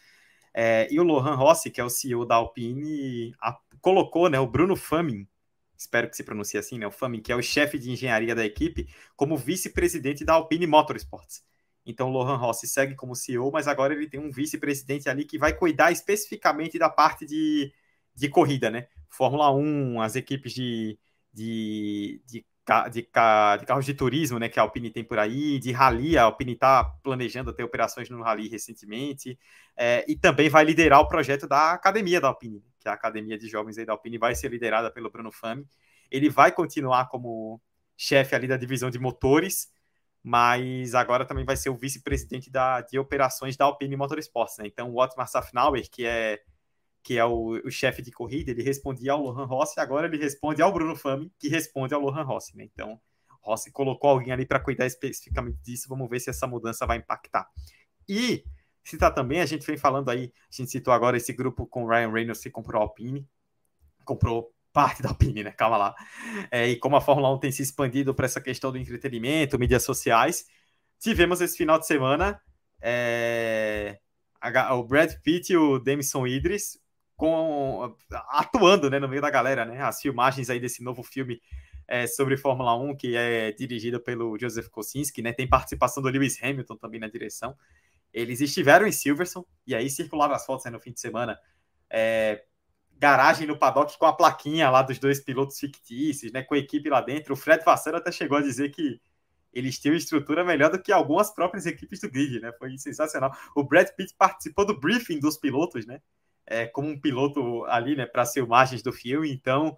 É, e o Lohan Rossi, que é o CEO da Alpine, a, colocou né, o Bruno Famin, espero que se pronuncie assim, né, o Famin, que é o chefe de engenharia da equipe, como vice-presidente da Alpine Motorsports. Então o Lohan Rossi segue como CEO, mas agora ele tem um vice-presidente ali que vai cuidar especificamente da parte de, de corrida, né? Fórmula 1, as equipes de, de, de de, de, carros de turismo, né, que a Alpine tem por aí, de rally, a Alpine está planejando ter operações no rally recentemente, é, e também vai liderar o projeto da academia da Alpine, que é a academia de jovens da Alpine vai ser liderada pelo Bruno Fami. Ele vai continuar como chefe ali da divisão de motores, mas agora também vai ser o vice-presidente de operações da Alpine Motorsports, né? Então, o Otmar Safnauer, que é que é o, o chefe de corrida, ele respondia ao Lohan Rossi, agora ele responde ao Bruno Fami, que responde ao Lohan Rossi, né? Então, Rossi colocou alguém ali para cuidar especificamente disso, vamos ver se essa mudança vai impactar. E citar também, a gente vem falando aí, a gente citou agora esse grupo com Ryan Reynolds que comprou a Alpine, comprou parte da Alpine, né? Calma lá. É, e como a Fórmula 1 tem se expandido para essa questão do entretenimento, mídias sociais, tivemos esse final de semana é, o Brad Pitt e o Damson Idris com atuando né, no meio da galera, né? As filmagens aí desse novo filme é, sobre Fórmula 1, que é dirigido pelo Joseph Kosinski, né? Tem participação do Lewis Hamilton também na direção. Eles estiveram em Silverstone, e aí circularam as fotos aí no fim de semana. É, garagem no paddock com a plaquinha lá dos dois pilotos fictícios, né? Com a equipe lá dentro. O Fred Vasseur até chegou a dizer que eles tinham estrutura melhor do que algumas próprias equipes do grid, né? Foi sensacional. O Brad Pitt participou do briefing dos pilotos, né? É, como um piloto ali, né, para filmagens do filme. Então,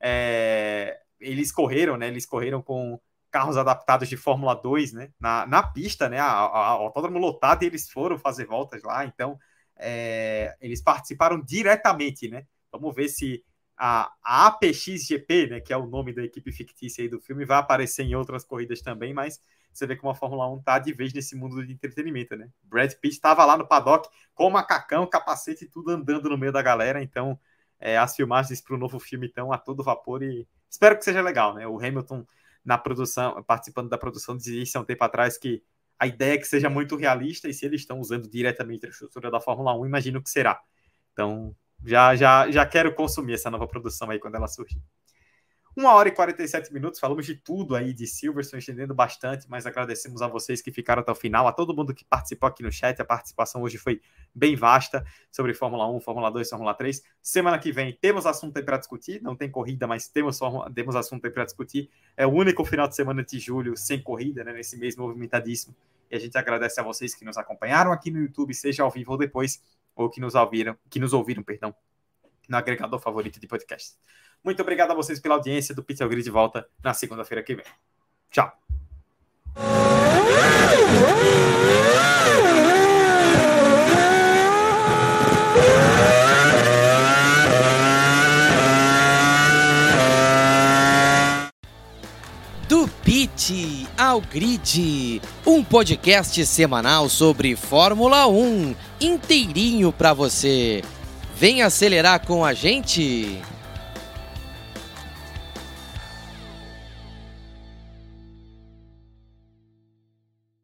é, eles correram, né? Eles correram com carros adaptados de Fórmula 2, né? Na, na pista, né? A, a, autódromo lotado e eles foram fazer voltas lá. Então, é, eles participaram diretamente, né? Vamos ver se a, a APXGP, né? Que é o nome da equipe fictícia aí do filme, vai aparecer em outras corridas também, mas você vê como a Fórmula 1 tá de vez nesse mundo de entretenimento, né? Brad Pitt estava lá no paddock com macacão, capacete e tudo andando no meio da galera, então é, as filmagens para o novo filme estão a todo vapor e espero que seja legal, né? O Hamilton na produção, participando da produção, dizia um tempo atrás que a ideia é que seja muito realista e se eles estão usando diretamente a estrutura da Fórmula 1, imagino que será. Então, já, já, já quero consumir essa nova produção aí quando ela surgir. Uma hora e 47 minutos, falamos de tudo aí de Silverstone, estendendo bastante, mas agradecemos a vocês que ficaram até o final, a todo mundo que participou aqui no chat. A participação hoje foi bem vasta sobre Fórmula 1, Fórmula 2, Fórmula 3. Semana que vem temos assunto para discutir, não tem corrida, mas temos, temos assunto para discutir. É o único final de semana de julho sem corrida, né, nesse mês movimentadíssimo. E a gente agradece a vocês que nos acompanharam aqui no YouTube, seja ao vivo ou depois, ou que nos ouviram, que nos ouviram, perdão, no agregador favorito de podcast. Muito obrigado a vocês pela audiência do Pixel Grid de volta na segunda-feira que vem. Tchau. Do Pit ao Grid, um podcast semanal sobre Fórmula 1, inteirinho para você. Vem acelerar com a gente!